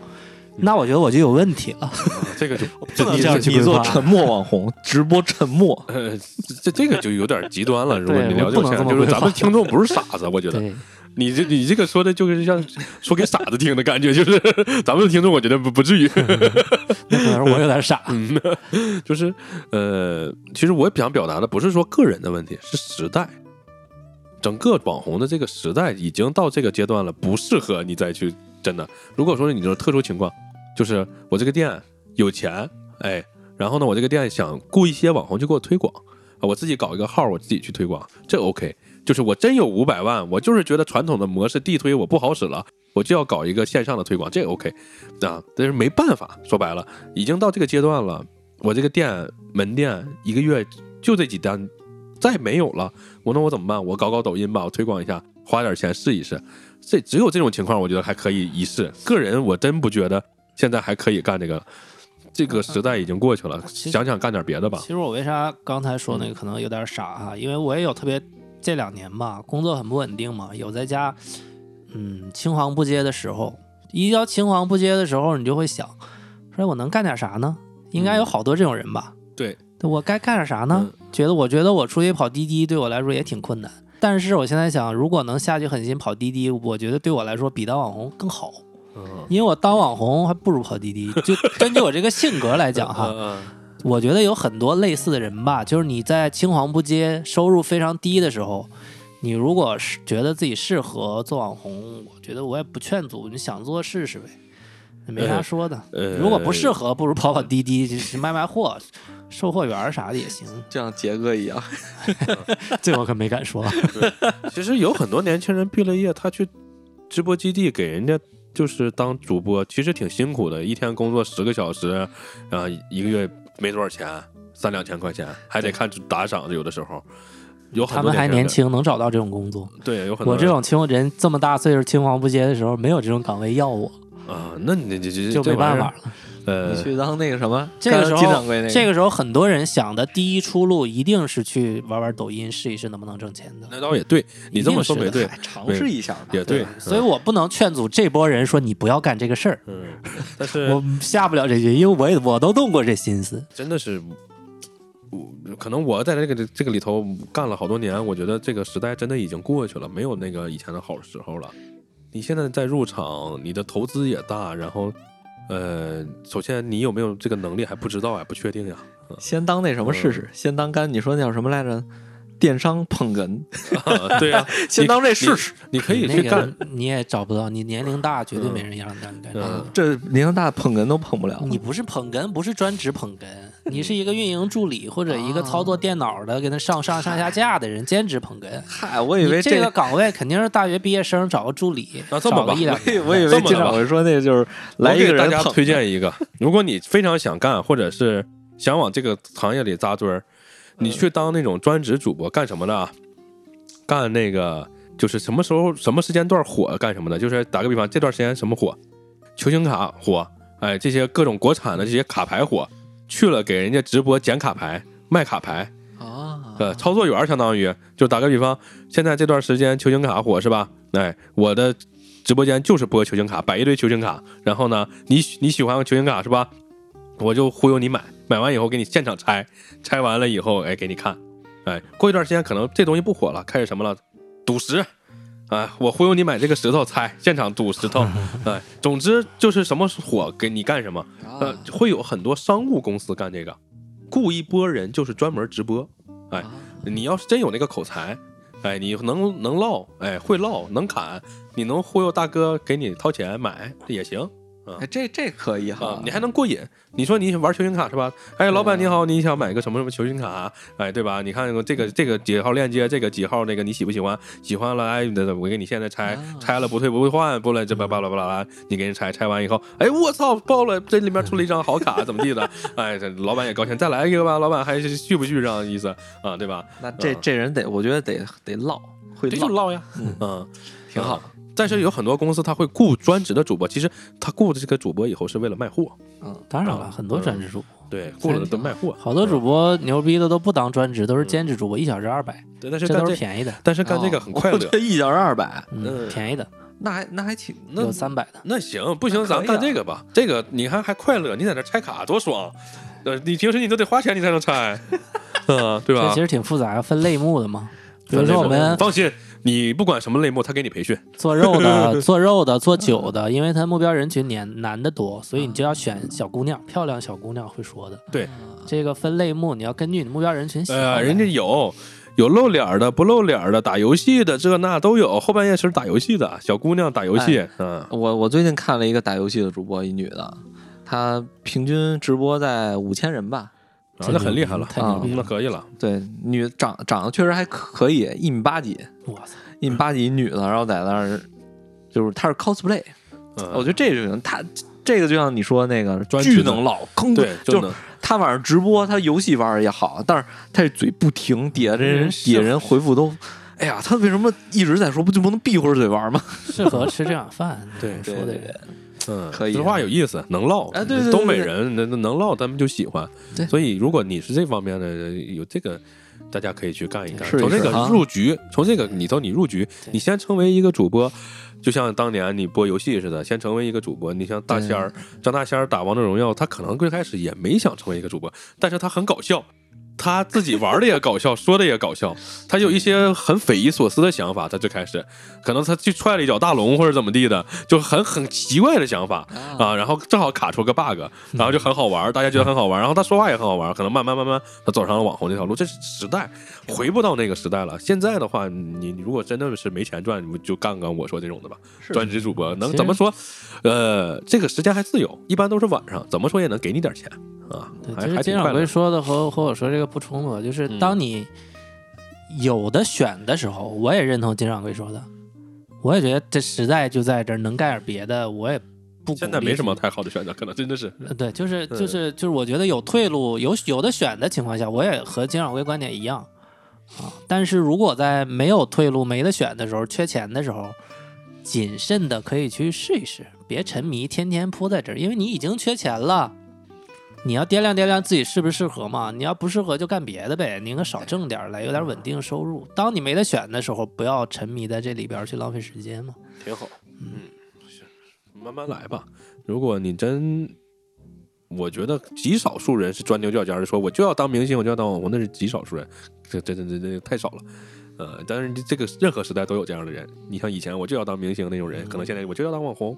那我觉得我就有问题了。这个就 不能这样去你做沉默网红，直播沉默。呃，这这个就有点极端了。如果对你了解我就是咱们听众不是傻子，我觉得对，你这你这个说的就是像说给傻子听的感觉，就是 咱们的听众，我觉得不不至于。那可能是我有点傻。嗯，就是呃，其实我想表达的不是说个人的问题，是时代，整个网红的这个时代已经到这个阶段了，不适合你再去真的。如果说你这种特殊情况，就是我这个店有钱，哎，然后呢，我这个店想雇一些网红去给我推广，啊我自己搞一个号，我自己去推广，这 OK。就是我真有五百万，我就是觉得传统的模式地推我不好使了，我就要搞一个线上的推广，这 OK 啊。但是没办法，说白了，已经到这个阶段了。我这个店门店一个月就这几单，再没有了，我那我怎么办？我搞搞抖音吧，我推广一下，花点钱试一试。这只有这种情况，我觉得还可以一试。个人我真不觉得现在还可以干这个，这个时代已经过去了，想想干点别的吧其。实我为啥刚才说那个可能有点傻哈、因为我也有特别这两年吧，工作很不稳定嘛，有在家嗯青黄不接的时候。一到青黄不接的时候，你就会想，说我能干点啥呢？应该有好多这种人吧？对，我该干点啥呢？觉得我觉得我出去跑滴滴对我来说也挺困难，但是我现在想，如果能下去狠心跑滴滴，我觉得对我来说比当网红更好，嗯，因为我当网红还不如跑滴滴。就根据我这个性格来讲哈，嗯我觉得有很多类似的人吧，就是你在青黄不接、收入非常低的时候，你如果是觉得自己适合做网红，我觉得我也不劝阻，你想做试试呗，没啥说的。呃，如果不适合，不如跑跑滴滴，就是卖卖货、售货员啥的也行。就像杰哥一样，这我可没敢说。其实有很多年轻人毕了业，他去直播基地给人家就是当主播，其实挺辛苦的，一天工作十个小时，啊，一个月没多少钱，三两千块钱，还得看打赏，有的时候。有他们还，年轻，能找到这种工作。对，有很多我这种青人这么大岁数青黄不接的时候，没有这种岗位要我，啊，那你这这就没办法。了。呃你，去当那个什么，这个时干金掌柜那候，个，这个时候很多人想的第一出路一定是去玩玩抖音，试一试能不能挣钱的。那倒也对，你这么说也对，尝试一下嘛，也对吧，所以我不能劝阻这波人说你不要干这个事儿，嗯，但是我下不了这句，因为我也我都动过这心思。真的是，我可能我在这个这个里头干了好多年，我觉得这个时代真的已经过去了，没有那个以前的好时候了。你现在在入场，你的投资也大，然后，呃，首先你有没有这个能力还不知道啊，不确定呀。先当那什么试试，先当干，你说那叫什么来着？电商捧哏，啊对呀、先当这试试。你可以那个去干。你也找不到，你年龄大，绝对没人让你干这年龄大捧哏都捧不了。你不是捧哏，不是专职捧哏，你是一个运营助理或者一个操作电脑的，给他上上上下架的人，兼职捧哏。嗨，我以为这个岗位肯定是大学毕业生找个助理，那这么吧找个一两我。我以为经常会说那个就是来我一给大家个人捧推荐一个，如果你非常想干，或者是想往这个行业里扎堆儿，你去当那种专职主播，干什么的啊？干那个就是什么时候、什么时间段火干什么的？就是打个比方，这段时间什么火？球星卡火，哎，这些各种国产的这些卡牌火，去了给人家直播捡卡牌、卖卡牌，啊，呃，操作员相当于就打个比方，现在这段时间球星卡火是吧？哎，我的直播间就是播球星卡，摆一堆球星卡，然后呢，你你喜欢球星卡是吧？我就忽悠你买，买完以后给你现场拆，拆完了以后，哎，给你看，哎，过一段时间可能这东西不火了，开始什么了？赌石。哎，我忽悠你买这个石头猜，现场赌石头，哎，总之就是什么火给你干什么，呃，会有很多商务公司干这个，雇一波人就是专门直播，哎，你要是真有那个口才，哎，你能能唠，哎，会唠，能侃，你能忽悠大哥给你掏钱买也行哎，这这可以啊哈，，你还能过瘾。你说你玩球星卡是吧？哎，老板你好，你想买个什么什么球星卡？哎，对吧？你看这个这个几号链接，这个几号那个你喜不喜欢？喜欢了，哎，我给你现在拆，啊拆了不退不会换，不了这巴巴拉巴拉拉，你给人拆，拆完以后，哎，我操，爆了，这里面出了一张好卡，怎么地的？哎，这老板也高兴，再来一个吧，老板还是续不续上意思啊，对吧？那这嗯这人得，我觉得得得唠，会这就唠，呀，嗯嗯，挺好。但是有很多公司他会雇专职的主播，其实他雇的这个主播以后是为了卖货，嗯，当然了，啊很多专职主播，对，雇了都卖货。好多主播牛逼的都不当专职，都是兼职主播，一小时二百，对，但是这都是便宜的，但是干这个很快乐哦。这一小时二百，嗯，嗯便宜的那还那还挺那有三百的。那行，不行，咱干这个吧。这个你看还快乐，你在那拆卡多爽。呃，你平时你都得花钱你才能拆，嗯，对吧这其？实挺复杂，要分类目的嘛。比如说我们放心，你不管什么类目，他给你培训。做肉的、做肉的、做酒的，因为他目标人群年男的多，所以你就要选小姑娘，漂亮小姑娘会说的。对，这个分类目，你要根据你的目标人群喜欢呃，人家有有露脸的，不露脸的，打游戏的，这那都有。后半夜是打游戏的，小姑娘打游戏，嗯，我我最近看了一个打游戏的主播，一女的，她平均直播在五千人吧。啊那很厉害了，嗯太牛逼了！那可以了。对，女长长得确实还可可以，一米八几，我操，一米八几女的，然后在那儿就是她是 cosplay，嗯，我觉得这就行。她这个就像你说那个专巨能唠，坑对，就就是能她晚上直播，她游戏玩的也好，但是她这嘴不停，底下这人嗯底下人回复都。哎呀，她为什么一直在说？不就不能闭会儿嘴玩吗？适合吃这碗饭。对说的人嗯，可以这话有意思，能唠。哎对对对东北人能能能唠，咱们就喜欢。对所以如果你是这方面的，有这个，大家可以去干一干。从这个入局，从这个里头你入局，你先成为一个主播，就像当年你播游戏似的，先成为一个主播。你像大仙儿，张大仙儿打王者荣耀，他可能最开始也没想成为一个主播，但是他很搞笑。他自己玩的也搞笑，说的也搞笑，他有一些很匪夷所思的想法。他最开始，可能他去踹了一脚大龙或者怎么地的，就很很奇怪的想法啊。然后正好卡出个 bug，然后就很好玩，大家觉得很好玩。然后他说话也很好玩，可能慢慢慢慢他走上了网红这条路。这是时代回不到那个时代了。现在的话，你你如果真的是没钱赚，你就干干我说这种的吧，专职主播能怎么说？呃，这个时间还自由，一般都是晚上，怎么说也能给你点钱啊，还还挺快乐。说的和和我说这个不冲突，就是嗯当你有的选的时候，我也认同金掌柜说的，我也觉得这实在就在这儿，能干点别的，我也不现在没什么太好的选择，可能真的是。呃，对，就是嗯就是就是，我觉得有退路、有有的选的情况下，我也和金掌柜观点一样啊。但是如果在没有退路、没得选的时候、缺钱的时候，谨慎的可以去试一试，别沉迷，天天扑在这儿，因为你已经缺钱了。你要掂量掂量自己适不适合嘛？你要不适合就干别的呗，宁可少挣点儿来，有点稳定收入。当你没得选的时候，不要沉迷在这里边儿去浪费时间嘛。挺好，嗯，行慢慢来吧。如果你真，我觉得极少数人是钻牛角尖的说我就要当明星，我就要当网红，那是极少数人，这这这这这太少了。呃，但是这个任何时代都有这样的人。你像以前我就要当明星那种人，可能现在我就要当网红，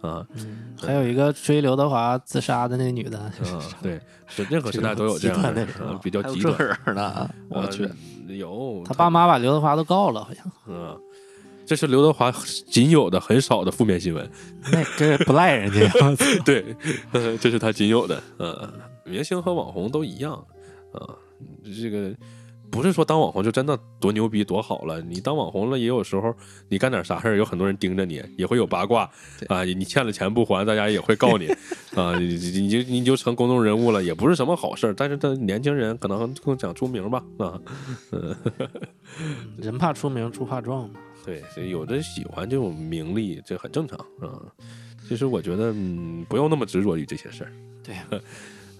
啊，嗯，还有一个追刘德华自杀的那女的，嗯，对，是任何时代都有这样的比较极端。样的啊，我去，呃有他爸妈把刘德华都告了，好像。嗯，这是刘德华仅有的很少的负面新闻。那这不赖人家，对，呃，这是他仅有的。嗯，明星和网红都一样，啊、这个不是说当网红就真的多牛逼多好了。你当网红了，也有时候你干点啥事儿，有很多人盯着你，也会有八卦啊。你欠了钱不还，大家也会告你 啊。你你你就你就成公众人物了，也不是什么好事儿。但是他年轻人可能更想出名吧，啊，人怕出名，猪怕壮嘛。对，有的喜欢这种名利，这很正常啊。其实我觉得，嗯，不用那么执着于这些事儿。对呀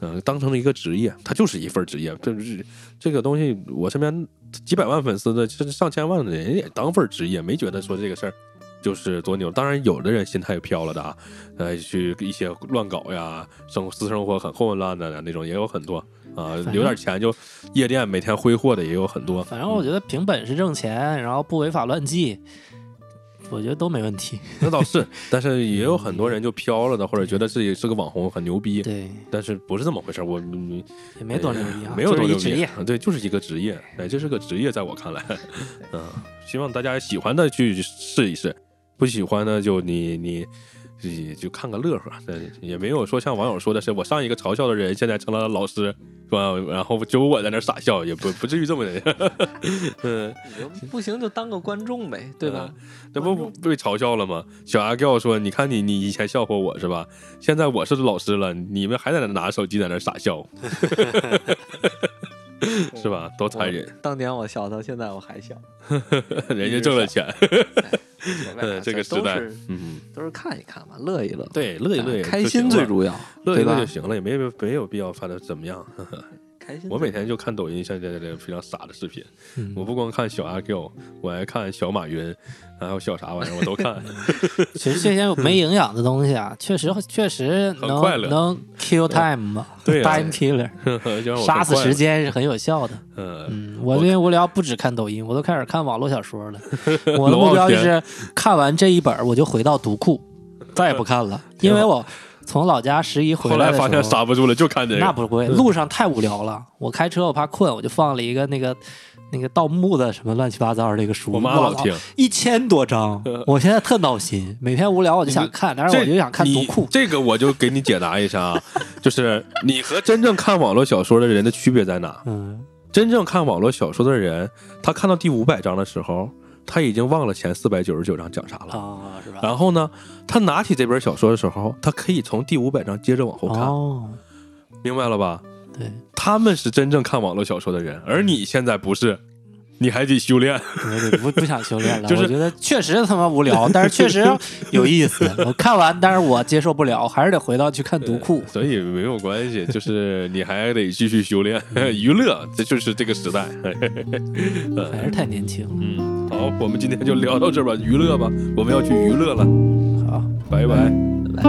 嗯、当成了一个职业，它就是一份职业。这是这个东西，我身边几百万粉丝的，甚至上千万的人也当份职业，没觉得说这个事儿就是多牛。当然，有的人心态飘了的啊，呃，去一些乱搞呀，生私生活很混乱的那种也有很多啊。正有点钱就夜店每天挥霍的也有很多。反正我觉得凭本事挣钱，然后不违法乱纪，我觉得都没问题。那倒是，但是也有很多人就飘了的，或者觉得自己是个网红很牛逼，对，但是不是这么回事儿。我你也没多牛逼啊，没有多牛逼对，就是一个职业，哎，这是个职业，在我看来，嗯，希望大家喜欢的去试一试，不喜欢的就你你。你就看个乐呵，但也没有说像网友说的是我上一个嘲笑的人现在成了老师，是吧？然后只有我在那儿傻笑，也不不至于这么的，嗯，不行就当个观众呗，对吧？这不不被嘲笑了吗？小阿吊说：“你看你你以前笑话我是吧？现在我是老师了，你们还在那拿着手机在那傻笑，是吧？多残忍！当年我笑他，现在我还笑。人家挣了钱。呃，这个时代都是，嗯，都是看一看嘛，乐一乐，对，乐一乐也开心最主要，乐一乐就？行了，也没有没有必要发的怎么样。我每天就看抖音，像这这个非常傻的视频。嗯我不光看小阿 Q，我还看小马云，还有小啥玩意儿，我都看。其实这些没营养的东西啊，确实确实能快乐能 kill time 嘛 对啊，time killer，杀死时。间是很有效的。嗯，嗯，我最近无聊不止看抖音，我都开始看网络小说了。我的目标就是看完这一本，我就回到读库，再也不看了，因为我从老家十一回来后来发现刹不住了，就看这个。那不会，路上太无聊了。我开车我怕困，我就放了一个那个那个盗墓的什么乱七八糟的一个书，我妈老听，一千多章，我现在特闹心，每天无聊我就想看，但是我就想看读库。这个我就给你解答一下啊，就是你和真正看网络小说的人的区别在哪？嗯，真正看网络小说的人，他看到第五百章的时候，他已经忘了前四百九十九章讲啥了。啊，是吧？然后呢，他拿起这本小说的时候，他可以从第五百章接着往后看，哦，明白了吧？对，他们是真正看网络小说的人，而你现在不是，你还得修炼，我得不不想修炼了。我觉得确实他妈无聊，但是确实有意思。我看完，但是我接受不了，还是得回到去看毒库。所以没有关系，就是你还得继续修炼。娱乐，这就是这个时代。还是太年轻。嗯，好，我们今天就聊到这吧，娱乐吧，我们要去娱乐了。好，拜拜。来。